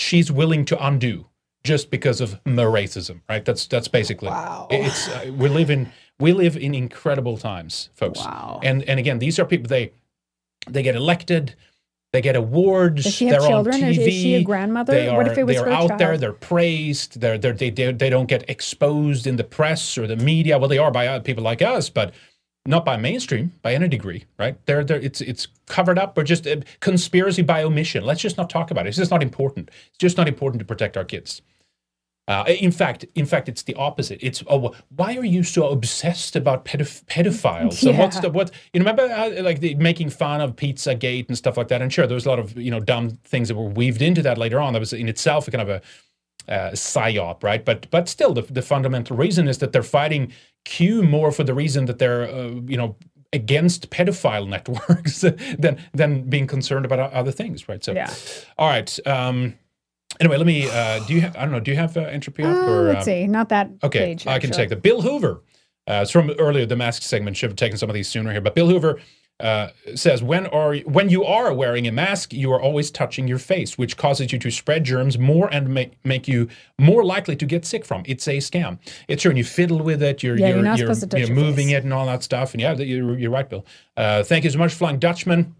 she's willing to undo just because of mer racism, right? That's that's basically Wow. it's uh, we live in we live in incredible times, folks. Wow. And and again, these are people they they get elected, they get awards. Does she have they're children? On TV, is she a grandmother? They are, What if it was they are her out there. They're praised. They're, they're, they they they don't get exposed in the press or the media. Well, they are by uh, people like us, but not by mainstream by any degree, right? They're, they're it's it's covered up or just uh, conspiracy by omission. Let's just not talk about it. It's just not important. It's just not important to protect our kids. Uh, in fact, in fact, it's the opposite. It's oh, why are you so obsessed about pedoph- pedophiles? So what's the what? You remember uh, like the making fun of PizzaGate and stuff like that? And sure, there was a lot of you know dumb things that were weaved into that later on. That was in itself a kind of a uh, psyop, right? But but still, the the fundamental reason is that they're fighting Q more for the reason that they're uh, you know against pedophile networks than than being concerned about other things, right? So, Yeah. all right. Um, anyway, let me. Uh, do you? Ha- I don't know. Do you have uh, entropy up? Uh, or, let's um, see. Not that Okay, page. I can actually. take the Bill Hoover. Uh, it's from earlier the mask segment. Should have taken some of these sooner here, but Bill Hoover uh, says when are when you are wearing a mask, you are always touching your face, which causes you to spread germs more and make make you more likely to get sick from. It's a scam. It's true, and you fiddle with it. You're Yeah, you're you're not you're, supposed to touch you're your moving face. it and all that stuff. And yeah, you're, you're right, Bill. Uh, thank you so much, Flying Dutchman.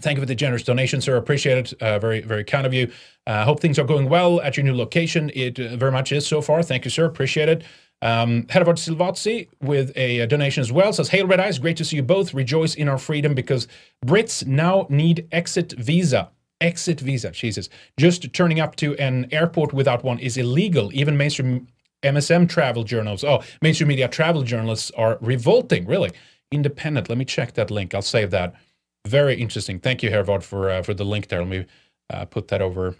Thank you for the generous donation, sir. Appreciate it. Uh, very, very kind of you. Uh, hope things are going well at your new location. It uh, very much is so far. Thank you, sir. Appreciate it. Um, Hedvard Silvatsi with a, uh, donation as well says, Hail Red Ice, great to see you both. Rejoice in our freedom because Brits now need exit visa. Exit visa, Jesus. Just turning up to an airport without one is illegal. Even mainstream MSM travel journals, oh, mainstream media travel journalists are revolting, really. Independent. Let me check that link. I'll save that. Very interesting. Thank you, Hervard, for uh, for the link there. Let me uh, put that over.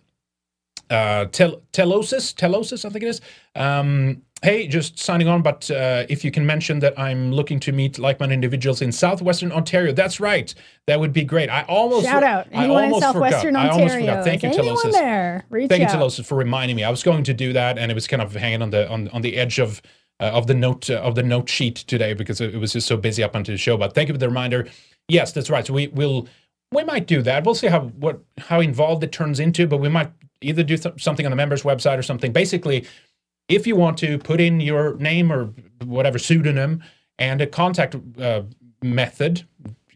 Uh, tel- telosis, telosis, I think it is. Um, hey, just signing on, but uh, if you can mention that I'm looking to meet like-minded individuals in southwestern Ontario, that's right. That would be great. I almost Shout out. I Anyone in southwestern forgot. I Ontario? almost forgot. Thank you, Is anyone Telosis. there? Reach Thank out. you, Telosis, for reminding me. I was going to do that, and it was kind of hanging on the on, on the edge of uh, of the note uh, of the note sheet today because it, it was just so busy up until the show. But thank you for the reminder. Yes, that's right. So we will we might do that. We'll see how what how involved it turns into, but we might either do th- something on the members website or something. Basically, if you want to put in your name or whatever pseudonym and a contact uh, method,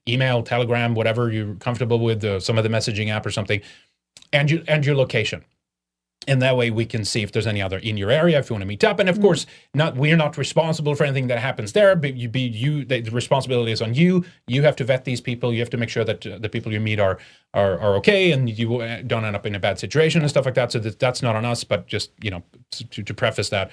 email, telegram, whatever you're comfortable with, uh, some of the messaging app or something, and you and your location. And that way we can see if there's any other in your area if you want to meet up. And of course, not we're not responsible for anything that happens there. But you be you the, responsibility is on you. You have to vet these people. You have to make sure that uh, the people you meet are are are okay and you uh, don't end up in a bad situation and stuff like that. So that, that's not on us. But just you know to, to preface that.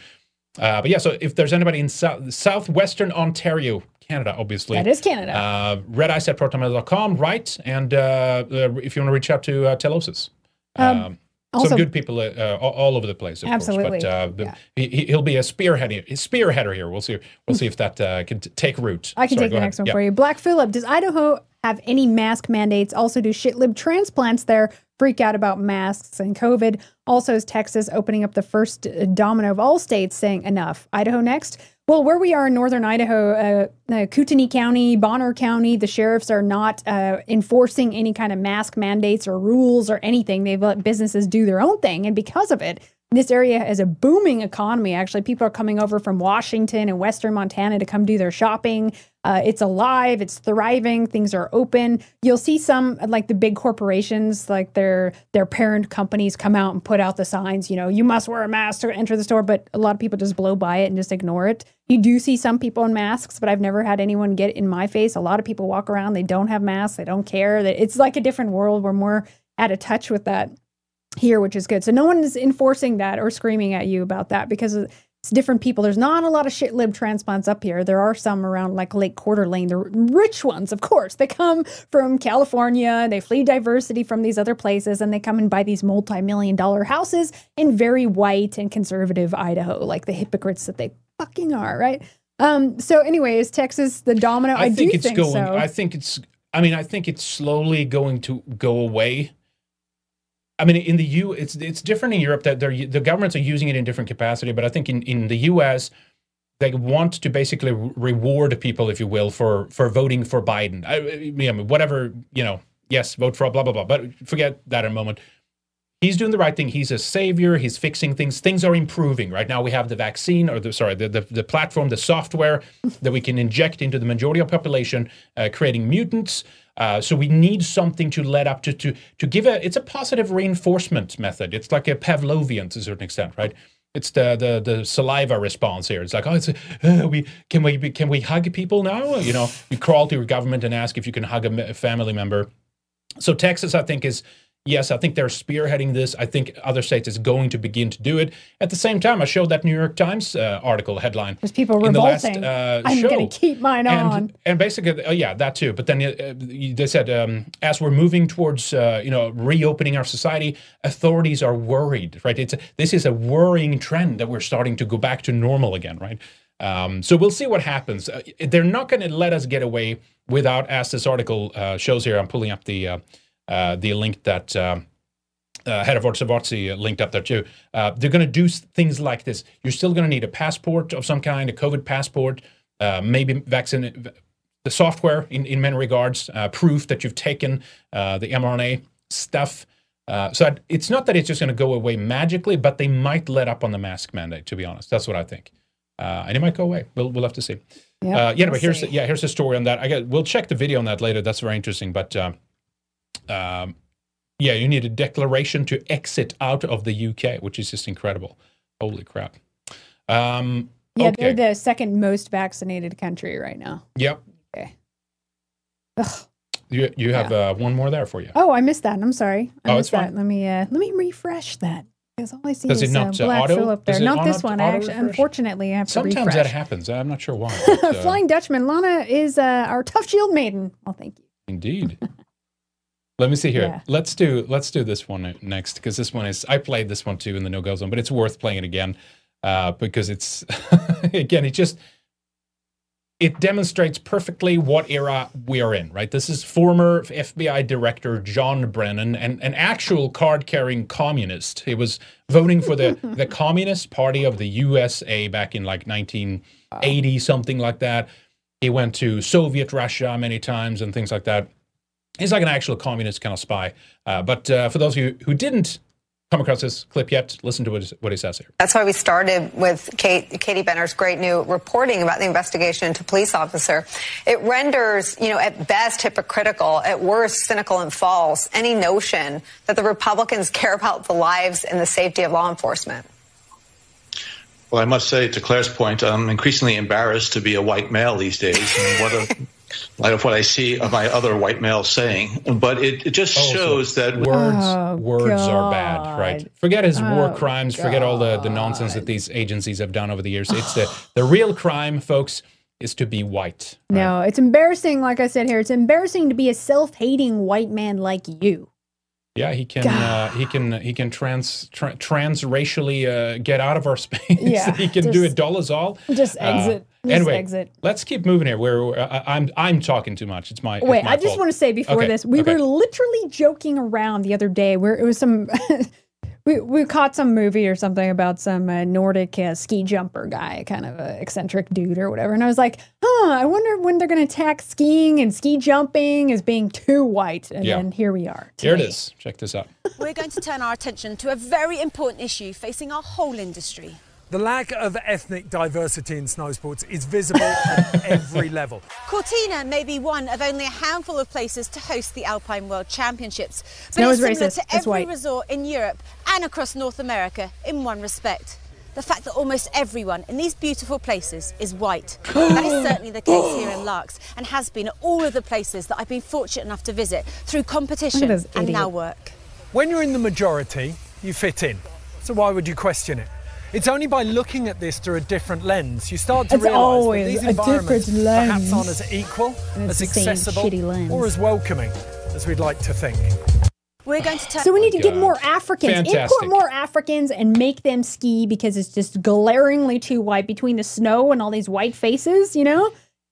Uh, but yeah, so if there's anybody in south, southwestern Ontario, Canada, obviously. That is Canada. Uh, red ice at protonmail.com, right? And uh, uh, if you want to reach out to uh, Telosis. Um, Um, also- some good people uh, uh, all, over the place, of Absolutely, course. But uh, the, he, he'll be a spearheader, spearheader here. We'll see. We'll see if that uh, can t- take root. I can Sorry, take the ahead. next one Yeah. for you. Black Phillip, does Idaho have any mask mandates? Also, do shitlib transplants there freak out about masks and COVID? Also, is Texas opening up the first uh, domino of all states saying enough? Idaho next? Well, where we are in northern Idaho, uh, uh, Kootenai County, Bonner County, the sheriffs are not uh, enforcing any kind of mask mandates or rules or anything. They've let businesses do their own thing. And because of it, this area has a booming economy. Actually, people are coming over from Washington and Western Montana to come do their shopping. Uh, it's alive, it's thriving, things are open. You'll see some like the big corporations, like their their parent companies, come out and put out the signs. You know, you must wear a mask to enter the store. But a lot of people just blow by it and just ignore it. You do see some people in masks, but I've never had anyone get in my face. A lot of people walk around, they don't have masks, they don't care. It's like a different world. We're more out of touch with that here, which is good. So no one is enforcing that or screaming at you about that because it's different people. There's not a lot of shit lib transplants up here. There are some around like Lake Coeur d'Alene, the rich ones, of course. They come from California. They flee diversity from these other places, and they come and buy these multi-million dollar houses in very white and conservative Idaho, like the hypocrites that they fucking are, right? Um. So, anyways, Texas, the domino. I, I think do it's think going. so. I think it's. I mean, I think it's slowly going to go away. I mean, in the U, it's it's different in Europe that they're the governments are using it in different capacity. But I think in in the U.S. they want to basically reward people, if you will, for for voting for Biden. I, I mean, whatever you know. Yes, vote for blah blah blah. But forget that in a moment. He's doing the right thing. He's a savior. He's fixing things. Things are improving. Right now, we have the vaccine, or the sorry, the the, the platform, the software that we can inject into the majority of population, uh, creating mutants. Uh, so we need something to let up to to to give a. It's a positive reinforcement method. It's like a Pavlovian to a certain extent, right? It's the the the saliva response here. It's like, oh, it's a, uh, we can we can we hug people now? You know, you crawl to your government and ask if you can hug a family member. So Texas, I think, is yes, I think they're spearheading this. I think other states is going to begin to do it. At the same time, I showed that New York Times uh, article headline. There's people in the last, revolting. uh, I'm going to keep mine on. And, and basically, uh, yeah, that too. But then uh, they said, um, as we're moving towards, uh, you know, reopening our society, authorities are worried, right? It's this is a worrying trend that we're starting to go back to normal again, right? Um, so we'll see what happens. Uh, they're not going to let us get away without, as this article uh, shows here. I'm pulling up the uh, uh, the link that. Um, uh, head of Ortsavotsi uh, linked up there too. Uh, they're going to do things like this. You're still going to need a passport of some kind, a COVID passport, uh, maybe vaccine, the software in, in many regards, uh, proof that you've taken uh, the mRNA stuff. Uh, so it's not that it's just going to go away magically, but they might let up on the mask mandate. To be honest, that's what I think, uh, and it might go away. We'll we'll have to see. Yep, uh, yeah, we'll but here's see. the, yeah here's the story on that. I got we'll check the video on that later. That's very interesting. But um, um, yeah, you need a declaration to exit out of the UK, which is just incredible. Holy crap. Um, yeah, okay. they're the second most vaccinated country right now. Yep. Okay. Ugh. You you have uh, one more there for you. Oh, I missed that. I'm sorry. I Oh, missed it's fine. that. Let me uh, let me refresh that because all I see Does it is not, uh, uh, Black auto- Phillip there. Not this one. auto actually, refresh? unfortunately, I have to refresh. Sometimes that happens. I'm not sure why. but, uh, Flying Dutchman. Lana is uh, our tough shield maiden. Well, thank you. Indeed. Let me see here. Yeah. Let's do let's do this one next because this one is I played this one too in the no go zone, but it's worth playing it again. uh, because it's again, it just it demonstrates perfectly what era we are in, right? This is former FBI Director John Brennan, and an actual card-carrying communist. He was voting for the the Communist Party of the USA back in like 1980, something like that. He went to Soviet Russia many times and things like that. He's like an actual communist kind of spy. Uh, but uh, for those of you who didn't come across this clip yet, listen to what, what he says here. That's why we started with Kate, Katie Benner's great new reporting about the investigation into police officer. It renders, you know, at best hypocritical, at worst cynical and false, any notion that the Republicans care about the lives and the safety of law enforcement. Well, I must say, to Claire's point, I'm increasingly embarrassed to be a white male these days. And what a light of what I see of my other white males saying. But it, it just Oh, so shows that words Oh, words are bad, right? Forget his war Oh, crimes, forget all the, the nonsense that these agencies have done over the years. It's the the real crime, folks, is to be white. No, it's embarrassing. Like I said here, it's embarrassing to be a self-hating white man like you. Yeah, he can uh, he can he can trans tra- transracially uh, get out of our space. Yeah, he can do just- it dull us all. just Uh, exit. Anyway, exit. let's keep moving here. We're uh, I'm I'm talking too much. It's my it's Wait, my I just fault. want to say before Okay, this, we okay. were literally joking around the other day where it was some. we, we caught some movie or something about some uh, Nordic uh, ski jumper guy, kind of a eccentric dude or whatever. And I was like, huh, I wonder when they're going to attack skiing and ski jumping as being too white. And Yeah. then here we are. Here it is. Check this out. We're going to turn our attention to a very important issue facing our whole industry. The lack of ethnic diversity in snow sports is visible at every level. Cortina may be one of only a handful of places to host the Alpine World Championships, but Snow it's similar racist. to It's every white. resort in Europe and across North America in one respect. The fact that almost everyone in these beautiful places is white. that is certainly the case here in Larks and has been at all of the places that I've been fortunate enough to visit through competition this and now work. When you're in the majority, you fit in. So why would you question it? It's only by looking at this through a different lens you start to It's realise always that these a environments different perhaps aren't as equal, it's as accessible, or as welcoming as we'd like to think. We're going to turn. So we need to oh get more Africans, Fantastic. import more Africans, and make them ski because it's just glaringly too white between the snow and all these white faces. You know,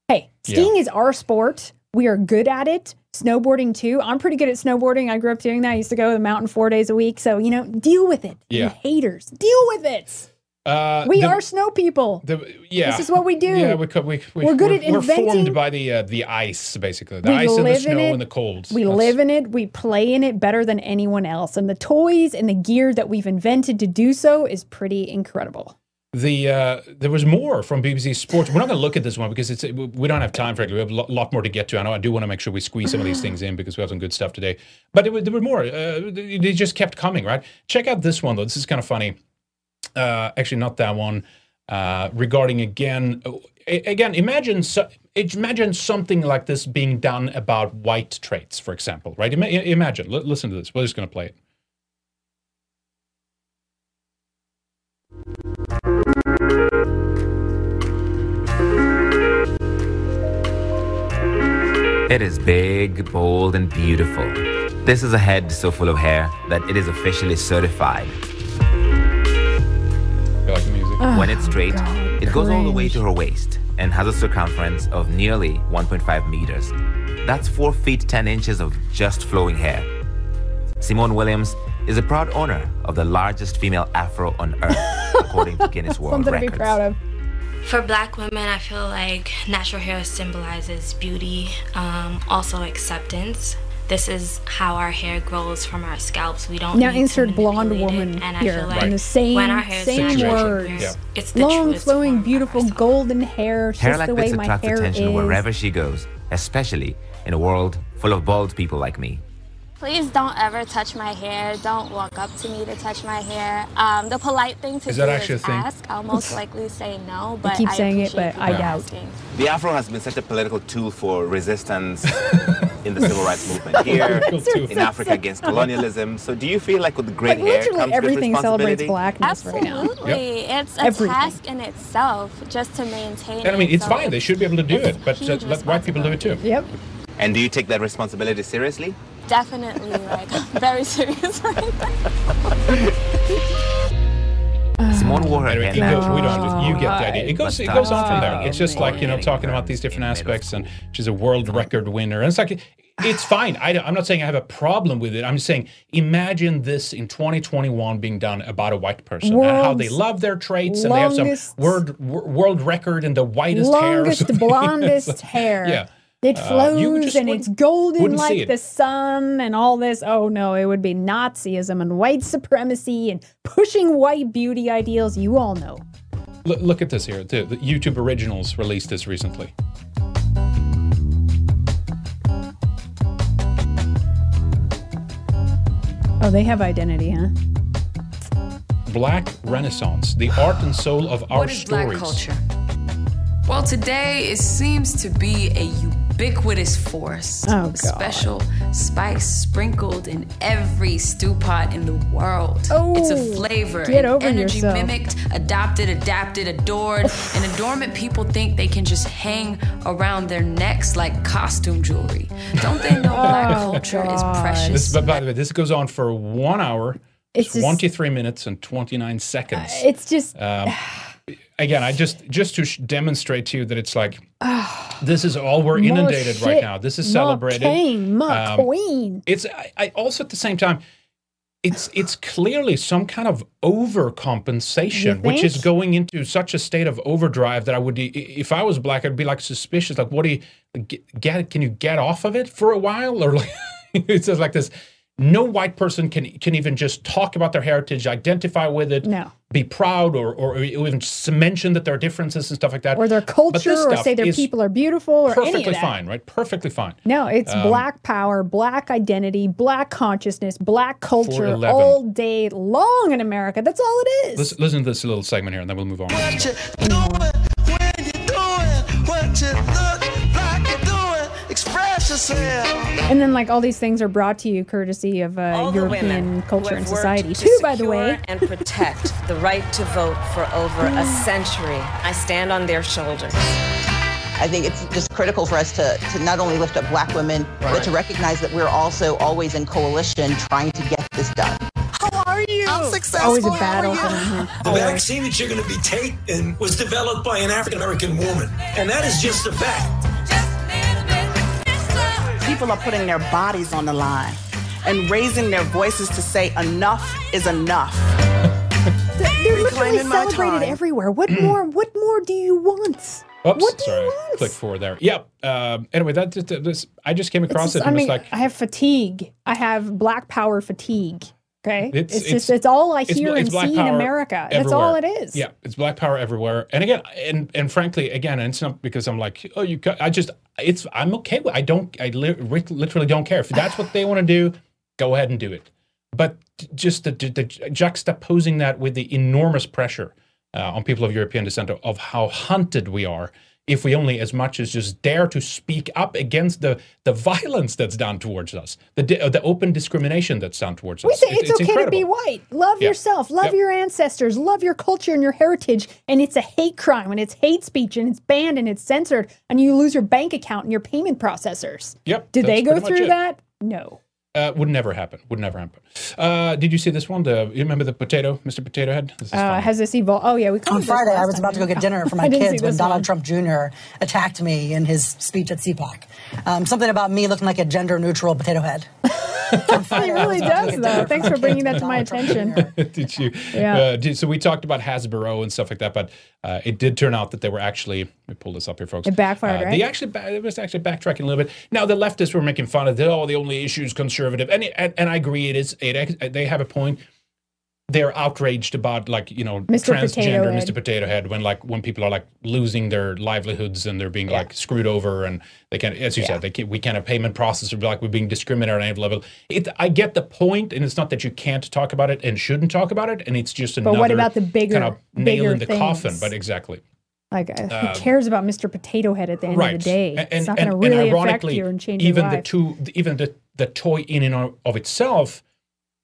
hey, skiing is our sport. We are good at it. Snowboarding too. I'm pretty good at snowboarding. I grew up doing that. I used to go to the mountain four days a week. So you know, deal with it. You Yeah. haters, deal with it. Uh, we the- are snow people. The, yeah, This is what we do. Yeah, we, we, we, we're good we're, at We're formed by the uh, the ice, basically. The We ice and the snow and the cold. We That's- live in it. We play in it better than anyone else. And the toys and the gear that we've invented to do so is pretty incredible. The uh, there was more from BBC Sports. We're not going to look at this one because it's we don't have time. Frankly, we have a lo- lot more to get to. I know I do want to make sure we squeeze some of these things in because we have some good stuff today. But there were, there were more. Uh, they just kept coming. Right. Check out this one though. This is kind of funny. Uh, actually, not that one. Uh, regarding again, again, imagine so, imagine something like this being done about white traits, for example. Right. Ima- imagine. L- listen to this. We're just going to play it. It is big, bold, and beautiful. This is a head so full of hair that it is officially certified. When it's straight, it goes all the way to her waist and has a circumference of nearly 1.5 meters. That's 4 feet 10 inches of just flowing hair. Simone Williams is a proud owner of the largest female afro on earth, according to Guinness World Something to be Records. proud of. For black women, I feel like natural hair symbolizes beauty, um, also acceptance. This is how our hair grows from our scalps. We don't Now need to insert blonde manipulate it, woman and I here feel like in the same when our hair same natural, words. it's- it's the Long, flowing, beautiful, golden hair. It's Hair just like the way this my attracts hair attention is. wherever she goes, especially in a world full of bald people like me. Please don't ever touch my hair. Don't walk up to me to touch my hair. Um, the polite thing to Is do that actually a is thing? ask. I'll most likely say no, but keep I saying it, but I doubt. asking. The afro has been such a political tool for resistance in the civil rights movement here, in Africa against colonialism. So, do you feel like with the great Like hair literally comes good everything celebrates responsibility? blackness right now. Absolutely. It's a Everything. task in itself just to maintain And I mean, it's So fine. They should be able to do it, but uh, let white people do it too. Yep. And do you take that responsibility seriously? Definitely, like, very serious right now. Simone Anyway, hair it goes, we don't. You get the idea. It goes. It goes on from there. It's just like you know, talking about these different aspects, and she's a world record winner. And it's like it's fine. I, am not saying I have a problem with it. I'm just saying, imagine this in 2021 being done about a white person and how they love their traits, and they have longest- some world world record in the whitest hair. or Longest, something. blondest hair. Yeah. It Uh, flows you just and it's golden like it. the sun and all this. Oh no, it would be Nazism and white supremacy and pushing white beauty ideals. You all know. Look, look at this here. The, the YouTube Originals released this recently. Oh, they have identity, huh? Black Renaissance, the art and soul of our What is stories. black culture? Well, today it seems to be a ubiquitous force. Oh, God. special spice sprinkled in every stew pot in the world. Oh, it's a flavor, get an over energy yourself. mimicked, adopted, adapted, adored, an adornment people think they can just hang around their necks like costume jewelry. Don't they know black Oh, culture is precious? This, but by the way, this goes on for one hour, It's just- 23 minutes, and 29 seconds. It's just Um, again, I just just to sh- demonstrate to you that it's like this is all we're inundated right now. This is celebrated. king, Um, queen. It's I, I also at the same time. It's it's clearly some kind of overcompensation, which is going into such a state of overdrive that I would, if I was black, I'd be like suspicious. Like, what do you get? get can you get off of it for a while, or like it's just like this? No white person can can even just talk about their heritage, identify with it, No. be proud, or or even mention that there are differences and stuff like that, or their culture or say their people are beautiful or any perfectly of that. fine, right? Perfectly fine. No, it's Um, black power, black identity, black consciousness, black culture all day long in America. That's all it is. Listen, listen to this little segment here, and then we'll move on. And then, like, all these things are brought to you courtesy of uh, European culture and society, to too, by the way. and protect the right to vote for over a century. I stand on their shoulders. I think it's just critical for us to, to not only lift up black women, but to recognize that we're also always in coalition trying to get this done. How are you? I'm successful. Always a battle are you? The vaccine that you're going to be taking was developed by an African American woman. And that is just a fact. People are putting their bodies on the line and raising their voices to say enough is enough. They're literally celebrated everywhere. What more? What more do you want? Oops, What do sorry, click forward there. Yep. Um, anyway, that just, this I just came across just- it I mean, was like, I have fatigue. I have black power fatigue. Okay, It's- it's, it's- just it's all I hear and see in America. That's all it is. Yeah, it's black power everywhere. And again, and and frankly, again, and it's not because I'm like, oh, you. I just, it's, I'm okay with. I don't, I li- literally don't care if that's what they want to do. Go ahead and do it. But just the, the, the juxtaposing that with the enormous pressure uh, on people of European descent of, of how hunted we are. If we only as much as just dare to speak up against the the violence that's done towards us, the uh, the open discrimination that's done towards us. We us, say It- it's, okay to be white. Love Yeah. yourself. Love Yep. your ancestors. Love your culture and your heritage. And it's a hate crime and it's hate speech and it's banned and it's censored and you lose your bank account and your payment processors. Yep. Did they go through that? No. Uh, would never happen. Would never happen. Uh, did you see this one? The you remember the potato, Mr. Potato Head? This is Uh, has this evolved? Oh yeah, we On covered Friday, I was time. about to go get dinner for my kids when Donald one. Trump Jr. attacked me in his speech at CPAC. Um, something about me looking like a gender neutral potato head. He really does though. Thanks for bringing that to my attention. did you? Yeah. Uh, did, so we talked about Hasbro and stuff like that, but uh, it did turn out that they were actually. Let me pull this up here, folks. It backfired, Uh, right? They actually it was actually backtracking a little bit. Now the leftists were making fun of, oh, the only issue is conservative, and it, and, and I agree, it is. It they have a point. They're outraged about like you know Mr. Transgender. Mr. Potato Head when like when people are like losing their livelihoods and they're being like screwed over and they can't as you said they can't we can't have payment processor like we're being discriminated on any level. It I get the point and it's not that you can't talk about it and shouldn't talk about it and it's just But another what about the bigger- kind of nail bigger in the coffin. But exactly. Like, uh, who Um, cares about Mr. Potato Head at the end right. of the day? And, it's not and, going to and really affect ironically, you and change even your the two, even the the toy in and of itself,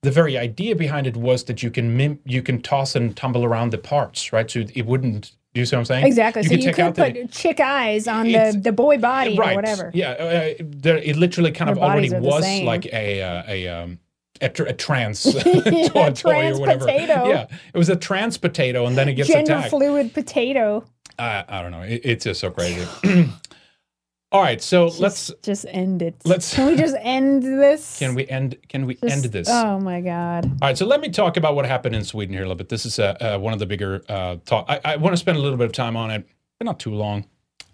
the very idea behind it was that you can mim, you can toss and tumble around the parts, right? So it wouldn't. Do you see what I'm saying? exactly. so you could put the, chick eyes on the, the boy body right. or whatever. Yeah, uh, there, it literally kind Their of already bodies are the was like a uh, a um, a, tr- a trans Yeah, toy, toy trans or whatever. potato. Yeah, it was a trans potato, and then it gets Gender attacked. fluid potato. I, I don't know. It, it's just so crazy. All right, so let's Just end it. let's- Can we just end this? can we end can we Just- end this? Oh my god. All right, so let me talk about what happened in Sweden here a little bit. This is uh, uh, one of the bigger uh, talk. I, I want to spend a little bit of time on it, but not too long.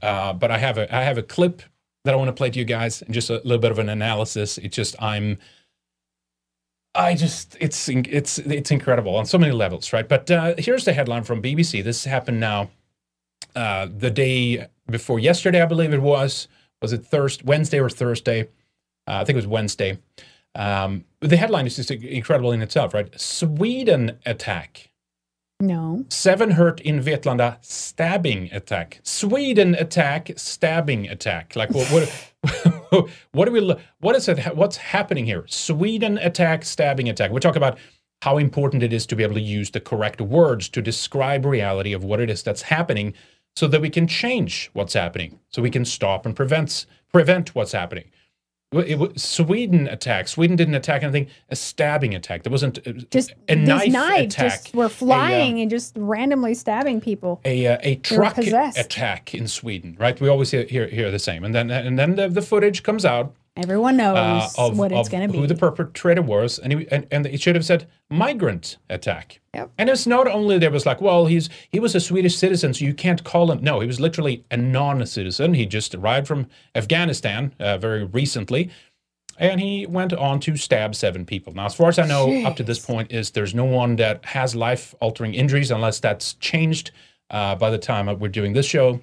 Uh, but I have a I have a clip that I want to play to you guys, and just a little bit of an analysis. It's just I'm. I just it's it's it's incredible on so many levels, right? But uh, here's the headline from BBC. This happened now, uh, the day before yesterday, I believe it was. Was it Thursday, Wednesday or Thursday? Uh, I think it was Wednesday. Um, the headline is just incredible in itself, right? Sweden attack. No. Seven hurt in Vetlanda stabbing attack. Sweden attack stabbing attack. Like what? What, what do we? What is it? What's happening here? Sweden attack stabbing attack. We talk about how important it is to be able to use the correct words to describe reality of what it is that's happening, so that we can change what's happening, so we can stop and prevent prevent what's happening. It Sweden attack. Sweden didn't attack anything. A stabbing attack. There wasn't uh, Just a knife knives attack. just were A, uh, flying and just randomly stabbing people. a uh, a truck attack in Sweden, right? We always hear hear, hear the same, and then and then the, the footage comes out Everyone knows uh, of, what it's going to be. who the perpetrator was, and, he, and and it should have said migrant attack. And it's not only there was like, well, he's he was a Swedish citizen, so you can't call him. No, he was literally a non-citizen. He just arrived from Afghanistan uh, very recently, and he went on to stab seven people. Now, as far as I know, up to this point, is there's no one that has life-altering injuries, unless that's changed uh, by the time we're doing this show,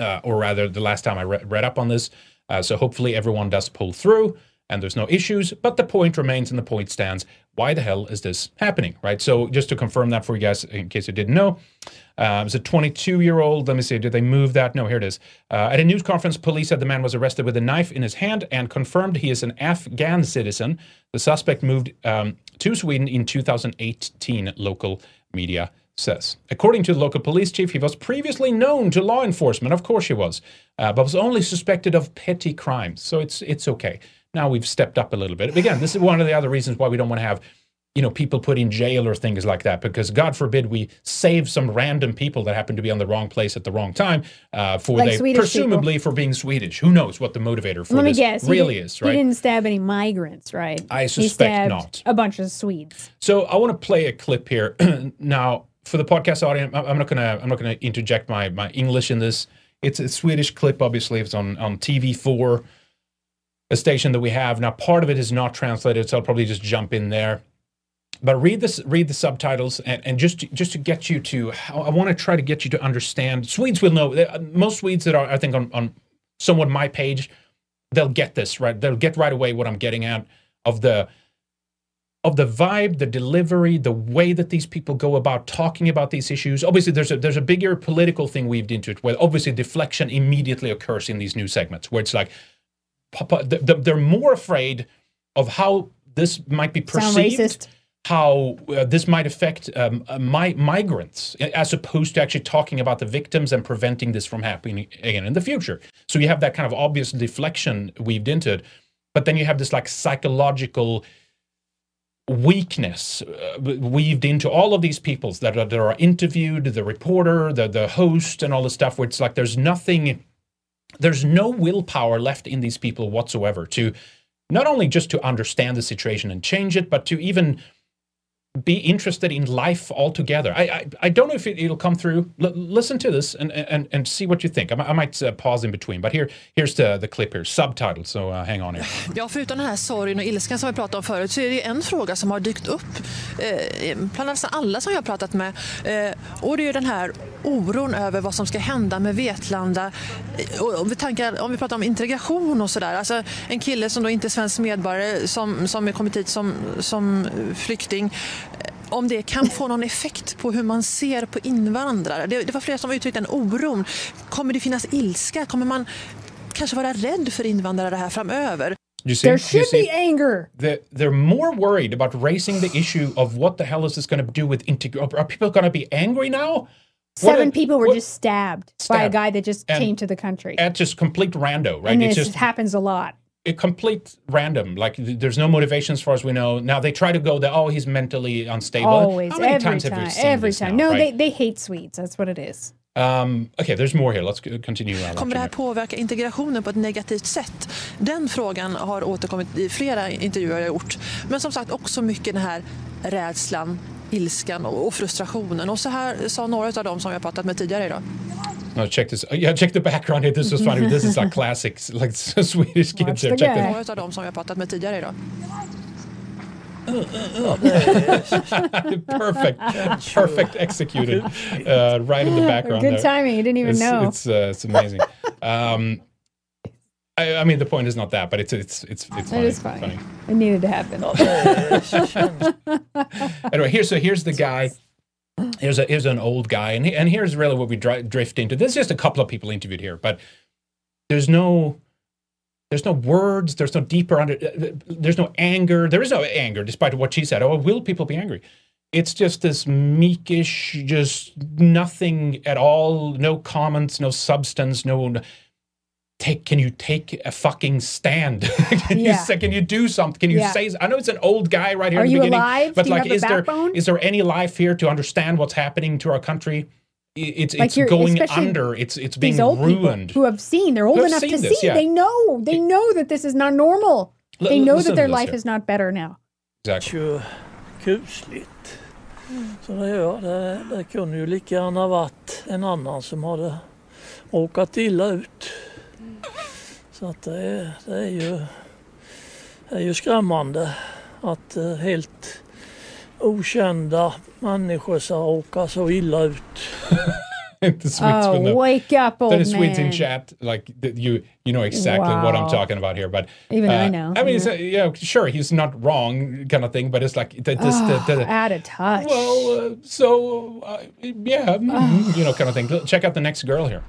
uh, or rather, the last time I re- read up on this. Uh, so hopefully, everyone does pull through, and there's no issues. But the point remains, and the point stands. Why the hell is this happening, right? So just to confirm that for you guys, in case you didn't know, uh, it was a 22-year-old. Let me see, did they move that? No, here it is. Uh, at a news conference, police said the man was arrested with a knife in his hand and confirmed he is an Afghan citizen. The suspect moved um, to Sweden in 2018. Local media says. According to the local police chief, he was previously known to law enforcement. Of course, he was, uh, but was only suspected of petty crimes. So it's it's okay. Now we've stepped up a little bit. Again, this is one of the other reasons why we don't want to have, you know, people put in jail or things like that, because God forbid we save some random people that happen to be on the wrong place at the wrong time uh, for Like they Swedish presumably for being Swedish. Who knows what the motivator for Let me guess. really is, right? He didn't stab any migrants, right? I suspect not. A bunch of Swedes. So I want to play a clip here now for the podcast audience. I'm not gonna I'm not gonna interject my my English in this. It's a Swedish clip, obviously. It's on on TV4, a station that we have now. Part of it is not translated, so I'll probably just jump in there. But read this, read the subtitles, and, and just to, just to get you to, I want to try to get you to understand. Swedes will know. uh, Most Swedes that are, I think, on on somewhat my page, they'll get this right. They'll get right away what I'm getting at of the of the vibe, the delivery, the way that these people go about talking about these issues. Obviously, there's a there's a bigger political thing weaved into it, where obviously deflection immediately occurs in these new segments, where it's like, papa, th- th- they're more afraid of how this might be perceived, how uh, this might affect um, uh, mi- migrants, as opposed to actually talking about the victims and preventing this from happening again in the future. So you have that kind of obvious deflection weaved into it, but then you have this like psychological weakness uh, weaved into all of these peoples that are, that are interviewed the reporter the the host and all the stuff where it's like there's nothing there's no willpower left in these people whatsoever to not only just to understand the situation and change it but to even be interested in life altogether. I I, I don't know if it, it'll come through. L- listen to this and, and and see what you think. I, I might uh, pause in between, but here here's the the clip here, subtitled. So uh, hang on here. Ja, förutom den här sorgen och ilskan som vi pratade om förut så är det en fråga som har dykt upp eh, bland nästan alla som jag har pratat med. Eh, och det är ju den här oron över vad som ska hända med Vetlanda. Eh, och, och vi tankar, om vi pratar om integration och sådär. Alltså, en kille som då inte är svensk medborgare som, som är kommit hit som, som flykting. Om det kan få någon effekt på hur man ser på invandrare. Det, det var flera som uttryckte den oron. Kommer det finnas ilska? Kommer man kanske vara rädd för invandrare här framöver? You see, There you should see? be anger. They're, they're more worried about raising the issue of what the hell is this going to do with integration. Are people going to be angry now? What Seven a- people were what- just stabbed, by a Stabbed. guy that just And- came to the country. at just complete rando, right? and this just happens a lot. A complete random. Like th- there's no motivation as far as we know. Now they try to go the oh he's mentally unstable. Always, How many every times time, have we seen every this time. now, no, right? they they hate Swedes. That's what it is. Um, okay, there's more here. Let's continue. Kommer det här påverka integrationen på ett negativt sätt? Den frågan har återkommit i flera intervjuer jag har gjort. Men som sagt också mycket den här rädslan, ilskan och frustrationen. Och så här sa några av dem som jag pratat med tidigare idag. No, check this. Yeah, check the background here. This was funny. This is like classics, like Swedish kids here. Check this. Några av dem som jag pratat med tidigare idag. perfect, perfect executed, uh, right in the background. Good there. timing. You didn't even it's, know. It's uh, it's amazing. um, I, I mean, the point is not that, but it's it's it's it's funny. It is funny. It needed to happen. anyway, here's so here's the guy. Here's a here's an old guy, and he, and here's really what we dri- drift into. There's just a couple of people interviewed here, but there's no there's no words. There's no deeper under. uh, There's no anger. There is no anger, despite what she said. Oh, will people be angry? It's just this meekish, just nothing at all. No comments, no substance, no. Take. Can you take a fucking stand? can you say? Can you do something? Can you Yeah. say? I know it's an old guy right here Are in the you beginning, alive? but Do you like, have the is there backbone? is there any life here to understand what's happening to our country? It's Like it's going under. It's it's being These old ruined. who have seen, they're old enough to seen this, see. yeah. They know. They know that this is not normal. L- they know that their life here. is not better now. Exactly. ju kusligt. Så det gör det. Det kunde ju lika gärna varit en annan som hade råkat illa ut. Så att det, är, det är ju det är ju skrämmande att eh, helt okända människor ska råka så illa ut. the Swedes Oh, will know. wake up, old the Swedes in chat, like th- you, you know exactly what I'm talking about here. But Even I uh, know, I mean, it's, yeah. uh, yeah, sure, he's not wrong, kind of thing. But it's like the, this, Ah, the, the, out of touch. well, uh, so uh, yeah, mm, you know, kind of thing. Check out the next girl here.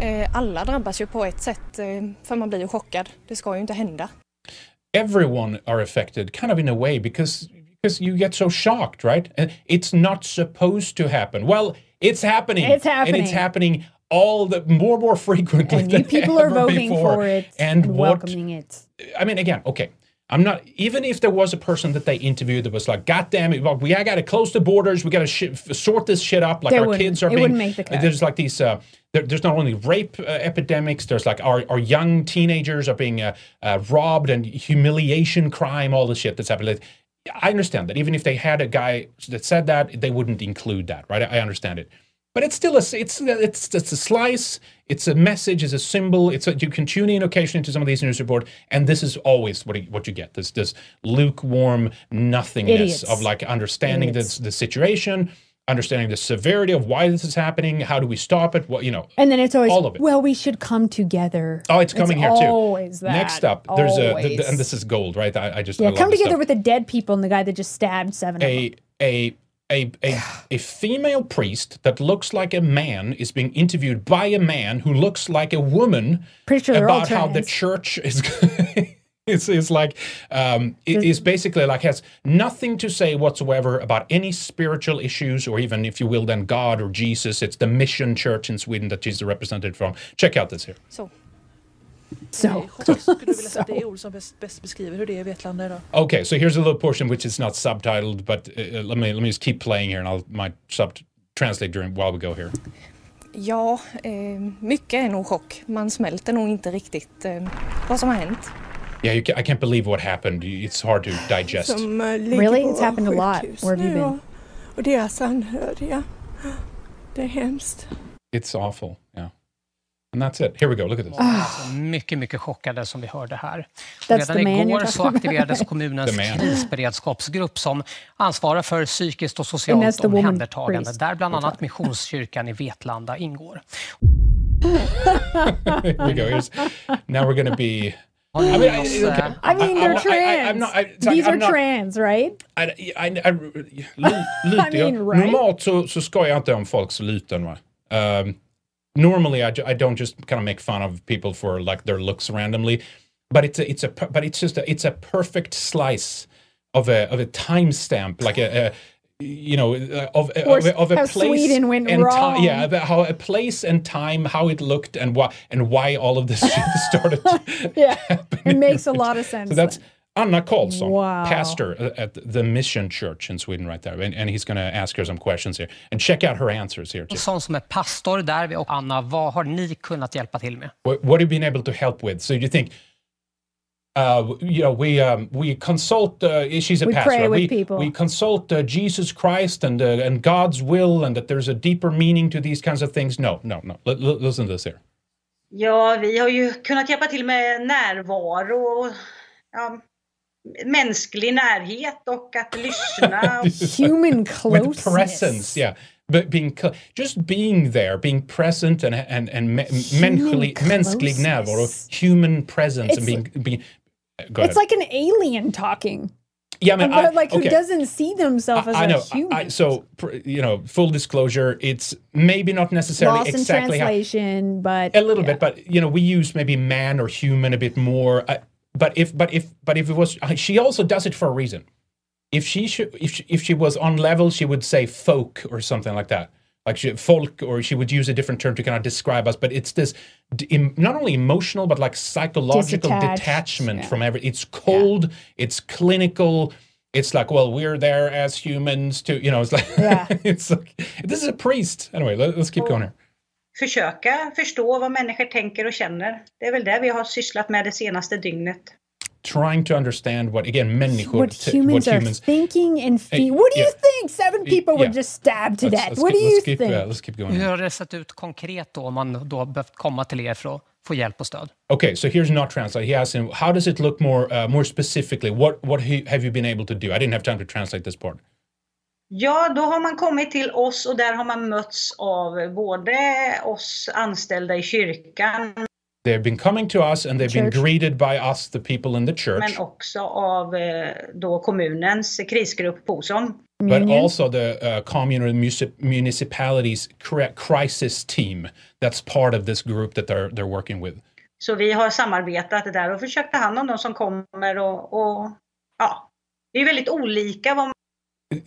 Eh, Alla drabbas ju på ett sätt eh, för man blir ju chockad. Det ska ju inte hända. everyone are affected kind of in a way because because you get so shocked right and it's not supposed to happen well it's happening It's and it's happening. happening all the more more frequently And than people are ever voting before. for it and, and what welcoming it. i mean again okay I'm not even if there was a person that they interviewed that was like, God damn it, well, we got to close the borders, we got to sh- sort this shit up. Like our kids are it being. make the cut. There's like these. Uh, there, there's not only rape uh, epidemics. There's like our our young teenagers are being uh, uh, robbed and humiliation crime, all the shit that's happening. I understand that even if they had a guy that said that, they wouldn't include that, right? I, I understand it, but it's still a it's it's it's a slice. It's a message. It's a symbol. It's a, you can tune in occasionally to some of these news reports, and this is always what you- what you get. This this lukewarm nothingness Idiots. of like understanding Idiots. the the situation, understanding the severity of why this is happening. How do we stop it? What you know? And then it's always, all of it. well, we should come together. Oh, it's coming here too. Always that. Next up, there's a, Always. th- th- and this is gold, right? I, I just I yeah, love come together with the dead people and the guy that just stabbed seven of them. a a a a a female priest that looks like a man is being interviewed by a man who looks like a woman Pretty sure about how the church is. It's, it's like um, it is basically like has nothing to say whatsoever about any spiritual issues or even if you will then God or Jesus. It's the mission church in Sweden that she's represented from. Check out this here. Så. So. Okay, so here's a little portion which is not subtitled, but uh, let me let me just keep playing here, and I'll might sub translate during while we go here. Ja, eh, mycket är nog chock. Man smälter nog inte riktigt eh, vad som har hänt. Yeah, you ca I can't believe what happened. It's hard to digest. som ligger Really? It's happened a lot. Where have you been? Och, och deras anhöriga. Det är hemskt. It's awful. And that's it. Here we go. Look at this. Alltså mycket, mycket chockade som vi hörde här. That's Redan igår så aktiverades kommunens krisberedskapsgrupp som ansvarar för psykiskt och socialt omhändertagande där bland annat Missionskyrkan i Vetlanda ingår. Here we go. Here's now we're going to be. I Har ni mean, I, okay. eh, I mean, they're I, trans. I, I'm not. I, like, These are I'm not, trans, right? I, I, I, lu- lite, I mean, right? Normalt så, så skojar jag inte om folks lyten. Va? Um, normally, I, I don't just kind of make fun of people for like their looks randomly, but it's a, it's a but it's just a, it's a perfect slice of a of a timestamp, like a, a you know, uh, of, of, of a how place Sweden went and wrong. time. Yeah, about how a place and time, how it looked, and why and why all of this shit started. yeah, it makes a lot of sense. So that's Anna Karlsson, Wow. pastor at the Mission Church in Sweden, right there, and, and he's going to ask her some questions here and check out her answers here. Too. sån som är pastor där. Och Anna, vad har ni kunnat hjälpa till med? What, what have you been able to help with? So you think, uh, you know, we um, we consult. Uh, she's a We pastor. pray with we people. we consult uh, Jesus Christ and uh, and God's will, and that there's a deeper meaning to these kinds of things. No, no, no. L- l- listen to this here. Ja, vi har ju kunnat hjälpa till med närvaro och ja, mänsklig närhet och att lyssna. This is Human with presence, yeah. But being just being there, being present, and and and me- mänsklig mänsklig närvaro, human presence, and It's- being being. Go ahead. It's like an alien talking. yeah, I mean, But, I- like who okay. doesn't see themselves as I, I know. a human. I, so, pr- you know, full disclosure, it's maybe not necessarily Lost in exactly how, translation, but a little bit, but you know, we use maybe man or human a bit more. But if, but if, but if it was, she also does it for a reason. If she should, if she, if she was on level, she would say folk or something like that, like she, folk, or she would use a different term to kind of describe us. But it's this d- em- not only emotional, but like psychological Disattached, detachment yeah. from every. It's cold. It's clinical. It's like, well, we're there as humans to, you know, it's like, Yeah. it's like, this is a priest. Anyway, let, us keep going here. Försöka förstå vad människor tänker och känner. Det är väl det vi har sysslat med det senaste dygnet. Trying to understand what, again, människor, what humans what are humans, thinking and feel. What do you yeah. think? Seven people were yeah. just stabbed to Let's- death. let's what keep- do you let's keep, think? uh, let's keep going. Hur har det sett ut konkret då om man då behövt komma till er för att få hjälp och stöd? Okay, so here's not translate. He asked him, how does it look more uh, more specifically? What what he, have you been able to do? I didn't have time to translate this part. Ja, då har man kommit till oss och där har man mötts av både oss anställda i kyrkan They've been coming to us and they've been Church. greeted by us, the people in the church, men också av eh, då kommunens krisgrupp POSOM. but also the uh, municip- municipalities cri- crisis team. That's part of this group that they're they're working with. Så vi har samarbetat där och försökt ta hand om de som kommer och, och ja, det är väldigt olika vad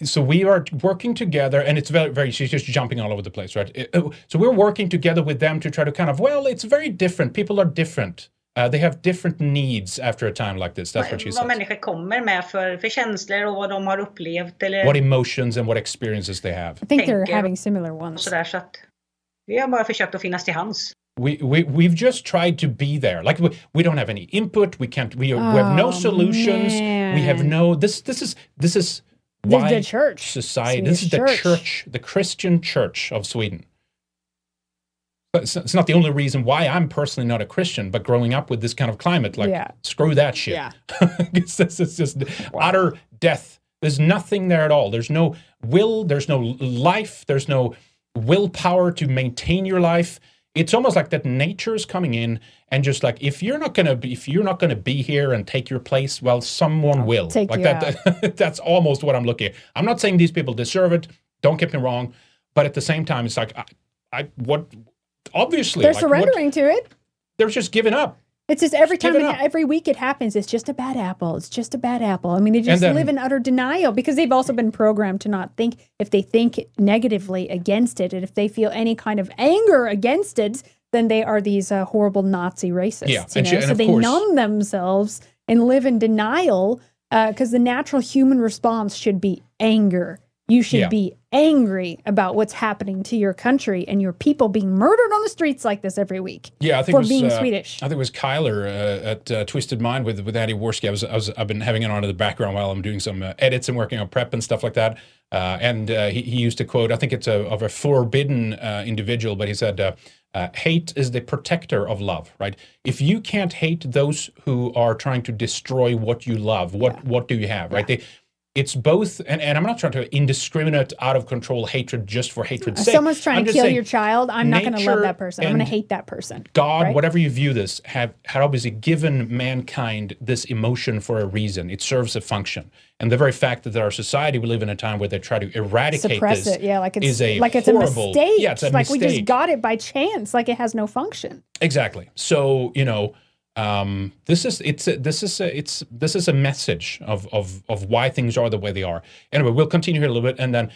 so we are working together and it's very very she's just jumping all over the place right? Uh, so we're working together with them to try to kind of well it's very different. People are different. Uh, they have different needs after a time like this. That's what she vad says. människor kommer med för, för känslor och vad de har upplevt eller what emotions and what experiences they have. I think they're having similar ones. sådär så att vi har bara försökt att finnas till hands. we, we we've just tried to be there. Like we, we don't have any input. We can't we, we have no Oh, solutions. We have no this this is this is The- why the church, society this is the church. church. the christian church of sweden But it's, it's not the only reason why i'm personally not a christian but growing up with this kind of climate like Yeah. screw that shit Yeah. it's, this is just utter death there's nothing there at all there's no will there's no life there's no willpower to maintain your life it's almost like that nature is coming in and just like if you're not gonna be if you're not gonna be here and take your place well someone will. take like you that that's almost what i'm looking at. I'm not saying these people deserve it don't get me wrong but at the same time it's like i, I what obviously They're like, what- surrendering to it. they're just giving up It's just every time, it every week it happens. It's just a bad apple. It's just a bad apple. I mean, they just then- live in utter denial because they've also been programmed to not think. If they think negatively against it, and if they feel any kind of anger against it, then they are these uh, horrible Nazi racists. Yeah, you and know? she- and so of they course- numb themselves and live in denial because the natural human response should be anger. You should Yeah. be angry about what's happening to your country and your people being murdered on the streets like this every week. Yeah, I think for it was, being uh, Swedish. I think it was Kyler uh, at uh, Twisted Mind with with Andy Warski. I was, I was I've been having it on in the background while I'm doing some uh, edits and working on prep and stuff like that. Uh, and uh, he, he used to quote, I think it's a, of a forbidden uh, individual, but he said, uh, uh, "Hate is the protector of love." Right? If you can't hate those who are trying to destroy what you love, what what do you have? Right? They, it's both, and, and I'm not trying to indiscriminate, out of control hatred just for hatred's If sake. someone's trying I'm to kill saying your child, I'm not going to love that person. I'm going to hate that person. God, right? whatever you view this, have had obviously given mankind this emotion for a reason. It serves a function, and the very fact that our society we live in a time where they try to eradicate Suppress this it, yeah, like it's is a like it's horrible, a mistake. Yeah, it's a like we just got it by chance, like it has no function. Exactly. So you know, Um, this is it's a, this is a, it's this is a message of of of why things are the way they are. Anyway, we'll continue here a little bit, and then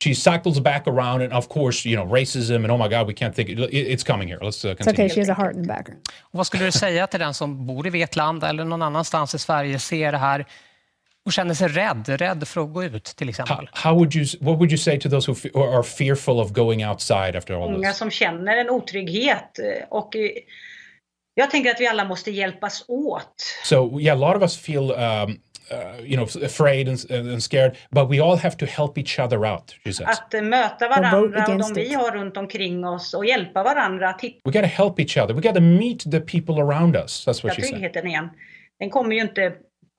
she cycles back around, and of course, you know, racism, and oh my God, we can't think. It, it's coming here. Let's uh, It's continue. okay, she has a heart in the background. Vad skulle du säga till den som bor i Vetlanda eller någon annanstans i Sverige, ser det här och känner sig rädd, rädd för att gå ut till exempel? How would you what would you say to those who, are fearful of going outside after all Många this? som känner en otrygghet. eh, Och eh, jag tänker att vi alla måste hjälpas åt. So yeah, a lot of us feel um, uh, you know afraid and, and scared, but we all have to help each other out. She says Att eh, möta varandra och de vi har runt omkring oss och hjälpa varandra att hitta we got to help each other. We got to meet the people around us. That's what she said. tryggheten igen. Den kommer ju inte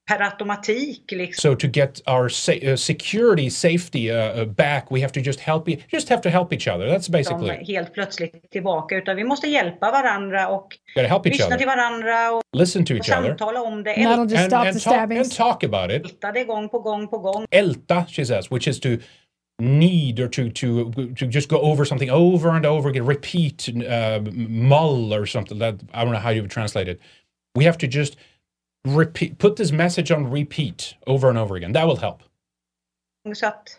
per automatik liksom. So to get our sa- uh, security, safety uh, uh, back, we have to just help. E- just have to help each other. That's basically. som helt plötsligt tillbaka utan vi måste hjälpa varandra och Gotta help each lyssna other. till varandra och, Listen to och each other. samtala om det. And that'll just And, stop and, the talk, stabbings. and talk about it. Älta det gång på gång på gång. Elta, she says, which is to need or to to to just go over something over and over again, repeat, uh, mull or something. That I don't know how you would translate it. We have to just repeat, put this message on repeat over and over again. That will help. Så att,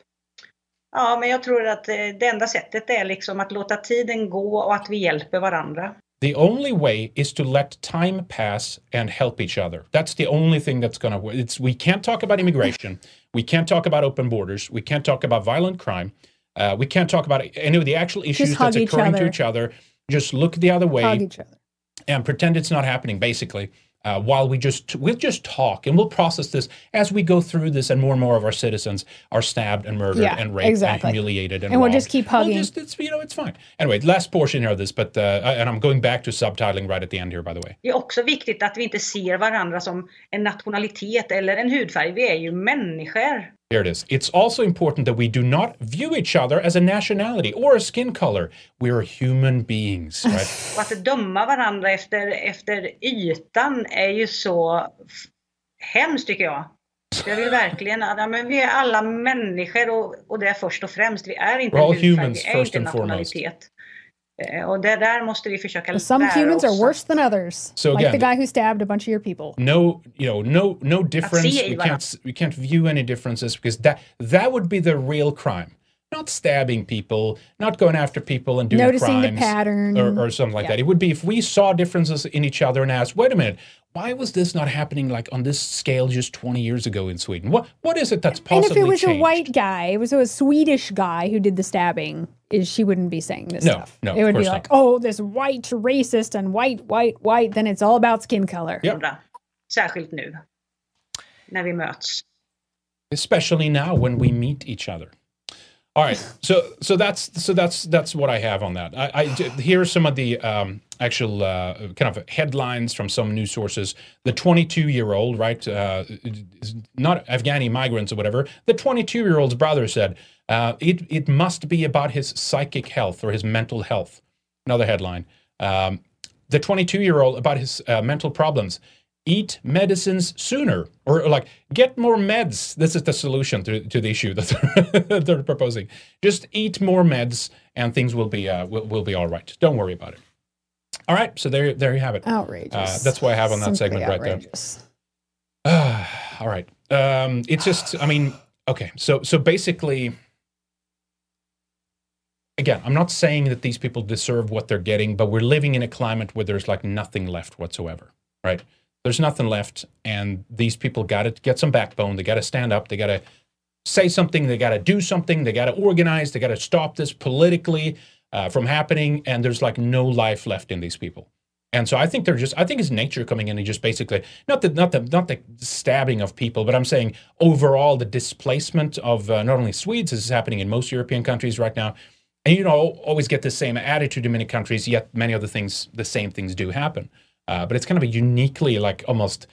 ja, men jag tror att eh, det enda sättet är liksom att låta tiden gå och att vi hjälper varandra. The only way is to let time pass and help each other. That's the only thing that's going to work. It's we can't talk about immigration. we can't talk about open borders. We can't talk about violent crime. Uh, we can't talk about any of the actual issues hug that's each occurring to each other. Just look the other way Hug each other. and pretend it's not happening. Basically, uh, while we just we'll just talk and we'll process this as we go through this, and more and more of our citizens are stabbed and murdered Yeah, and raped exactly. and humiliated and, And we'll just keep We'll hugging. just- it's you know it's fine. Anyway, last portion here of this, but uh, and I'm going back to subtitling right at the end here, by the way. Det är också viktigt att vi inte ser varandra som en nationalitet eller en hudfärg. Vi är ju människor. Here it is. It's also important that we do not view each other as a nationality or a skin color. We're human beings, right? Och att döma varandra efter, efter ytan är ju så hemskt tycker jag. Jag vill verkligen, ja, men vi är alla människor och, och det är först och främst. Vi är inte We're all en hudfärg, humans vi är inte and foremost. Nationalitet. Eh, Och det där måste vi försöka But some humans oss. are worse than others. So like the guy who stabbed a bunch of your people. no, you know, no, no difference. We can't, we can't view any differences because that that would be the real crime. Not stabbing people, not going after people and doing Noticing the crimes pattern. or, or something like Yeah. that. It would be if we saw differences in each other and asked, "Wait a minute, why was this not happening like on this scale just 20 years ago in Sweden? What what is it that's And if it was changed?" a white guy, it was a Swedish guy who did the stabbing, is she wouldn't be saying this No, stuff. no, it of would be course like, oh, this white racist and white, white, white. Then it's all about skin color. varandra. Särskilt nu. När vi möts. especially now when we meet each other. All right, so so that's so that's that's what I have on that. I, I here are some of the um, actual uh, kind of headlines from some news sources. The 22 year old, right, uh, not Afghani migrants or whatever. The 22 year old's brother said uh, it it must be about his psychic health or his mental health. Another headline. Um, the 22 year old about his uh, mental problems. Eat medicines sooner or, or like get more meds. This is the solution to, to the issue that they're, they're proposing. Just eat more meds and things will be uh, will, will be all right. Don't worry about it. All right so there there you have it. Outrageous. uh, that's what i have on that Simply segment right there. Outrageous. all right. Um it's just i mean okay. So so basically again i'm not saying that these people deserve what they're getting but we're living in a climate where there's like nothing left whatsoever right? There's nothing left and these people got to get some backbone. They got to stand up. They got to say something. They got to do something. They got to organize. They got to stop this politically uh, from happening and there's like no life left in these people. And so I think they're just I think it's nature coming in and just basically not the not the not the stabbing of people, but I'm saying overall the displacement of uh, not only Swedes this is happening in most European countries right now, and you know always get the same attitude in many countries. Yet many of the things the same things do happen, uh, but it's kind of a uniquely like almost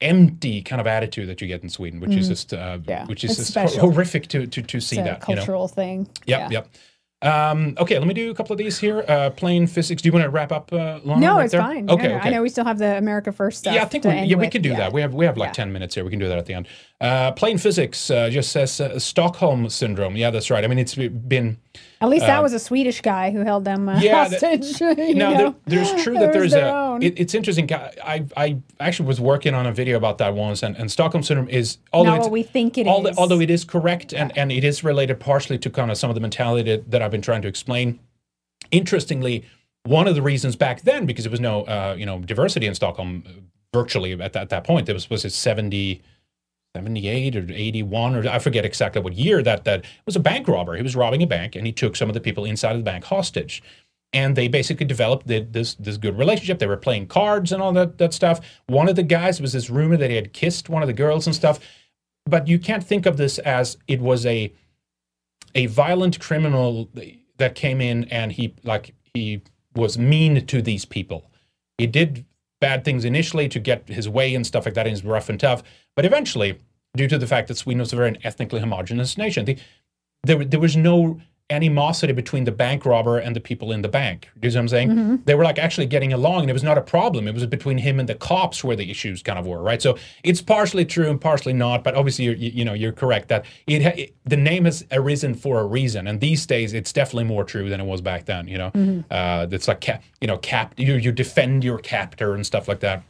empty kind of attitude that you get in Sweden, which is Mm. just uh, Yeah, which is it's just horrific to to to see it's a that you know. cultural thing. Yep, Yeah. yep. Um, okay, let me do a couple of these here. Uh, plain physics. Do you want to wrap up, uh, Lana? No, right it's there? fine. Okay, okay. I know we still have the America First stuff. yeah, I think we, yeah we with. could do Yeah. that. We have we have like ten minutes here. We can do that at the end. Uh, plain physics uh, just says uh, Stockholm syndrome. Yeah, that's right. I mean, it's been. At least that uh, was a Swedish guy who held them uh, Yeah, hostage. Now, there, there's true that there's a. It, it's interesting. I, I actually was working on a video about that once, and, and Stockholm syndrome is although Not what we think it although, is. although it is correct and, and it is related partially to kind of some of the mentality that, that I've been trying to explain. Interestingly, one of the reasons back then, because there was no uh, you know diversity in Stockholm uh, virtually at that, at that point, there was was it 70, 78 or 81 or I forget exactly what year that that was a bank robber. He was robbing a bank and he took some of the people inside of the bank hostage. And they basically developed the, this this good relationship. They were playing cards and all that that stuff. One of the guys was this rumor that he had kissed one of the girls and stuff. But you can't think of this as it was a a violent criminal that came in and he like he was mean to these people. He did bad things initially to get his way and stuff like that. And he's rough and tough, but eventually, due to the fact that Sweden was a very ethnically homogenous nation, the, there there was no animosity between the bank robber and the people in the bank. Do you see what I'm saying? Mhm. They were like actually getting along, and it was not a problem. It was between him and the cops where the issues kind of were, right? So it's partially true and partially not, but obviously you're, you, you know you're correct that it, it the name has arisen for a reason, and these days it's definitely more true than it was back then. You know, Mhm. uh, it's like cap, you know, cap you you defend your captor and stuff like that.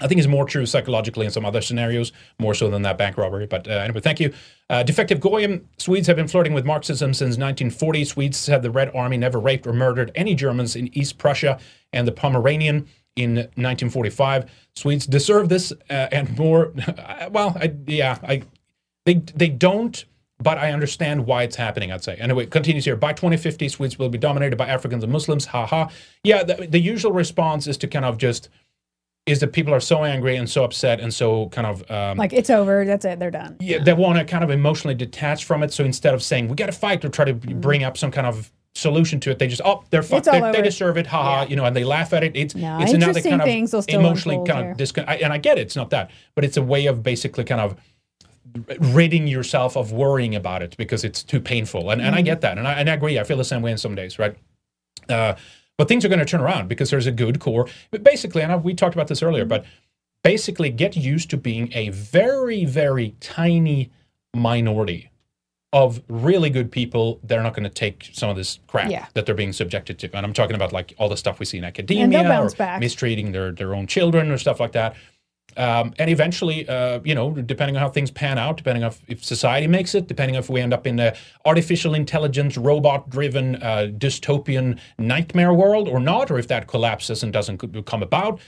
I think it's more true psychologically in some other scenarios, more so than that bank robbery. But uh, anyway, thank you. Uh, Defective Goyim, Swedes have been flirting with Marxism since 1940. Swedes said the Red Army never raped or murdered any Germans in East Prussia and the Pomeranian in 1945. Swedes deserve this uh, and more. well, I, yeah, I, they, they don't, but I understand why it's happening, I'd say. Anyway, it continues here. By 2050, Swedes will be dominated by Africans and Muslims. Ha ha. Yeah, the, the usual response is to kind of just is that people are so angry and so upset and so kind of um, like it's over. That's it. They're done. yeah, they want to kind of emotionally detach from it. So instead of saying we got to fight or try to bring up some kind of solution to it, they just oh they're fucked. Mm-hmm. They, they deserve it. Haha, you know, and they laugh at it. It's No, it's another kind of things will still emotionally kind here. of discon- I, and I get it. It's not that, but it's a way of basically kind of ridding yourself of worrying about it because it's too painful. And and I Mhm. get that, and I, and I agree. I feel the same way in some days, right? Uh, but things are going to turn around because there's a good core. But basically, and I, we talked about this earlier, but basically get used to being a very, very tiny minority of really good people they're not going to take some of this crap Yeah. that they're being subjected to. And I'm talking about like all the stuff we see in academia or back. mistreating their, their own children or stuff like that. Um, and eventually, uh, you know, depending on how things pan out, depending on if, society makes it, depending on if we end up in a artificial intelligence, robot-driven, uh, dystopian nightmare world or not, or if that collapses and doesn't come about,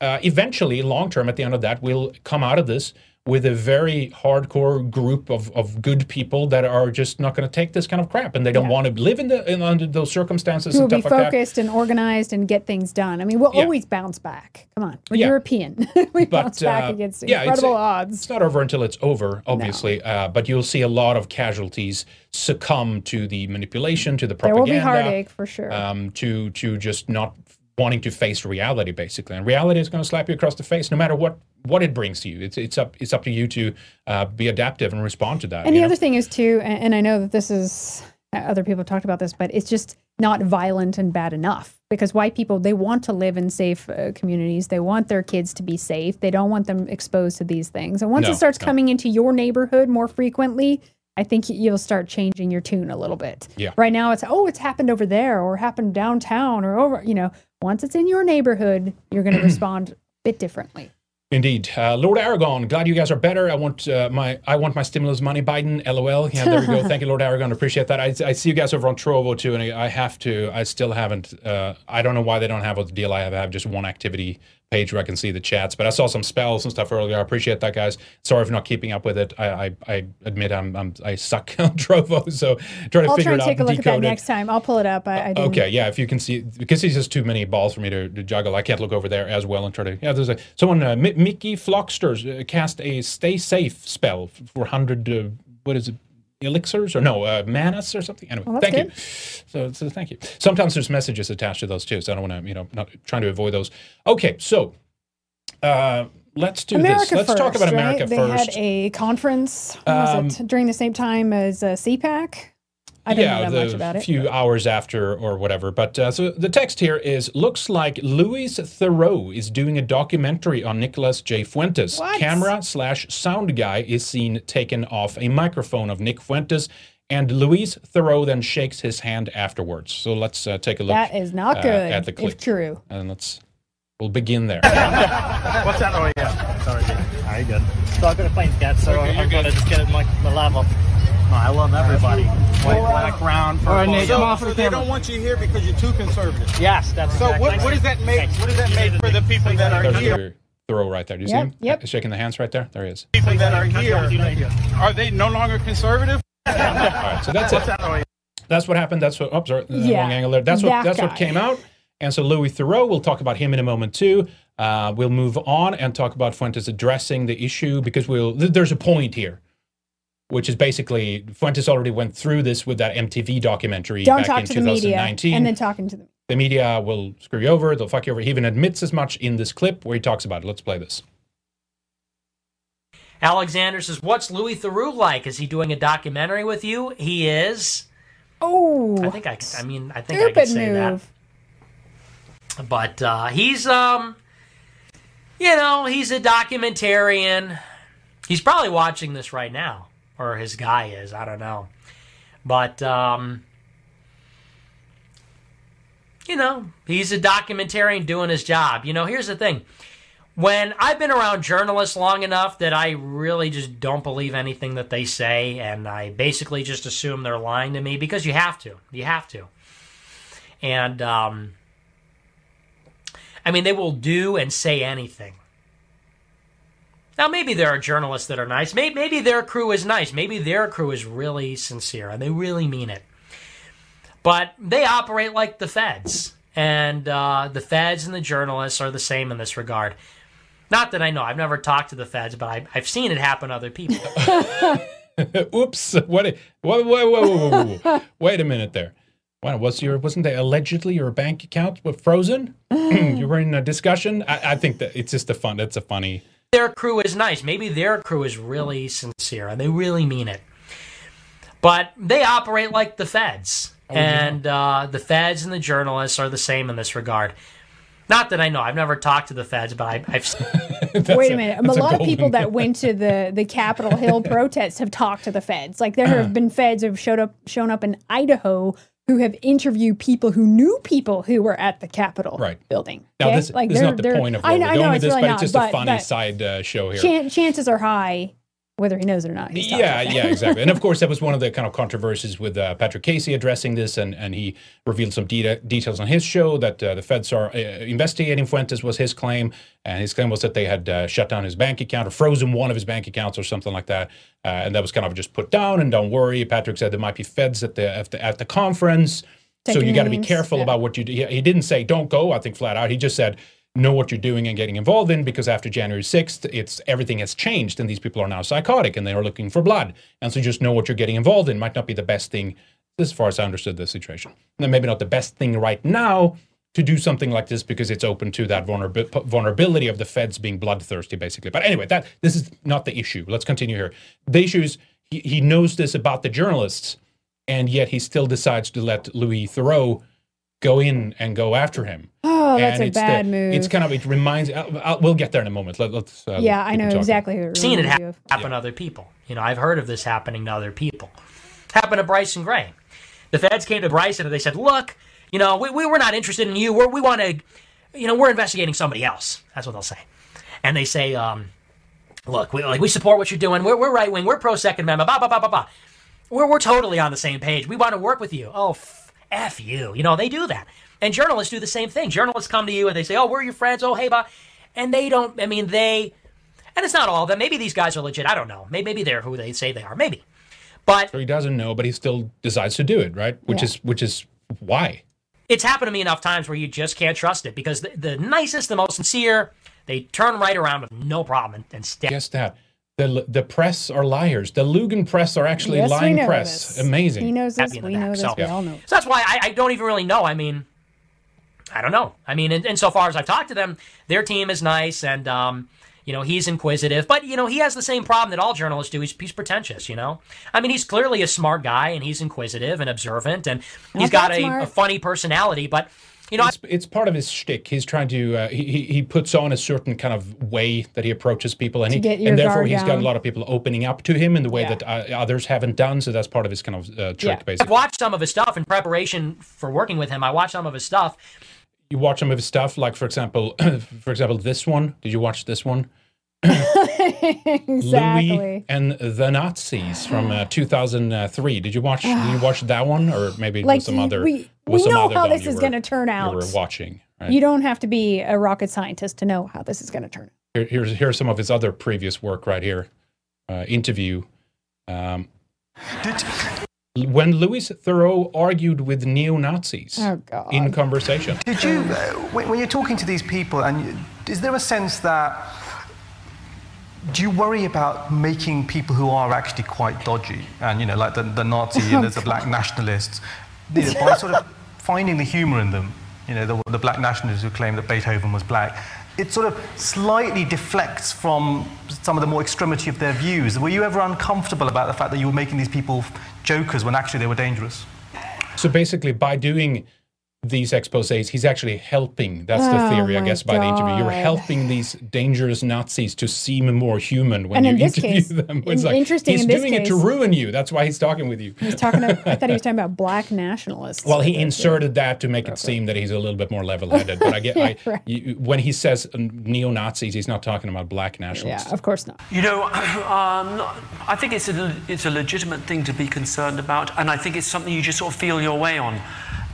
uh, eventually, long term, at the end of that, we'll come out of this with a very hardcore group of, of good people that are just not going to take this kind of crap, and they don't want to live in the in, under those circumstances Who will and be stuff like that. focused and organized and get things done. I mean, we'll Yeah. always bounce back. Come on, we're Yeah. European. we bounce back uh, against yeah, it's- incredible odds. It's not over until it's over, obviously. Uh, but you'll see a lot of casualties succumb to the manipulation, to the propaganda. There will be heartache for sure. Um, to to just not wanting to face reality, basically. And reality is going to slap you across the face, no matter what what it brings to you. It's it's up it's up to you to uh, be adaptive and respond to that. And the know? other thing is too, and, I know that this is other people have talked about this, but it's just not violent and bad enough because white people they want to live in safe uh, communities. They want their kids to be safe. They don't want them exposed to these things. And once No, it starts no. coming into your neighborhood more frequently, I think you'll start changing your tune a little bit. Yeah. Right now it's oh it's happened over there or happened downtown or over you know once it's in your neighborhood you're going to respond a bit differently. Indeed, uh, Lord Aragon. Glad you guys are better. I want uh, my I want my stimulus money, Biden. LOL. Yeah, there we go. Thank you, Lord Aragon. Appreciate that. I, I see you guys over on Trovo too, and I, I have to. I still haven't. Uh, I don't know why they don't have a deal. I have. I have just one activity page where I can see the chats, but I saw some spells and stuff earlier. I appreciate that, guys. Sorry for not keeping up with it. I I, I admit I'm, I'm I suck on Trovo, so try to I'll figure try it out. take a look at that it. next time. I'll pull it up. I, I. Okay, yeah, if you can see, because he's just too many balls for me to, to juggle. I can't look over there as well and try to. Yeah, there's a someone. Uh, Mi- Mickey Flocksters uh, cast a stay safe spell for hundred. Uh, what is it? Elixirs or no uh, manas or something. Anyway, Well, thank good. you. So, so thank you. Sometimes there's messages attached to those too, so I don't want to, you know, not trying to avoid those. Okay, so uh, let's do America this. Let's first, talk about America right? They first. had a conference Um, it, during the same time as uh, CPAC. I don't yeah, know the much about it. few hours after or whatever. But uh, so the text here is looks like Louis Theroux is doing a documentary on Nicholas J. Fuentes. What? Camera slash sound guy is seen taken off a microphone of Nick Fuentes, and Louis Theroux then shakes his hand afterwards. So let's uh, take a look. That is not uh, good, at the if clip. true. And let's we'll begin there. What's that? Oh yeah. Sorry. Alright, good. So I've got a plane cat, so Okay, you're I'm gonna just get my, my level. No, I love everybody. White, black, brown, purple. All right, Nate, so, come off so the they camera. don't want you here because you're too conservative. Yes, that's so. exactly- What, what does that make? What does that make for the people that are here? Theroux right there. Do you Yep, see him? yep. Shaking the hands right there. There he is. People that are here, are they no longer conservative? All right, so that's it. that? Oh, yeah. That's what happened. That's what. Oh, sorry, Yeah, wrong angle there. That's what. that that's what came out. And so Louis Theroux, we'll talk about him in a moment too. Uh, we'll move on and talk about Fuentes addressing the issue because we'll. Th- there's a point here, which is basically Fuentes already went through this with that MTV documentary Don't back talk in to the media 2019. and then talking to them. the media will screw you over. They'll fuck you over. He even admits as much in this clip where he talks about it. Let's play this. Alexander says, "What's Louis Theroux like? Is he doing a documentary with you? He is. Oh, I think I. I mean, I think I stupid can say move. that. But uh, he's um, you know, he's a documentarian. He's probably watching this right now, or his guy is. I don't know. But um, you know, he's a documentarian doing his job. You know, here's the thing. When I've been around journalists long enough that I really just don't believe anything that they say, and I basically just assume they're lying to me because you have to. You have to. And, um, I mean, they will do and say anything. Now, maybe there are journalists that are nice. Maybe, maybe their crew is nice. Maybe their crew is really sincere and they really mean it. But they operate like the feds. And uh, the feds and the journalists are the same in this regard. Not that I know. I've never talked to the feds, but I, I've seen it happen to other people. Oops! What? Wait, wait, a minute there. Wow, was your wasn't there allegedly your bank account was frozen? you were in a discussion. I, I think that it's just a fun. That's a funny. Their crew is nice. Maybe their crew is really sincere and they really mean it. But they operate like the feds. Oh, yeah. and uh, the feds and the journalists are the same in this regard. Not that I know. I've never talked to the feds, but I, I've. Wait a minute. A, lot of people that went to the the Capitol Hill protests have talked to the feds. Like there have been feds who've showed up shown up in Idaho who have interviewed people who knew people who were at the Capitol Right. building. Now okay? this, like this is not the point of I know, we're I going know with this, really but not, it's just but, a funny side uh, show here. chan- chances are high, whether he knows it or not. Yeah, yeah, exactly. And of course, that was one of the kind of controversies with uh, Patrick Casey addressing this, and, and he revealed some de- details on his show that uh, the feds are uh, investigating Fuentes was his claim, and his claim was that they had uh, shut down his bank account or frozen one of his bank accounts or something like that, uh, and that was kind of just put down. And don't worry, Patrick said there might be feds at the at the, at the conference, so you got to be careful yeah. about what you do. He, he didn't say don't go. I think flat out, he just said know what you're doing and getting involved in because after January 6th, it's everything has changed and these people are now psychotic and they are looking for blood. And so just know what you're getting involved in might not be the best thing as far as I understood the situation. And maybe not the best thing right now to do something like this because it's open to that vulnerab- vulnerability of the feds being bloodthirsty, basically. But anyway, that this is not the issue. Let's continue here. The issue is he, he knows this about the journalists, and yet he still decides to let Louis Theroux go in and go after him. Oh, that's And a it's the- bad move. It's kind of it reminds. I'll, I'll, we'll get there in a moment. Let, us uh, yeah, I know talking. exactly who it seen it reminds you of. happen to other people. You know, I've heard of this happening to other people. Happened to Bryson Gray. The feds came to Bryson and they said, "Look, you know, we, we we're not interested in you. We're, we want to, you know, we're investigating somebody else." That's what they'll say. And they say, um, "Look, we like we support what you're doing. We're, we're right wing. We're pro Second Amendment. Blah blah blah blah blah. We're we're totally on the same page. We want to work with you. Oh, f, you. You know, they do that. And journalists do the same thing. Journalists come to you and they say, "Oh, we're your friends. Oh, hey, blah," and they don't. I mean, they. And it's not all of them. Maybe these guys are legit. I don't know. Maybe, maybe they're who they say they are. Maybe. But So he doesn't know, but he still decides to do it, right? Which Yeah. is which is why. it's happened to me enough times where you just can't trust it because the, the nicest, the most sincere, they turn right around with no problem and, and. Guess that. The, the press are liars. The Lügenpresse are actually Yes, lying press. this. Amazing. He knows this. Happy We know back, this. so- We all know. So that's why I, I don't even really know. I mean, I don't know. I mean, in, insofar as I've talked to them, their team is nice, and um, You know, he's inquisitive, but you know, he has the same problem that all journalists do. He's, he's pretentious. You know, I mean, he's clearly a smart guy, and he's inquisitive and observant, and he's Not got a, a funny personality. But you know, it's, it's part of his shtick. He's trying to uh, he he- he puts on a certain kind of way that he approaches people, and To he get your and therefore guard he's got a lot of people opening up to him in the way Yeah. that uh, others haven't done. So that's part of his kind of uh, trick, I've basically. watched some of his stuff in preparation for working with him. I watched some of his stuff. You watch some of his stuff, like for example, for example, this one. Did you watch this one? exactly. Louis and the Nazis from uh, 2003. Did you watch? did you watch that one, or maybe Like was some other? we- we some know other how this is gonna turn out. You were watching. Right? You don't have to be a rocket scientist to know how this is going to turn out. Here, here's here's some of his other previous work right here. Uh, interview. Um, when Louis Theroux argued with neo Nazis Oh, in conversation. Did you, uh, when, when you're talking to these people, and you, is there a sense that do you worry about making people who are actually quite dodgy, and you know, like the, the Nazi and there's the black nationalists, you know, by sort of finding the humour in them, you know, the, the black nationalists who claim that Beethoven was black, it sort of slightly deflects from some of the more extremity of their views. Were you ever uncomfortable about the fact that you were making these people jokers when actually they were dangerous? So basically, by doing these exposés, he's actually helping. That's the Oh theory, I my guess, by the interview. You're helping these dangerous Nazis to seem more human when And you in this interview case- them. in- interesting he's in this doing it to ruin you. That's why he's talking with you. He's talking. I thought he was talking about black nationalists. Well, he with this, inserted that to make it seem that he's a little bit more level-headed. But I get I, Right. you, when he says neo Nazis, he's not talking about black nationalists. Yeah, of course not. You know, um, I think it's a, it's a legitimate thing to be concerned about, and I think it's something you just sort of feel your way on.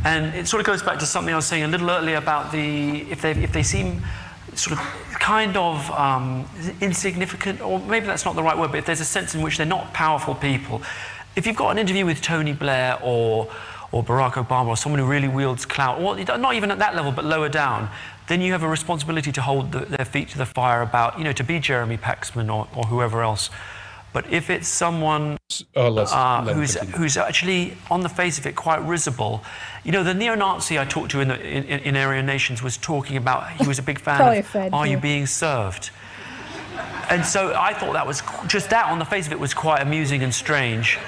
And it sort of goes back to something I was saying a little earlier about the if they if they seem sort of kind of um, insignificant, or maybe that's not the right word, but if there's a sense in which they're not powerful people. If you've got an interview with Tony Blair or or Barack Obama or someone who really wields clout, or not even at that level, but lower down, then you have a responsibility to hold the, their feet to the fire about, you know, to be Jeremy Paxman or, or whoever else. But if it's someone Oh, let's- uh, let him who's, continue. who's actually, on the face of it, quite risible, you know, the neo-Nazi I talked to in, the, in, in Aryan Nations was talking about, he was a big fan Probably of, Fed, are you being served? And so I thought that was just that on the face of it was quite amusing and strange,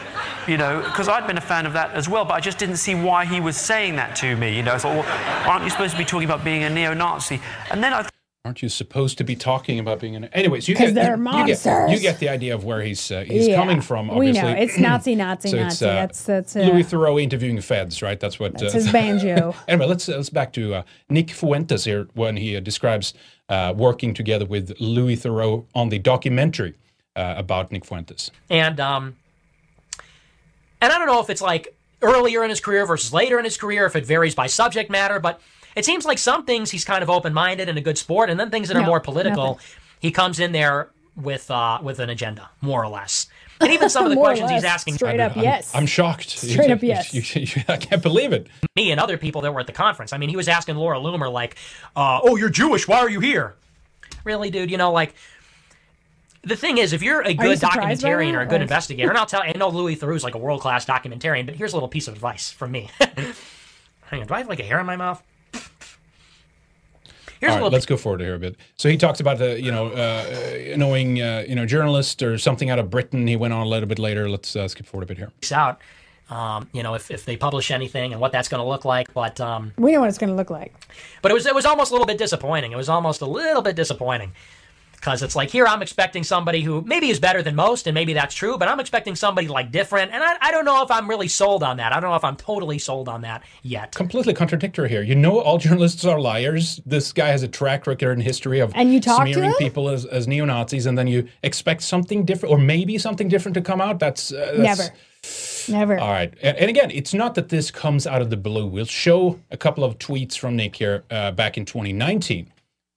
you know, because I'd been a fan of that as well, but I just didn't see why he was saying that to me. You know, I thought, well, aren't you supposed to be talking about being a neo-Nazi? And then I Aren't you supposed to be talking about being an? Anyways, you 'Cause get they're you, you get you get the idea of where he's uh, he's Yeah, coming from. we know. Obviously, It's Nazi, Nazi, So it's, Nazi. uh, That's- that's, uh, Louis Theroux interviewing feds, right? That's what. That's his banjo. anyway, let's let's back to uh, Nick Fuentes here when he uh, describes uh, working together with Louis Theroux on the documentary uh, about Nick Fuentes. And um, and I don't know if it's like earlier in his career versus later in his career, if it varies by subject matter, but it seems like some things he's kind of open minded and a good sport, and then things that are No, more political, nothing. he comes in there with uh, with an agenda, more or less. And even some of the More or questions he's asking Straight up, I'm, yes. I'm shocked. Straight up, yes. You- you- I can't believe it. me and other people that were at the conference. I mean, he was asking Laura Loomer like, uh, "Oh, you're Jewish. Why are you here?" Really, dude? You know, like the thing is, if you're a good surprised by documentarian or a good Or- investigator, and I'll tell, I know Louis Theroux's like a world class documentarian, but here's a little piece of advice from me. Hang on, do I have like a hair in my mouth? Here's a All right, let's go forward here a bit. So he talks about the, you know, uh, knowing, uh, you know, journalist or something out of Britain. He went on a little bit later. Let's uh, skip forward a bit here. piece out. Um, you know, if, if they publish anything and what that's going to look like, but um, We know what it's going to look like. But it was it was almost a little bit disappointing. It was almost a little bit disappointing because it's like here I'm expecting somebody who maybe is better than most, and maybe that's true. But I'm expecting somebody like different, and I, I don't know if I'm really sold on that. I don't know if I'm totally sold on that yet. Completely contradictory here. You know, all journalists are liars. This guy has a track record and history of And you talk smearing people as, as neo Nazis, and then you expect something different, or maybe something different to come out. That's, uh, that's Never. Never. All right. And, and again, it's not that this comes out of the blue. We'll show a couple of tweets from Nick here uh, back in 2019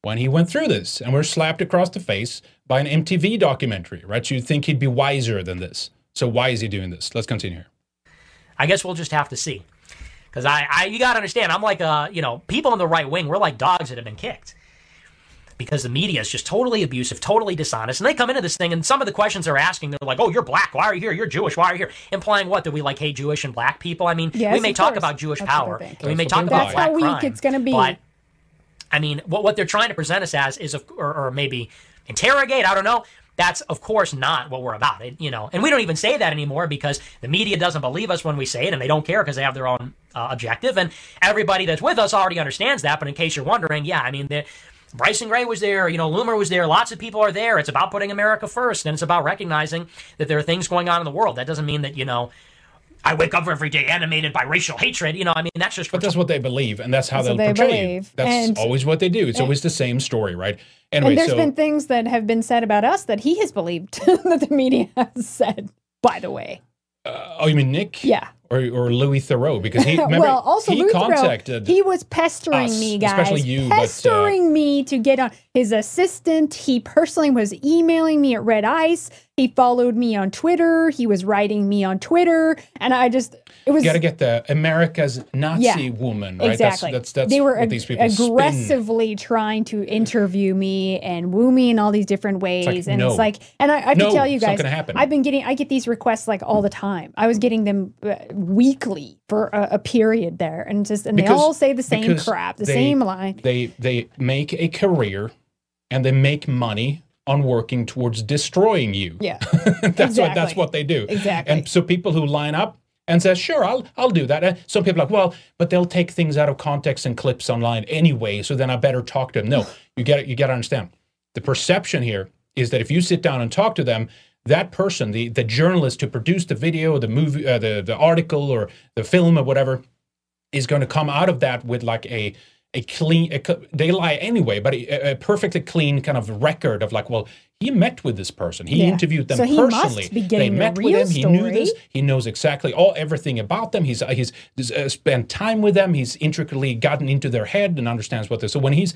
when he went through this and were slapped across the face by an MTV documentary, right? You'd think he'd be wiser than this. So why is he doing this? Let's continue here. I guess we'll just have to see. Because I, I, you got to understand, I'm like, uh, you know, people on the right wing, we're like dogs that have been kicked. Because the media is just totally abusive, totally dishonest. And they come into this thing, and some of the questions they're asking, they're like, oh, you're black. Why are you here? You're Jewish. Why are you here? Implying what? That we like hate Jewish and black people? I mean, Yes, we may talk course. about Jewish That's power. and we may talk about think. black That's how weak crime, it's gonna be. But, I mean, what, what they're trying to present us as is, of, or, or maybe interrogate. I don't know. That's of course not what we're about. It, you know, and we don't even say that anymore because the media doesn't believe us when we say it, and they don't care because they have their own uh, objective. And everybody that's with us already understands that. But in case you're wondering, yeah, I mean, the, Bryson Gray was there, you know, Loomer was there. Lots of people are there. It's about putting America first, and it's about recognizing that there are things going on in the world. That doesn't mean that you know. I wake up every day animated by racial hatred. You know, I mean, that's just. But that's what they believe, and that's how That's they'll what they portray you. believe. That's And- always what they do. It's and- always the same story, right? Anyway, and there's so been things that have been said about us that he has believed that the media has said. By the way, oh, you mean Nick? Yeah. Or, or Louis Theroux because he remember well, also he Louis Theroux, contacted he was pestering us, me, guys, especially you, but, uh, pestering me to get on. His assistant, he personally was emailing me at Red Ice. He followed me on Twitter. He was writing me on Twitter, and I just it was You got to get the America's Nazi Yeah, woman, right? Exactly. That's that's, that's they were what ag- these people spin. aggressively trying to interview me and woo me in all these different ways, like, and no. it's like, and I, I have No, to tell you guys, gonna happen. I've been getting, I get these requests like all the time. I was getting them uh, weekly for a, a period there, and just and they all say the same crap, the they- same line. They they make a career, and they make money on working towards destroying you. Yeah, that's what that's what they do. Exactly. And so people who line up and says, "Sure, I'll I'll do that." And some people are like, "Well, but they'll take things out of context and clips online anyway, so then I better talk to them." No, you get you got to understand. The perception here is that if you sit down and talk to them, that person, the the journalist who produced the video, the movie, uh, the the article, or the film, or whatever, is going to come out of that with like a a clean. A, they lie anyway, but a, a perfectly clean kind of record of like, well, he met with this person, he Yeah. interviewed them So he must personally. they met with him. He knew this. He knows exactly all everything about them. He's he's uh, spent time with them. He's intricately gotten into their head and understands what they're. So when he's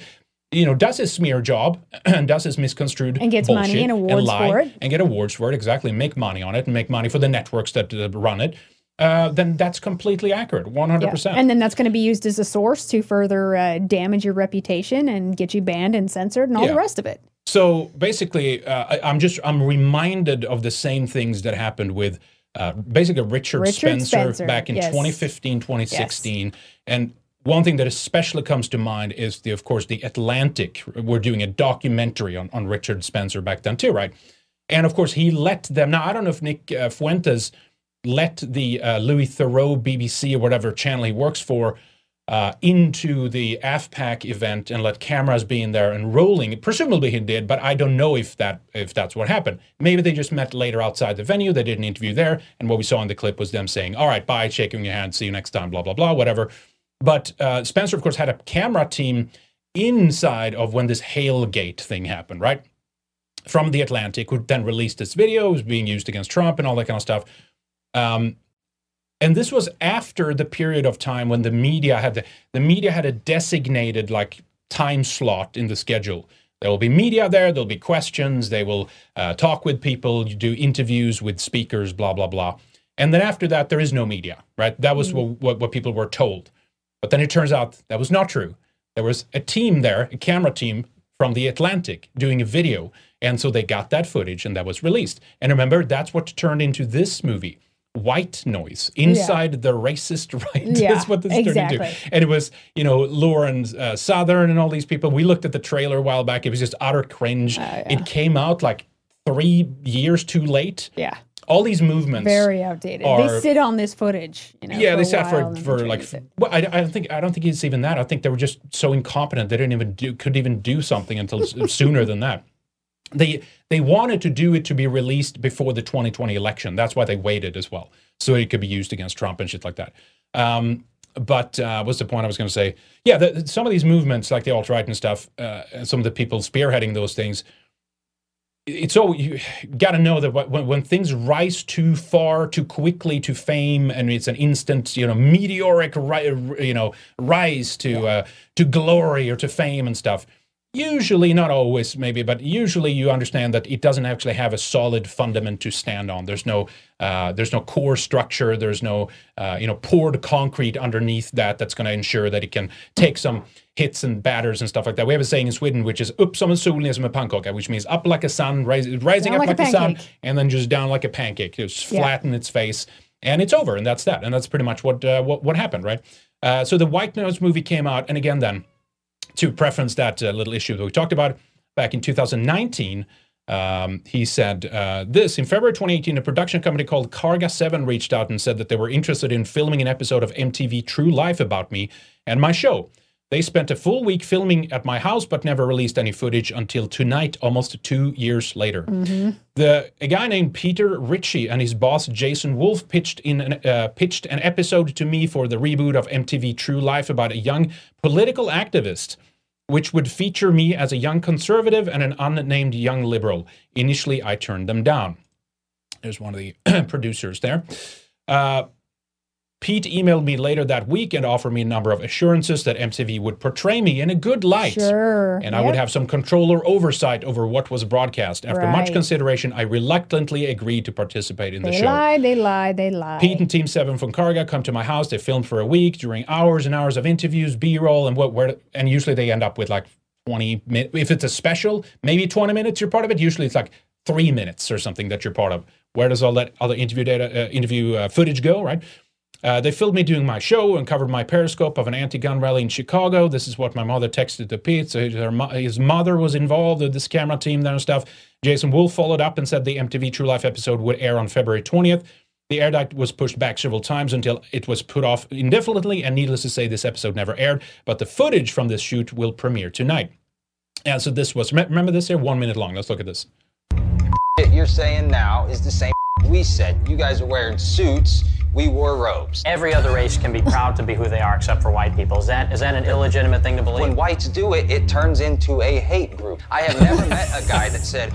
you know does his smear job and does his misconstrued And gets money bullshit and awards and lie for it. and get awards for it exactly make money on it and make money for the networks that uh, run it uh, then that's completely accurate 100% Yeah. And then that's going to be used as a source to further uh, damage your reputation and get you banned and censored and all Yeah. the rest of it. So basically, uh, I, I'm just I'm reminded of the same things that happened with uh, basically Richard, Richard Spencer, Spencer, back in yes. 2015, 2016, and one thing that especially comes to mind is the, of course, the Atlantic. We're doing a documentary on on Richard Spencer back then too, right? And of course, he let them. Now I don't know if Nick uh, Fuentes let the uh, Louis Theroux BBC or whatever channel he works for uh, into the AFPAC event and let cameras be in there and rolling. Presumably he did, but I don't know if that if that's what happened. Maybe they just met later outside the venue. They did an interview there, and what we saw in the clip was them saying, "All right, bye, shaking your hand, see you next time," blah blah blah, whatever. But uh, Spencer, of course, had a camera team inside of when this Hailgate thing happened, right? From the Atlantic, who then released this video, was being used against Trump and all that kind of stuff. Um, and this was after the period of time when the media had the, the media had a designated like time slot in the schedule. There will be media there. There'll be questions. They will uh, talk with people, you do interviews with speakers, blah blah blah. And then after that, there is no media, right? That was what, what what people were told. But then it turns out that was not true. There was a team there, a camera team from the Atlantic doing a video. And so they got that footage and that was released. And remember, that's what turned into this movie. White noise inside the racist right. Yeah, that's what this turned exactly. into. And it was, you know, Lauren uh, Southern and all these people. We looked at the trailer a while back. It was just utter cringe. It came out like three years too late. Yeah. All these movements. Very outdated. are- they sit on this footage. You know, yeah, they sat for for like. Well, I, I don't think I don't think it's even that. I think they were just so incompetent they didn't even do could even do something until sooner than that. They they wanted to do it to be released before the 2020 election. That's why they waited as well, so it could be used against Trump and shit like that. Um, but uh, what's the point I was going to say? Yeah, the, some of these movements, like the alt right and stuff, uh, and some of the people spearheading those things, it's all you got to know that when, when things rise too far too quickly to fame and it's an instant you know meteoric ri- you know rise to uh, to glory or to fame and stuff usually not always maybe but usually you understand that it doesn't actually have a solid fundament to stand on. There's no uh, there's no core structure. There's no uh, you know poured concrete underneath that that's going to ensure that it can take some hits and batters and stuff like that. We have a saying in sweden which is upp som en sol ner som en pannkaka which means up like a sun rise, rising Down up like like, a the sun and then just down like a pancake. Just Yeah. flatten its face and it's over and that's that and that's pretty much what uh, what, what happened right? Uh, so the White Noise movie came out and again then to preference that uh, little issue that we talked about. back in 2019. Um, he said uh, this in February 2018. A production company called Karga 7 reached out and said that they were interested in filming an episode of MTV True Life about me and my show. They spent a full week filming at my house, but never released any footage until tonight, almost two years later. The a guy named Peter Ritchie and his boss Jason Wolf pitched in an, uh, pitched an episode to me for the reboot of MTV True Life about a young political activist, which would feature me as a young conservative and an unnamed young liberal. Initially, I turned them down. There's one of the producers there. Uh, Pete emailed me later that week and offered me a number of assurances that MTV would portray me in a good light. Sure. And I would have some control or oversight over what was broadcast. After much consideration, I reluctantly agreed to participate in the show. They lied, they lied, they lied. Pete and Team Seven from Karga come to my house. They film for a week during hours and hours of interviews, B-roll, and what? Where? And usually they end up with like twenty minutes. If it's a special, maybe twenty minutes. You're part of it. Usually it's like three minutes or something that you're part of. Where does all that other interview data, uh, interview uh, footage go? Right. Uh, they filmed me doing my show and covered my periscope of an anti-gun rally in Chicago. This is what my mother texted to Pete. So his mother was involved with this camera team there and stuff. Jason Wolf followed up and said the MTV True Life episode would air on February 20th. The air date was pushed back several times until it was put off indefinitely, and needless to say, this episode never aired. But the footage from this shoot will premiere tonight. And so this was, remember this here? One minute long. Let's look at this. You're saying now is the same we said. You guys are wearing suits. We wore robes. Every other race can be proud to be who they are, except for white people. Is that is that an illegitimate thing to believe? When whites do it, it turns into a hate group. I have never met a guy that said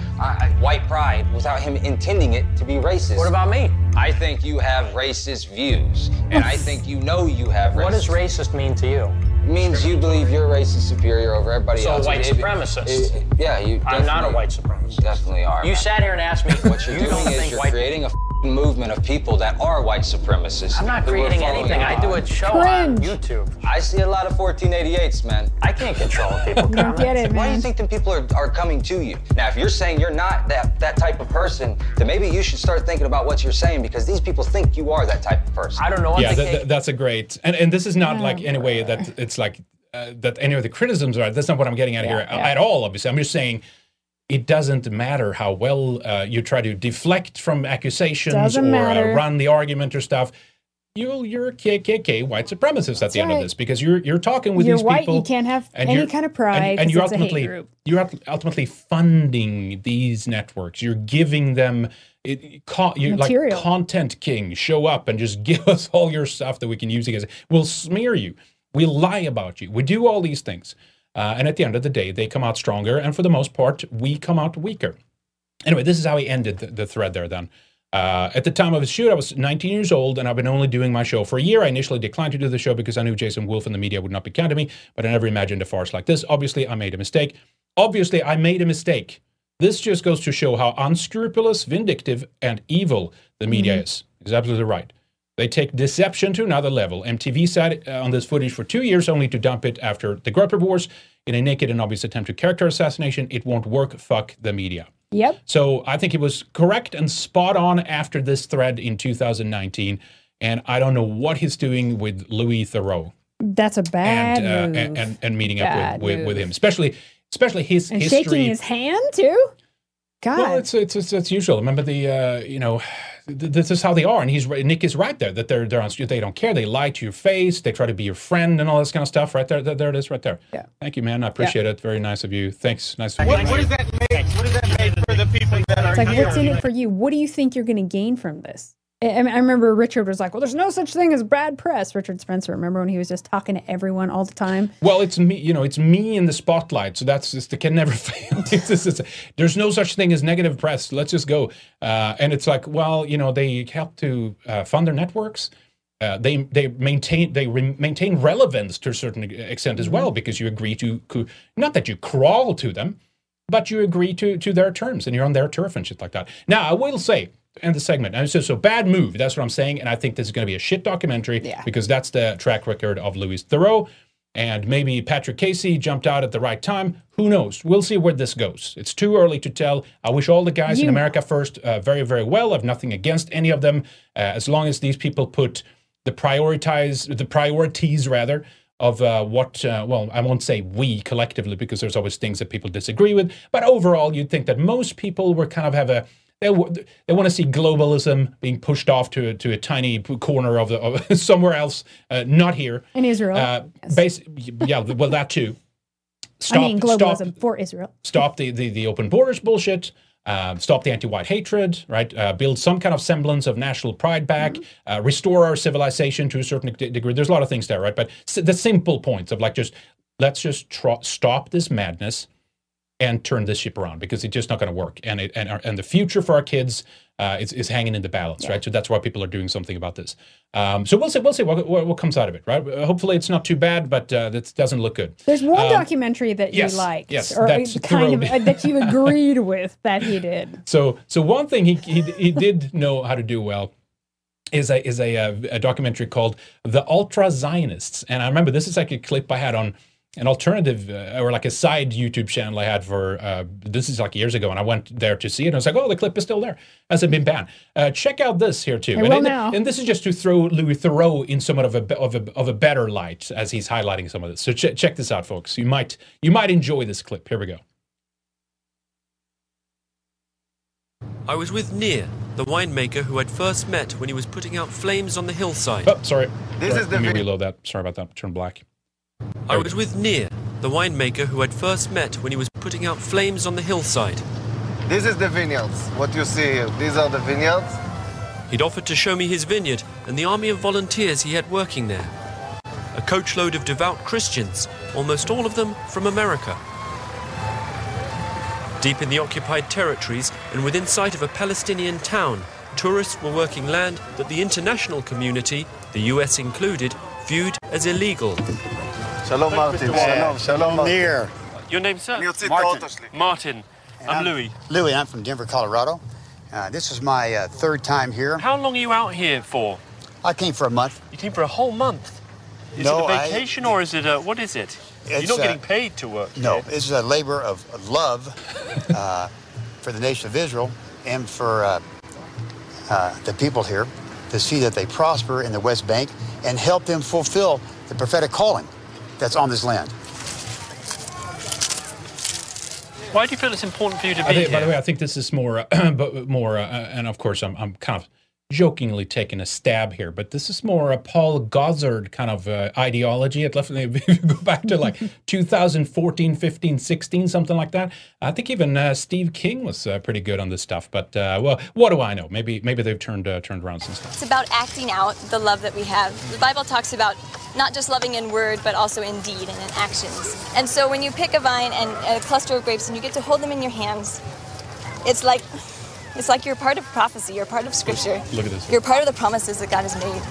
white pride without him intending it to be racist. What about me? I think you have racist views, and I think you know you have racist. What does racist mean to you? It means you believe your race is superior over everybody So else. white It- it- supremacist. it- yeah, you. I'm not a white supremacist. Definitely are. You man. sat here and asked me What you're you doing is you're white creating a movement of people that are white supremacists. I'm not creating anything. I do a on. show on YouTube. I see a lot of 1488s, man. I can't control people You don't get it, man. Why do you think them people are, are coming to you? Now, if you're saying you're not that, that type of person, then maybe you should start thinking about what you're saying because these people think you are that type of person. I don't know yeah, that, that- that's a great, and, and this is not like a way that it's like uh, that any of the criticisms are. That's not what I'm getting at Yeah, here yeah. at all. Obviously, I'm just saying it doesn't matter how well uh, you try to deflect from accusations Doesn't or. Uh, run the argument or stuff. You'll, you're a KKK white supremacist at the end of this because you're you're talking with You're these white, people. you can't have any kind of pride and, and you're it's a hate ultimately you're ultimately funding these networks. You're giving them it, co- you're like content king. Show up and just give us all your stuff that we can use against. We'll smear you. We'll lie about you. We do all these things, uh, and at the end of the day, they come out stronger, and for the most part, we come out weaker. Anyway, this is how he ended the, the thread there. Then. Uh, at the time of his shoot, I was 19 years old, and I've been only doing my show for a year. I initially declined to do the show because I knew Jason Wolf and the media would not be kind to me, but I never imagined a farce like this. Obviously, I made a mistake. Obviously, I made a mistake. This just goes to show how unscrupulous, vindictive, and evil the media Mm-hmm. is. He's absolutely right. They take deception to another level. MTV sat uh, on this footage for two years only to dump it after the Groyper Wars in a naked and obvious attempt to character assassination. It won't work. Fuck the media. Yep. So I think it was correct and spot on after this thread in 2019. And I don't know what he's doing with Louis Theroux That's a bad and, move. uh, and and and meeting up with, with, with him, especially especially his and history. shaking his hand too. God. Well, it's it's it's, it's usual. Remember the uh, you know, this is how they are, and he's right- Nick is right there that they're they're on, they don't care. They lie to your face. They try to be your friend and all this kind of stuff. Right there, there, there it is, right there. Yeah. Thank you, man. I appreciate it. Very nice of you. Thanks. Nice. to What, meet you. what does that make? What does that make for the people that are It's like, here? what's in it for you? What do you think you're going to gain from this? I, I remember Richard was like, well, there's no such thing as bad press. Richard Spencer, remember when he was just talking to everyone all the time? Well, it's me. You know, it's me in the spotlight. So that's just it can never fail. It's it's, there's no such thing as negative press. Let's just go. Uh, and it's like, well, you know, they help to uh, fund their networks. Uh, they they maintain they re- maintain relevance to a certain extent as well because you agree to not that you crawl to them, but you agree to to their terms and you're on their turf and shit like that. Now, I will say. End the segment. And so, so bad move. That's what I'm saying. And I think this is going to be a shit documentary because that's the track record of Louis Theroux. And maybe Patrick Casey jumped out at the right time. Who knows? We'll see where this goes. It's too early to tell. I wish all the guys in America first uh, very, very well. I've nothing against any of them, uh, as long as these people put the prioritize the priorities rather of uh, what, uh, well, I won't say we collectively because there's always things that people disagree with, but overall, you'd think that most people were kind of have a they, they want to see globalism being pushed off to, a- to a tiny corner of, the, of somewhere else, uh, not here. In Israel. Uh, basi- yeah, well, that too. Stop, I mean, globalism stop, for Israel. stop the, the, the open borders bullshit. Um, stop the anti-white hatred, right? Uh, build some kind of semblance of national pride back. Uh, restore our civilization to a certain de- degree. There's a lot of things there, right? But s- the simple points of like just let's just tr- stop this madness and turn this ship around because it's just not going to work. And it, and our, and the future for our kids uh, is, is hanging in the balance, right? So that's why people are doing something about this. Um, so we'll see. We'll see what, what, what comes out of it, right? Uh, Hopefully, it's not too bad, but uh, that doesn't look good. There's one Um, documentary that yes, you liked, yes, or kind of uh, that you agreed with that he did. So, so one thing he he, he did know how to do well is a is a, uh, a documentary called "The Ultra Zionists," and I remember this is like a clip I had on an alternative uh, or like a side YouTube channel I had for uh, this is like years ago, and I went there to see it. and I was like, "Oh, the clip is still there. Hasn't been banned." Uh, check out this here too. I and, will and- now. and this is just to throw Louis Theroux in somewhat of a be- of a of a better light as he's highlighting some of this. So ch- check this out, folks. You might you might enjoy this clip. Here we go. I was with Near, the winemaker who I'd first met when he was putting out flames on the hillside. Oh, sorry. This Sorry, is the Let me reload that. Sorry about that. Turn black. I was with Near, the winemaker who I'd first met when he was putting out flames on the hillside. This is the vineyards. What you see here. These are the vineyards. He'd offered to show me his vineyard and the army of volunteers he had working there. A coachload of devout Christians, almost all of them from America. Deep in the occupied territories and within sight of a Palestinian town, tourists were working land that the international community, the US included, viewed as illegal. Shalom, Martin. Shalom, shalom, Martin. Near. Your name, sir? Martin. Martin. I'm Louis. Louis, I'm from Denver, Colorado. Uh, this is my uh, third time here. How long are you out here for? I came for a month. You came for a whole month. Is No, it a vacation or is it a what is it? You're It's, not uh, getting paid to work. No, here. this is a labor of of love uh, for the nation of Israel and for uh, uh, the people here to see that they prosper in the West Bank and help them fulfill the prophetic calling that's on this land. Why do you feel it's important for you to be think, here? by the way, I think this is more, uh, but more, uh, and of course, I'm, I'm kind of jokingly taking a stab here, but this is more a Paul Gosar kind of uh, ideology. It left if you go back to like 2014, 15, 16, something like that. I think even uh, Steve King was uh, pretty good on this stuff. But uh, well, what do I know? Maybe maybe they've turned uh, turned around since then. It's about acting out the love that we have. The Bible talks about not just loving in word, but also in deed and in actions. And so when you pick a vine and a cluster of grapes and you get to hold them in your hands, it's like it's like you're part of prophecy, you're part of scripture. Look at this. You're part of the promises that God has made.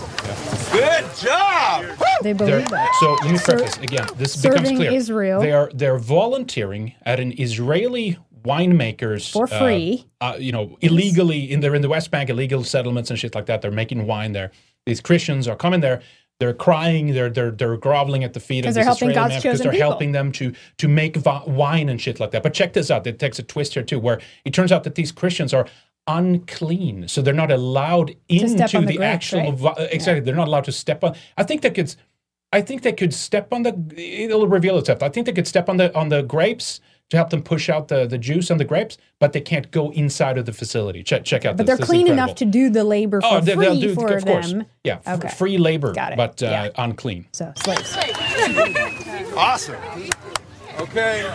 Good job. They They're- believe that. So let me preface again. This becomes serving clear. Israel. They are they're volunteering at an Israeli winemakers For uh, free. Uh, you know, illegally in they're in the West Bank, illegal settlements and shit like that. They're making wine there. These Christians are coming there. They're crying. They're they're they're groveling at the feet of they're helping Israeli God's man because they're people. helping them to to make vi- wine and shit like that. But check this out. It takes a twist here too, where it turns out that these Christians are unclean, so they're not allowed into the the, actual right? vi- uh, exactly. They're not allowed to step on. I think that could. I think they could step on the. It'll reveal itself. I think they could step on the on the grapes to help them push out the, the juice on the grapes, but they can't go inside of the facility. Check check out. But this. they're This clean incredible. enough to do the labor for Oh, they, free they'll do for of course. them. Yeah, f- free labor, Got it. but uh, Yeah. unclean. So slaves. Awesome. Okay.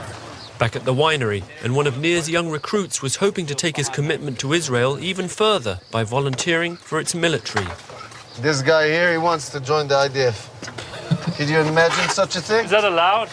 Back at the winery, and one of Near's young recruits was hoping to take his commitment to Israel even further by volunteering for its military. This guy here, he wants to join the IDF. Could you imagine such a thing? Is that allowed?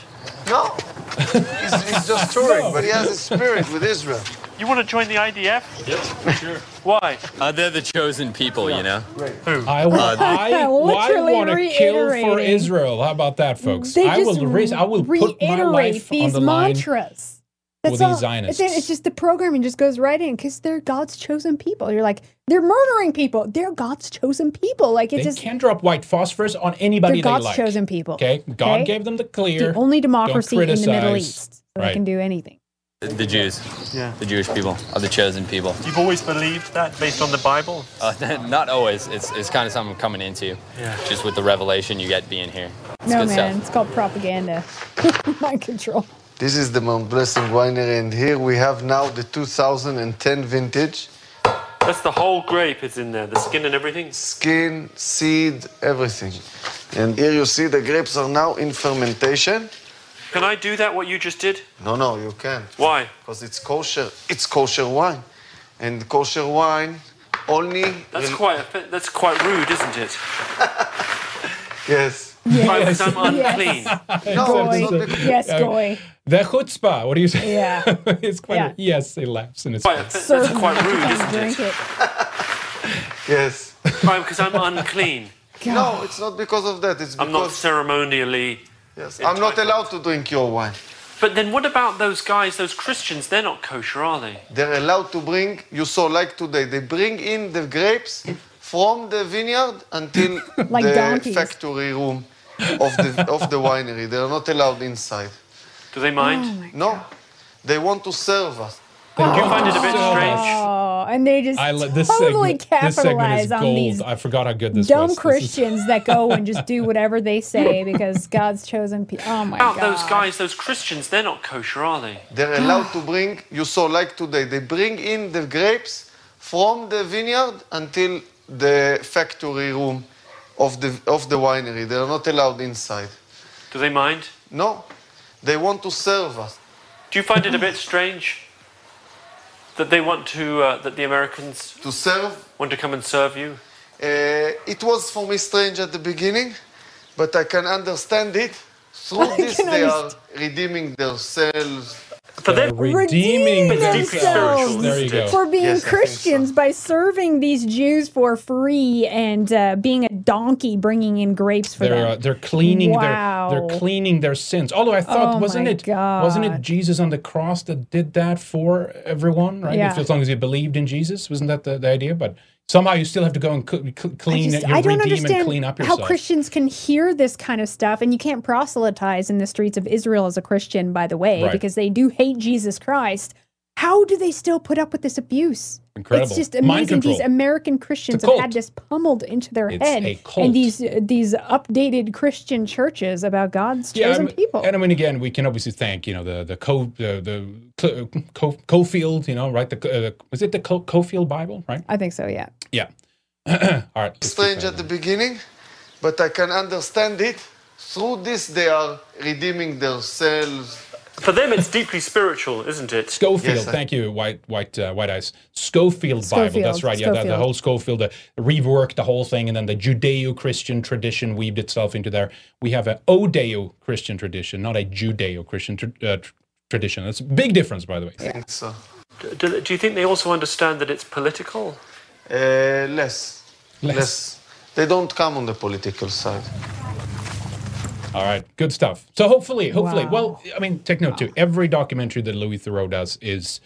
No. He's, he's just touring, but he has a spirit with Israel. You want to join the IDF? Yes, For sure. Why? Uh, they're the chosen people, you know. Who? I, wa- I, I Literally want to kill for. Israel. How about that, folks? They I just will risk. I will put my reiterate life on these the line mantras. for That's these all. Zionists. It's, it's just the programming just goes right in because they're God's chosen people. You're like they're murdering people. They're God's chosen people. Like it They just can drop white phosphorus on anybody they're God's they like. chosen people. Okay, God Okay? gave them the clear. the only democracy in the Middle. East. So Right. they can do anything. The, the Jews. Yeah. The Jewish people are the chosen people. You've always believed that based on the Bible? Uh, not always. It's, it's kind of something I'm coming into. Yeah. Just with the revelation you get being here. no, good man. stuff. It's called propaganda. Mind control. This is the Mount Blessing Winery, and here we have now the 2010 vintage. That's the whole grape is in there, the skin and everything. Skin, seed, everything. And here you see the grapes are now in fermentation. Can I do that, what you just did? No, no, you can't. Why? Because it's kosher. It's kosher wine. And kosher wine only. That's quite that's quite rude, isn't it? Yes. Why, because I'm unclean. No, it's not because- Yes, Uh, goy. The chutzpah. What do you say? Yeah. it's quite. Yeah. Yes, it laughs in his Quite, face. that's quite rude, isn't it? it. Yes. Why, because I'm unclean. No, it's not because of that. It's because I'm not ceremonially. yes, I'm not allowed to drink your wine. But then what about those guys, those Christians? They're not kosher, are they? They're allowed to bring. You saw like today. They bring in the grapes from the vineyard until Like the donkeys. factory room of the of the winery. They're not allowed inside. Do they Oh mind? No, they want to serve us. Do you find it a bit oh. strange? Oh, and they just I this totally segment. This capitalize on gold. these I forgot how good this dumb was. Christians that go and just do whatever they say because God's chosen people. Oh my About god. those guys, those Christians, they're not kosher, are they? They're allowed to bring. You saw like today. They bring in the grapes from the vineyard until the factory room of the of the winery. They're not allowed inside. Do they mind? No, they want to serve us. Do you find it a bit strange that they want to, uh, that the Americans to serve want to come and serve you? Uh, it was for me strange at the beginning, but I can understand it. Through I this, can they are redeeming themselves. For them, redeeming But it's deeply themselves spiritual, There isn't you go. it? for being Yes, I think so. Christians by serving these Jews for free and uh, being a donkey bringing in grapes for They're them. uh, they're cleaning Wow. their they're cleaning their sins. Although I thought Oh wasn't my it wasn't it Jesus on the cross that did that for everyone, right? Yeah. If, as long as you believed in Jesus, wasn't that the, the idea? But somehow you still have to go and cl- cl- clean I, just, I don't redeem and understand clean up your stuff. how. Christians can hear this kind of stuff, and you can't proselytize in the streets of Israel as a Christian, by the way, Right. because they do hate Jesus Christ. How do they still put up with this abuse? Incredible. It's just amazing. These. American Christians have had this pummeled into their It's head, a cult. and these uh, these updated Christian churches about God's Yeah, I chosen mean- people. And I mean, again, we can obviously thank you know the the co the the Cl- co, Cofield, you know, right? The uh, was it the co, Cofield Bible, right? I think so. Yeah. Yeah. All right. Strange at the beginning, but I can understand it. Through this, they are redeeming themselves. For them, it's deeply spiritual, isn't it? Scofield, Yes, I- thank you, White White uh, White Eyes. Scofield, Bible, Scofield, that's right. Yeah, the, the whole Scofield, the reworked the whole thing, and then the Judeo-Christian tradition weaved itself into there. We have a Odeo-Christian tradition, not a Judeo-Christian tr- uh, tr- tradition. That's a big difference, by the way. I think so. Do, do you think they also understand that it's political? Uh, less. Less. less. They don't come on the political side. All right, good stuff. So hopefully, hopefully, Wow. well, I mean, take note too. Every documentary that Louis Theroux does is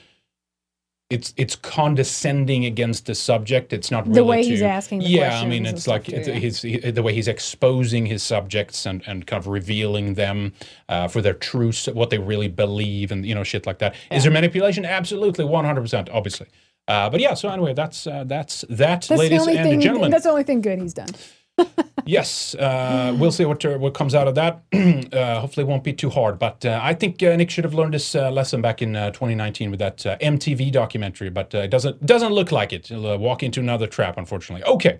it's it's condescending against the subject. It's not really The way to, he's asking the yeah. I mean, it's like it's, too, yeah. he's, he, the way he's exposing his subjects and, and kind of revealing them uh, for their true what they really believe and you know shit like that. Is there manipulation? Absolutely, one hundred percent, obviously. Uh, but yeah, so anyway, that's uh, that's that, That's ladies and thing. gentlemen. That's the only thing good he's done. Yes, uh, we'll see what uh, what comes out of that. uh, hopefully, it won't be too hard. But uh, I think uh, Nick should have learned this uh, lesson back in uh, 2019 with that MTV documentary. But it doesn't doesn't look like it. He'll walk into another trap, unfortunately. Okay.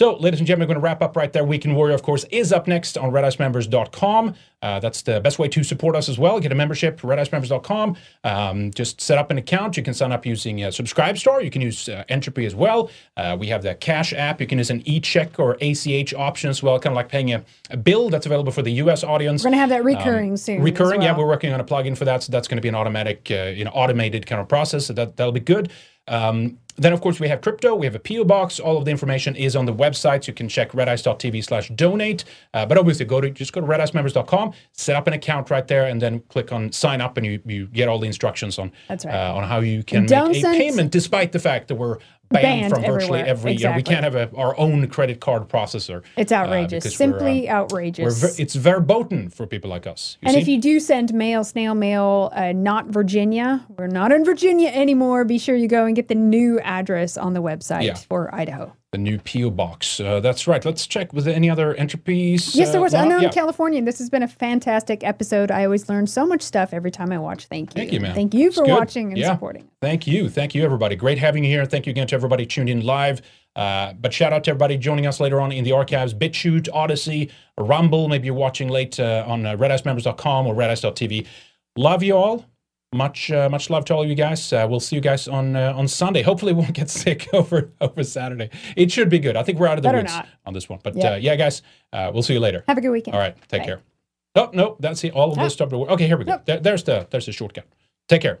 So, ladies and gentlemen, we're going to wrap up right there. Weekend Warrior, of course, is up next on redicemembers.com. Uh, that's the best way to support us as well. Get a membership, redicemembers.com. Um, just set up an account. You can sign up using uh, Subscribestar. You can use uh, Entropy as well. Uh, we have the Cash app. You can use an e-check or ACH option as well, kind of like paying a, a bill that's available for the U.S. audience. We're gonna have that recurring Um, soon. Recurring, yeah, we're working on a plugin for that, so that's going to be an automatic, uh, you know, automated kind of process. So that that'll be good. Um, then, of course, we have crypto. We have a PO box. All of the information is on the website. So you can check redice.tv slash donate. Uh, but obviously, go to just go to redicemembers.com, set up an account right there, and then click on sign up, and you, you get all the instructions on That's right. uh, on how you can Don't make a send- payment, despite the fact that we're banned, Banned from virtually everywhere. every. You know, we can't have a, our own credit card processor. It's uh, outrageous. we're, Simply uh, outrageous. Ver- it's verboten for people like us. You and see? if you do send mail, snail mail, uh, not Virginia, we're not in Virginia anymore. Be sure you go and get the new address on the website Yeah. for Idaho. The new PO box. Uh, that's right. Let's check. Was there any other entropys? Yes, there uh, was? Unknown Yeah. California. This has been a fantastic episode. I always learn so much stuff every time I watch. Thank you. Thank you, man. Thank you for watching and Yeah. supporting. Thank you. Thank you, everybody. Great having you here. Thank you again to everybody tuned in live. Uh, but shout out to everybody joining us later on in the archives BitChute, Odysee, Rumble. Maybe you're watching late uh, on uh, redicemembers.com or redice.tv. Love you all. Much uh, much love to all of you guys. Uh, we'll see you guys on uh, on Sunday. Hopefully, we won't get sick over over Saturday. It should be good. I think we're out of the Better woods not. on this one. But Yep. uh, yeah, guys, uh, we'll see you later. Have a good weekend. All right, take Bye. care. Oh no, that's it. All of Ah. this stuff. Okay, here we go. There, there's the there's the shortcut. Take care.